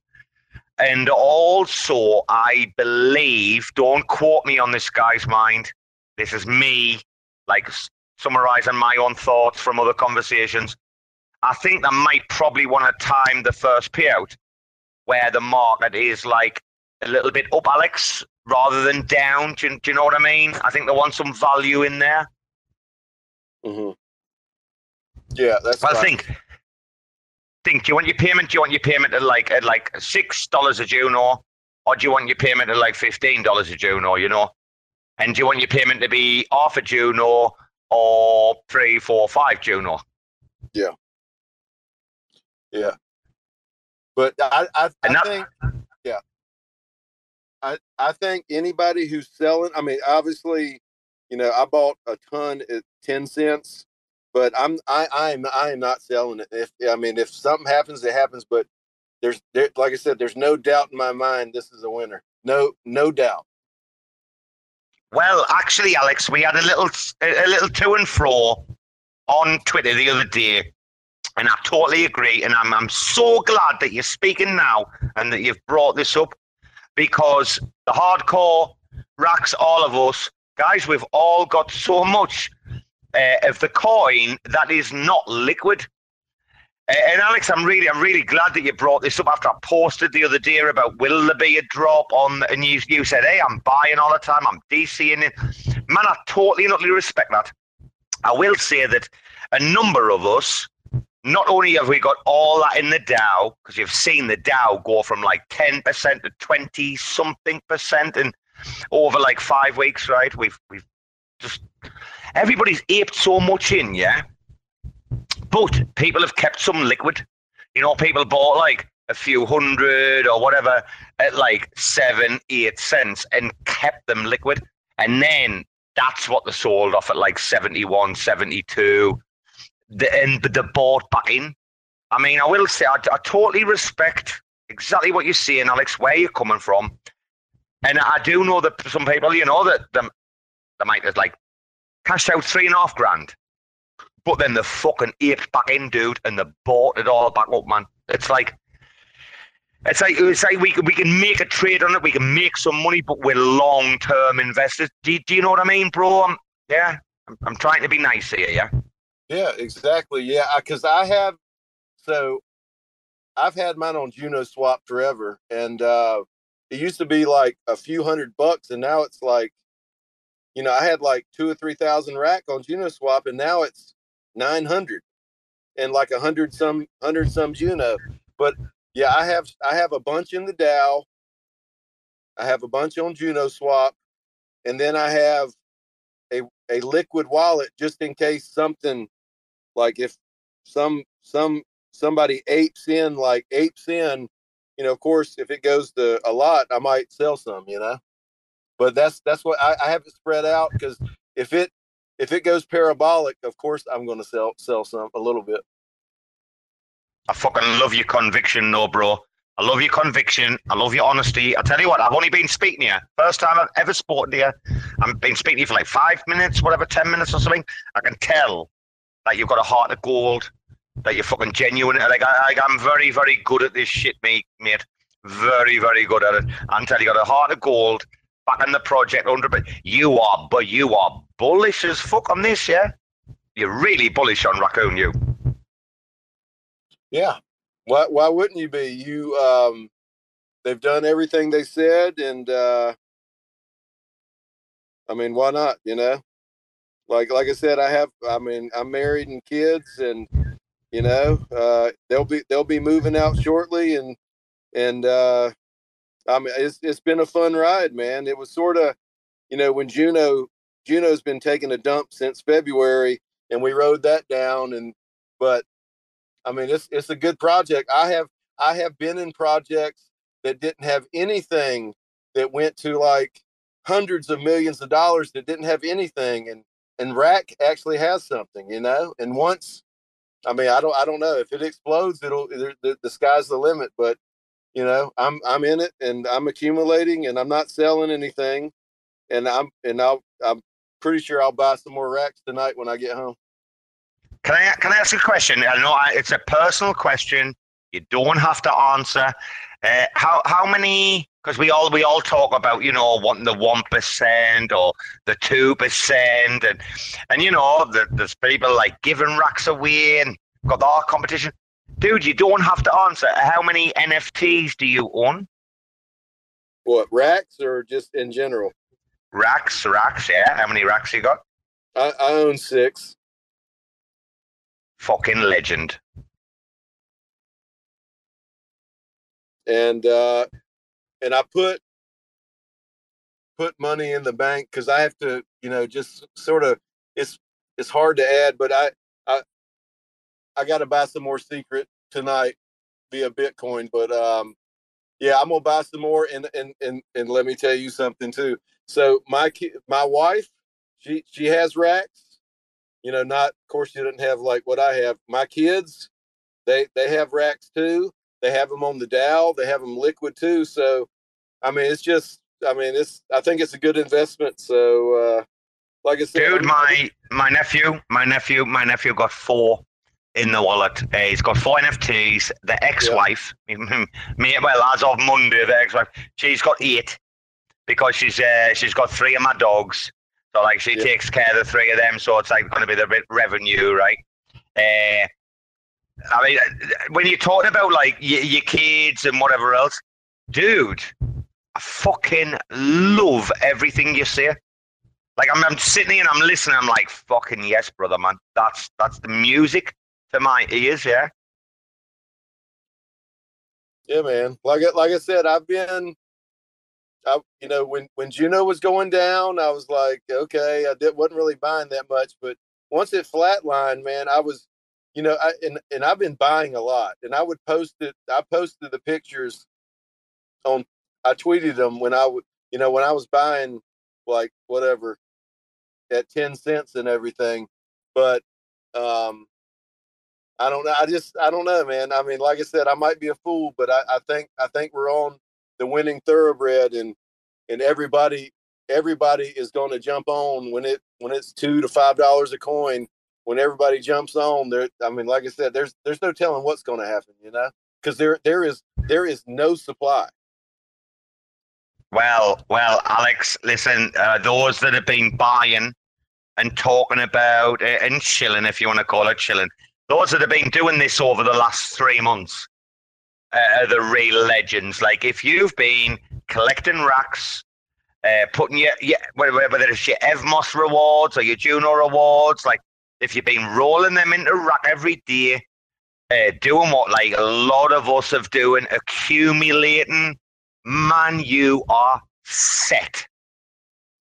And also, I believe, don't quote me on this guy's mind. This is me, like summarizing my own thoughts from other conversations. I think they might probably want to time the first payout where the market is like a little bit up, Alex, rather than down. Do you, do you know what I mean? I think they want some value in there. Mm-hmm. Yeah, that's. Well, fine. think. Think. Do you want your payment? Do you want your payment at like at like six dollars a Juno, or or do you want your payment at like fifteen dollars a Juno? You know, and do you want your payment to be half a Juno or three, four, five Juno? Yeah. Yeah. But I, I, I that- think, yeah. I, I think anybody who's selling, I mean, obviously, you know, I bought a ton at 10 cents, but I'm, I, I am, I am not selling it. If, I mean, if something happens, it happens, but there's, there, like I said, there's no doubt in my mind, this is a winner. No, no doubt. Well, actually, Alex, we had a little a little to and fro on Twitter the other day, and I totally agree. And I'm I'm so glad that you're speaking now and that you've brought this up because the hardcore RACs, all of us guys, we've all got so much uh, of the coin that is not liquid. And Alex, I'm really, I'm really glad that you brought this up after I posted the other day about will there be a drop on, and you, you said, hey, I'm buying all the time, I'm DCing it. Man, I totally and utterly respect that. I will say that a number of us, not only have we got all that in the DAO, because you've seen the DAO go from like 10% to 20 something percent in over like five weeks, right? We've, we've just, everybody's aped so much in, yeah? But people have kept some liquid. You know, people bought like a few hundred or whatever at like seven, eight cents and kept them liquid. And then that's what they sold off at like 71, 72. The, and the bought back in. I mean, I will say, I, I totally respect exactly what you're saying, Alex, where you're coming from. And I do know that some people, you know, that them, they might have like cashed out three and a half grand but then the fucking aped back in, dude, and they bought it all back up, man. It's like it's like it's like we we can make a trade on it, we can make some money, but we're long term investors. Do you, do you know what I mean, bro? I'm, yeah, I'm, I'm trying to be nice here, yeah. Yeah, exactly. Yeah, because I have so I've had mine on Juno Swap forever, and uh, it used to be like a few hundred bucks, and now it's like, you know, I had like two or three thousand RAC on Juno Swap, and now it's nine hundred, and like a hundred some hundred some Juno. But yeah, I have I have a bunch in the DAO. I have a bunch on Juno Swap, and then I have a a liquid wallet just in case something like if some some somebody apes in like apes in you know of course if it goes to a lot i might sell some you know but that's that's what i, I have it spread out because if it if it goes parabolic of course i'm going to sell sell some a little bit I fucking love your conviction, no, bro. I love your conviction. I love your honesty. I tell you what, I've only been speaking to you. First time I've ever spoken to you. I've been speaking to you for like five minutes, whatever, ten minutes or something. I can tell that you've got a heart of gold, that you're fucking genuine. Like I, I'm very, very good at this shit, mate. Mate, very, very good at it. I'm telling you, got a heart of gold. Back in the project, under, but you are, but you are bullish as fuck on this, yeah. You're really bullish on raccoon, you. yeah why why wouldn't you be you um they've done everything they said and uh i mean why not you know like like i said i have i mean i'm married and kids and you know uh they'll be they'll be moving out shortly and and uh i mean it's it's been a fun ride man. It was sort of you know when juno juno's been taking a dump since february and we rode that down and but i mean it's it's a good project. I have i have been in projects that didn't have anything that went to like hundreds of millions of dollars that didn't have anything and and RAC actually has something you know? And once i mean i don't i don't know. If it explodes it'll the, the, sky's the limit but you know i'm i'm in it and i'm accumulating and i'm not selling anything and i'm and i'll i'm pretty sure i'll buy some more RACs tonight when i get home Can I can I ask a question? I know I, it's a personal question. You don't have to answer. Uh, how how many? Because we all we all talk about you know wanting the one percent or the two percent, and and you know the, there's people like giving RACs away and got the art competition. Dude, you don't have to answer. How many NFTs do you own? What RACs or just in general? RACs, RACs. Yeah. How many RACs you got? I, I own six. Fucking legend. and uh and I put put money in the bank because I have to, you know, just sort of it's it's hard to add, but I I I got to buy some more secret tonight via Bitcoin. But um, yeah, I'm gonna buy some more, and and and and let me tell you something too. So my ki- my wife, she she has RACs. You know, not of course she doesn't have like what I have. My kids, they they have RACs too. They have them on the DAO. They have them liquid too. So, I mean, it's just, I mean, it's. I think it's a good investment. So, uh, like I said, Dude, my my nephew, my nephew, my nephew got four in the wallet. Uh, he's got four NFTs. The ex-wife, *laughs* me, well, as of Monday, the ex-wife, she's got eight because she's uh, she's got three of my dogs. So like she takes care of the three of them. So it's like going to be the bit revenue, right? Uh, I mean, when you're talking about like your, your kids and whatever else, dude, I fucking love everything you say. Like I'm, I'm sitting here and I'm listening. I'm like, fucking yes, brother, man. That's that's the music my ears. Yeah. Yeah, man. Like like I said, I've been, I you know when when Juno was going down, I was like, okay, I did, wasn't really buying that much, but once it flatlined, man, I was, you know, I and and I've been buying a lot, and I would post it. I posted the pictures on. I tweeted them when I would, you know, when I was buying like whatever at ten cents and everything, but um I don't know. I just I don't know, man. I mean, like I said, I might be a fool, but I, I think I think we're on the winning thoroughbred, and and everybody everybody is going to jump on when it when it's two to five dollars a coin. When everybody jumps on, there. I mean, like I said, there's there's no telling what's going to happen, you know, because there there is there is no supply. Well, well, Alex, listen, uh, those that have been buying and talking about uh, and chilling, if you want to call it chilling, those that have been doing this over the last three months uh, are the real legends. Like, if you've been collecting RACs, uh, putting your, your whether it's your Evmos rewards or your Juno rewards, like if you've been rolling them into RAC every day, uh, doing what like a lot of us have doing, accumulating, man, you are set.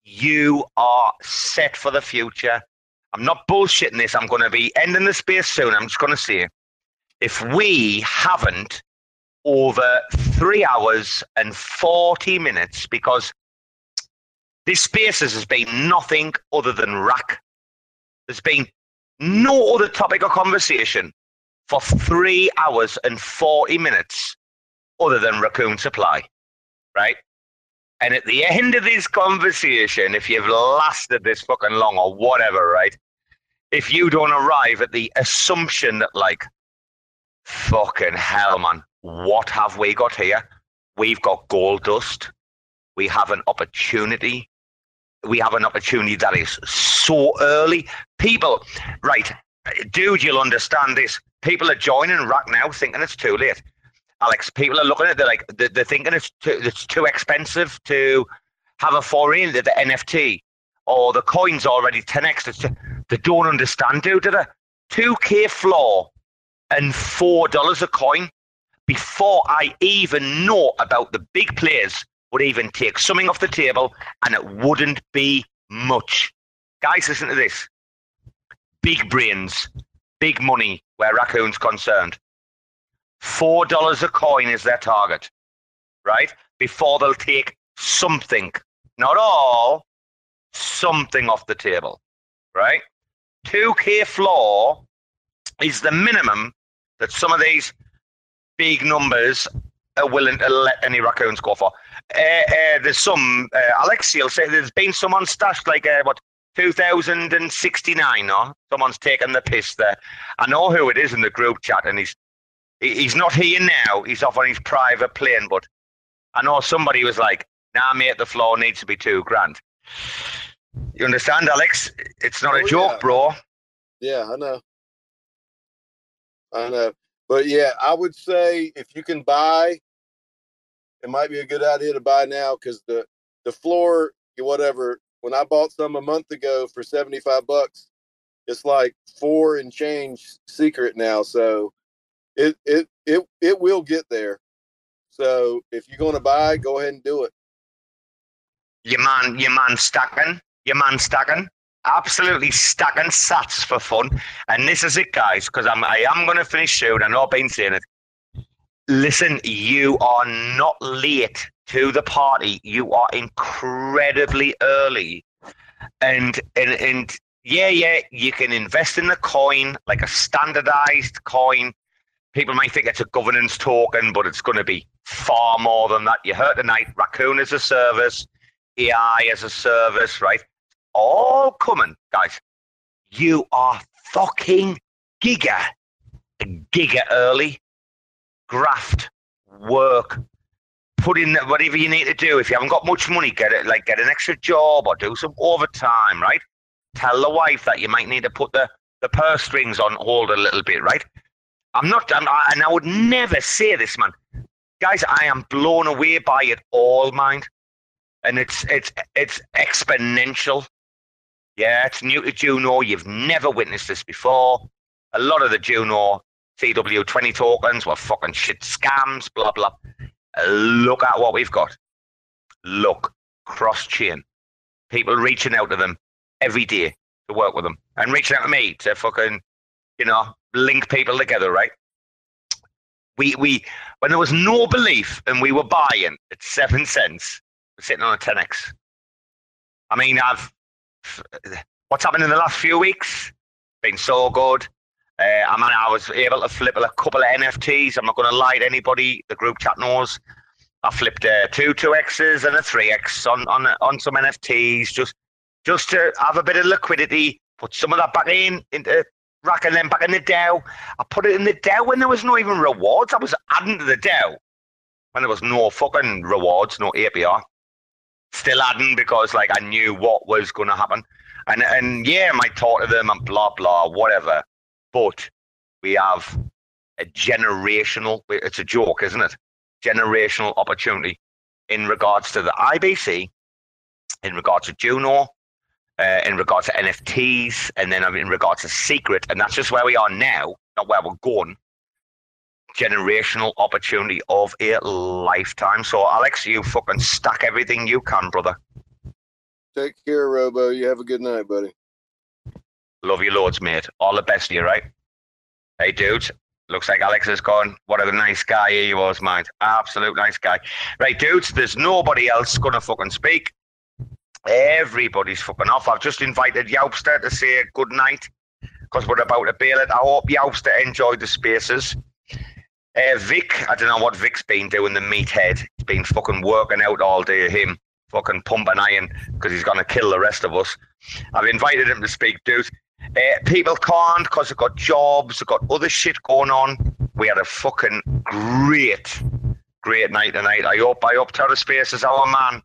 You are set for the future. I'm not bullshitting this. I'm going to be ending the space soon. I'm just going to say, if we haven't over three hours and 40 minutes, because this spaces has been nothing other than RAC. There's been no other topic of conversation for three hours and 40 minutes other than raccoon supply, right? And at the end of this conversation, if you've lasted this fucking long or whatever, right? If you don't arrive at the assumption that, like, fucking hell, man, what have we got here? We've got gold dust. We have an opportunity. We have an opportunity that is so early. People, right, dude, you'll understand this. People are joining right now thinking it's too late. Alex, people are looking at it, they're like, they're, they're thinking it's too, it's too expensive to have a foray into the NFT or the coin's already 10x. Too, they don't understand, dude, do they? 2K floor and $4 a coin before I even know about the big players would even take something off the table and it wouldn't be much. Guys, listen to this. Big brains, big money where Raccoon's concerned. Four dollars a coin is their target, right? Before they'll take something, not all, something off the table, right? 2K floor is the minimum that some of these big numbers are willing to let any raccoons go for. Uh, uh, there's some, uh, Alex, you'll say there's been someone stashed like, uh, what, 2069 or someone's taken the piss there. I know who it is in the group chat and he's he- he's not here now. He's off on his private plane, but I know somebody was like, nah mate, the floor needs to be two grand. You understand, Alex? It's not a Oh, joke, yeah. bro. Yeah, I know. I know. But yeah, I would say if you can buy, it might be a good idea to buy now because the the floor, whatever. When I bought some a month ago for seventy five bucks, it's like four and change secret now. So it it it it will get there. So if you're going to buy, go ahead and do it. Your man, your man stacking, your man stacking, absolutely stacking sats for fun. And this is it, guys, because I'm I am going to finish soon. I know I've been saying it. Listen, you are not late to the party. You are incredibly early, and and and yeah, yeah, you can invest in the coin like a standardized coin. People might think it's a governance token, but it's going to be far more than that. You heard tonight, Raccoon as a service, AI as a service, right? All coming, guys. You are fucking giga, giga early. Graft, work, put in whatever you need to do. If you haven't got much money, get it like get an extra job or do some overtime, right? Tell the wife that you might need to put the, the purse strings on hold a little bit, right? I'm not, I'm, and I would never say this, man. Guys, I am blown away by it all, mind. And it's it's it's exponential. Yeah, it's new to Juno. You've never witnessed this before. A lot of the Juno CW20 tokens were fucking shit scams, blah, blah. Look at what we've got. Look, cross chain. People reaching out to them every day to work with them and reaching out to me to fucking, you know, link people together, right? We, we, when there was no belief and we were buying at seven cents, we're sitting on a 10x. I mean, I've, what's happened in the last few weeks? Been so good. Uh, I mean, I was able to flip a couple of NFTs. I'm not going to lie to anybody. The group chat knows. I flipped uh, two two X's and a three X on on on some NFTs just just to have a bit of liquidity. Put some of that back in into RAC them back in the DAO. I put it in the DAO when there was no even rewards. I was adding to the DAO when there was no fucking rewards, no APR. Still adding because like I knew what was going to happen, and and yeah, I talk to them and blah blah whatever. But we have a generational. It's a joke, isn't it? Generational opportunity in regards to the IBC, in regards to Juno, uh, in regards to NFTs, and then in regards to Secret, and that's just where we are now, not where we're going. Generational opportunity of a lifetime. So, Alex, you fucking stack everything you can, brother. Take care, Robo. You have a good night, buddy. Love you loads, mate. All the best to you, right? Hey, dudes. Looks like Alex is gone. What a nice guy he was, mate. Absolute nice guy. Right, dudes, there's nobody else going to fucking speak. Everybody's fucking off. I've just invited Yaupster to say good night because we're about to bail it. I hope Yaupster enjoyed the spaces. Uh, Vic, I don't know what Vic's been doing, the meathead. He's been fucking working out all day, him. Fucking pumping iron because he's going to kill the rest of us. I've invited him to speak, dude. Uh, people can't because they've got jobs, they've got other shit going on. We had a fucking great, great night tonight. I hope, I hope TerraSpaces, our man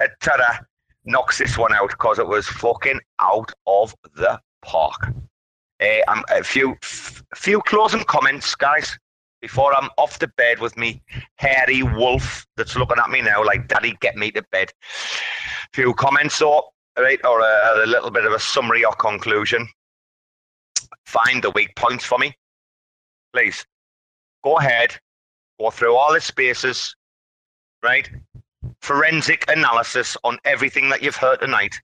at Terra, knocks this one out because it was fucking out of the park. Uh, um, a few, f- few closing comments, guys, before I'm off to bed with me hairy wolf that's looking at me now like, "Daddy, get me to bed." Few comments, so right, or a, a little bit of a summary or conclusion. Find the weak points for me, please. Go ahead, go through all the spaces, right? Forensic analysis on everything that you've heard tonight,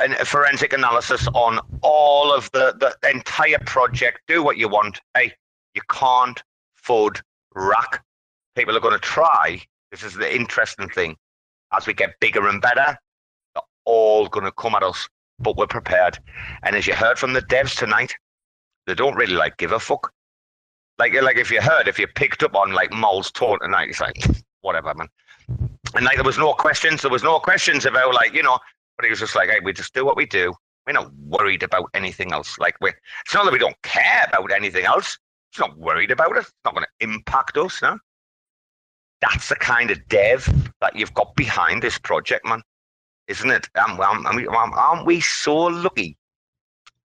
and a forensic analysis on all of the the entire project. Do what you want. Hey, you can't fud RAC. People are going to try. This is the interesting thing. As we get bigger and better, they're all going to come at us, but we're prepared. And as you heard from the devs tonight, they don't really like give a fuck. Like, like if you heard, if you picked up on like Mole's taunt tonight, it's like *laughs* whatever, man. And like there was no questions. There was no questions about like you know But he was just like, hey, we just do what we do. We're not worried about anything else. Like we it's not that we don't care about anything else. It's not worried about it. It's not going to impact us, no. That's the kind of dev that you've got behind this project, man, isn't it? Um, um, um, aren't we so lucky?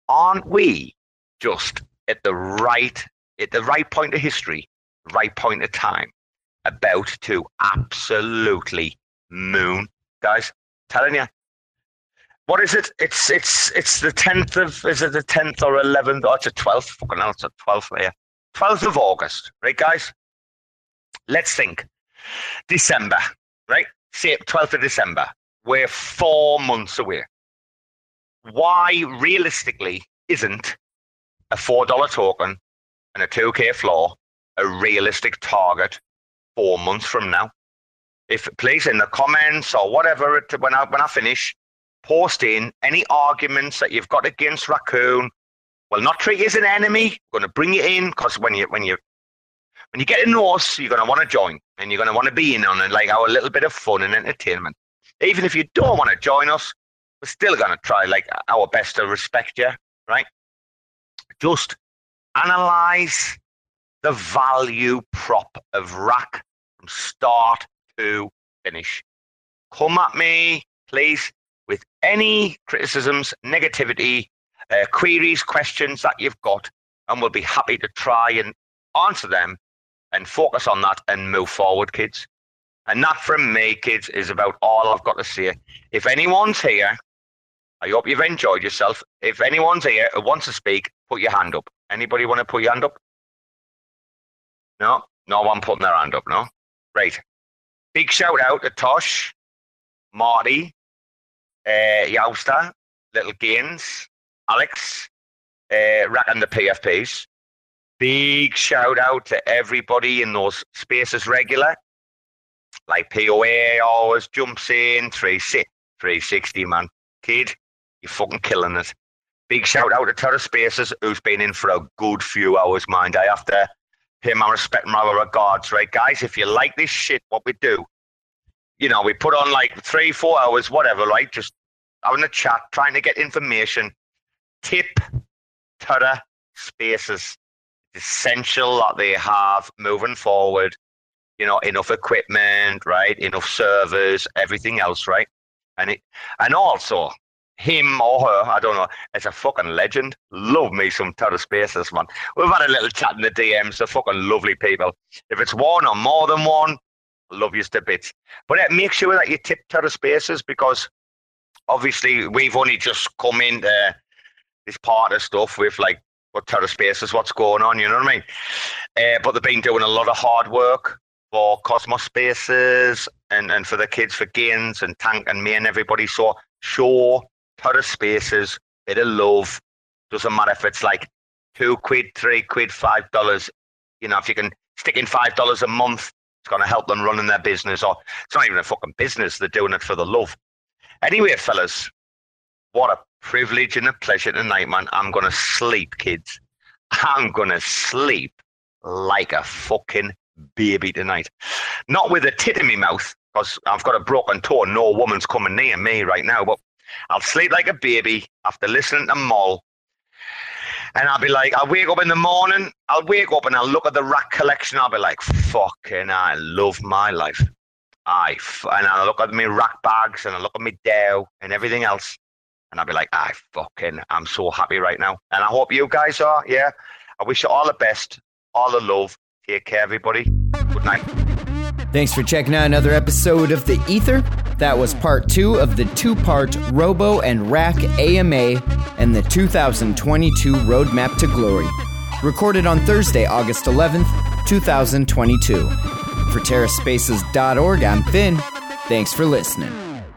Aren't we just at the right at the right point of history, right point of time, about to absolutely moon, guys? Telling you, what is it? It's it's it's the tenth of is it the tenth or eleventh? Oh, it's the twelfth. Fucking hell, it's the twelfth. Yeah, twelfth of August, right, guys? Let's think. December, right? Say twelfth of December. We're four months away. Why, realistically, isn't a four dollar token and a two k floor a realistic target four months from now? If please in the comments or whatever when I when I finish, post in any arguments that you've got against Raccoon. Well, not treat you as an enemy. We're going to bring you in because when you when you when you get in us, you're going to want to join and you're going to want to be in on it, like our little bit of fun and entertainment. Even if you don't want to join us, we're still going to try like our best to respect you, right? Just analyze the value prop of RAC from start to finish. Come at me, please, with any criticisms, negativity, uh, queries, questions that you've got, and we'll be happy to try and answer them and focus on that and move forward, kids. And that from me, kids, is about all I've got to say. If anyone's here, I hope you've enjoyed yourself. If anyone's here who wants to speak, put your hand up. Anybody want to put your hand up? No? No one putting their hand up, no? Right. Big shout out to Tosh, Marty, uh, LiLGainzz, Alex, uh, and the PFPs. Big shout out to everybody in those spaces regular. Like POA always jumps in, 360, man. Kid, you're fucking killing it. Big shout out to TerraSpaces, who's been in for a good few hours, mind. I have to pay my respect and my regards, right, guys? If you like this shit, what we do, you know, we put on like three, four hours, whatever, right? Just having a chat, trying to get information. Tip Twitter spaces. It's essential that they have moving forward, you know, enough equipment, right? Enough servers, everything else, right? And it and also him or her, I don't know, is a fucking legend. Love me some TerraSpaces, man. We've had a little chat in the DMs, they're fucking lovely people. If it's one or more than one, love you to bits. But uh, make sure that you tip TerraSpaces because obviously we've only just come into this part of stuff with like what TerraSpaces, what's going on, you know what I mean? Uh, but they've been doing a lot of hard work for Cosmos Spaces and, and for the kids for Gains and Tank and me and everybody. So show TerraSpaces, bit of love. Doesn't matter if it's like two quid, three quid, five dollars. You know, if you can stick in five dollars a month, it's going to help them running their business. Or it's not even a fucking business; they're doing it for the love. Anyway, fellas, what a privilege and a pleasure tonight, man. I'm going to sleep, kids. I'm going to sleep like a fucking baby tonight. Not with a tit in my mouth, because I've got a broken toe. No woman's coming near me right now, but I'll sleep like a baby after listening to Moll. And I'll be like, I'll wake up in the morning, I'll wake up and I'll look at the RAC collection. I'll be like, fucking, I love my life. I and I'll look at my RAC bags and I'll look at my DAO and everything else, and I'll be like, I fucking, I'm so happy right now, and I hope you guys are. Yeah, I wish you all the best, all the love. Take care, everybody. Good night. Thanks for checking out another episode of The Ether. That was part two of the two part Robo and RAC AMA and the 2022 Roadmap to Glory. Recorded on Thursday, August 11th, 2022. For TerraSpaces.org, I'm Finn. Thanks for listening.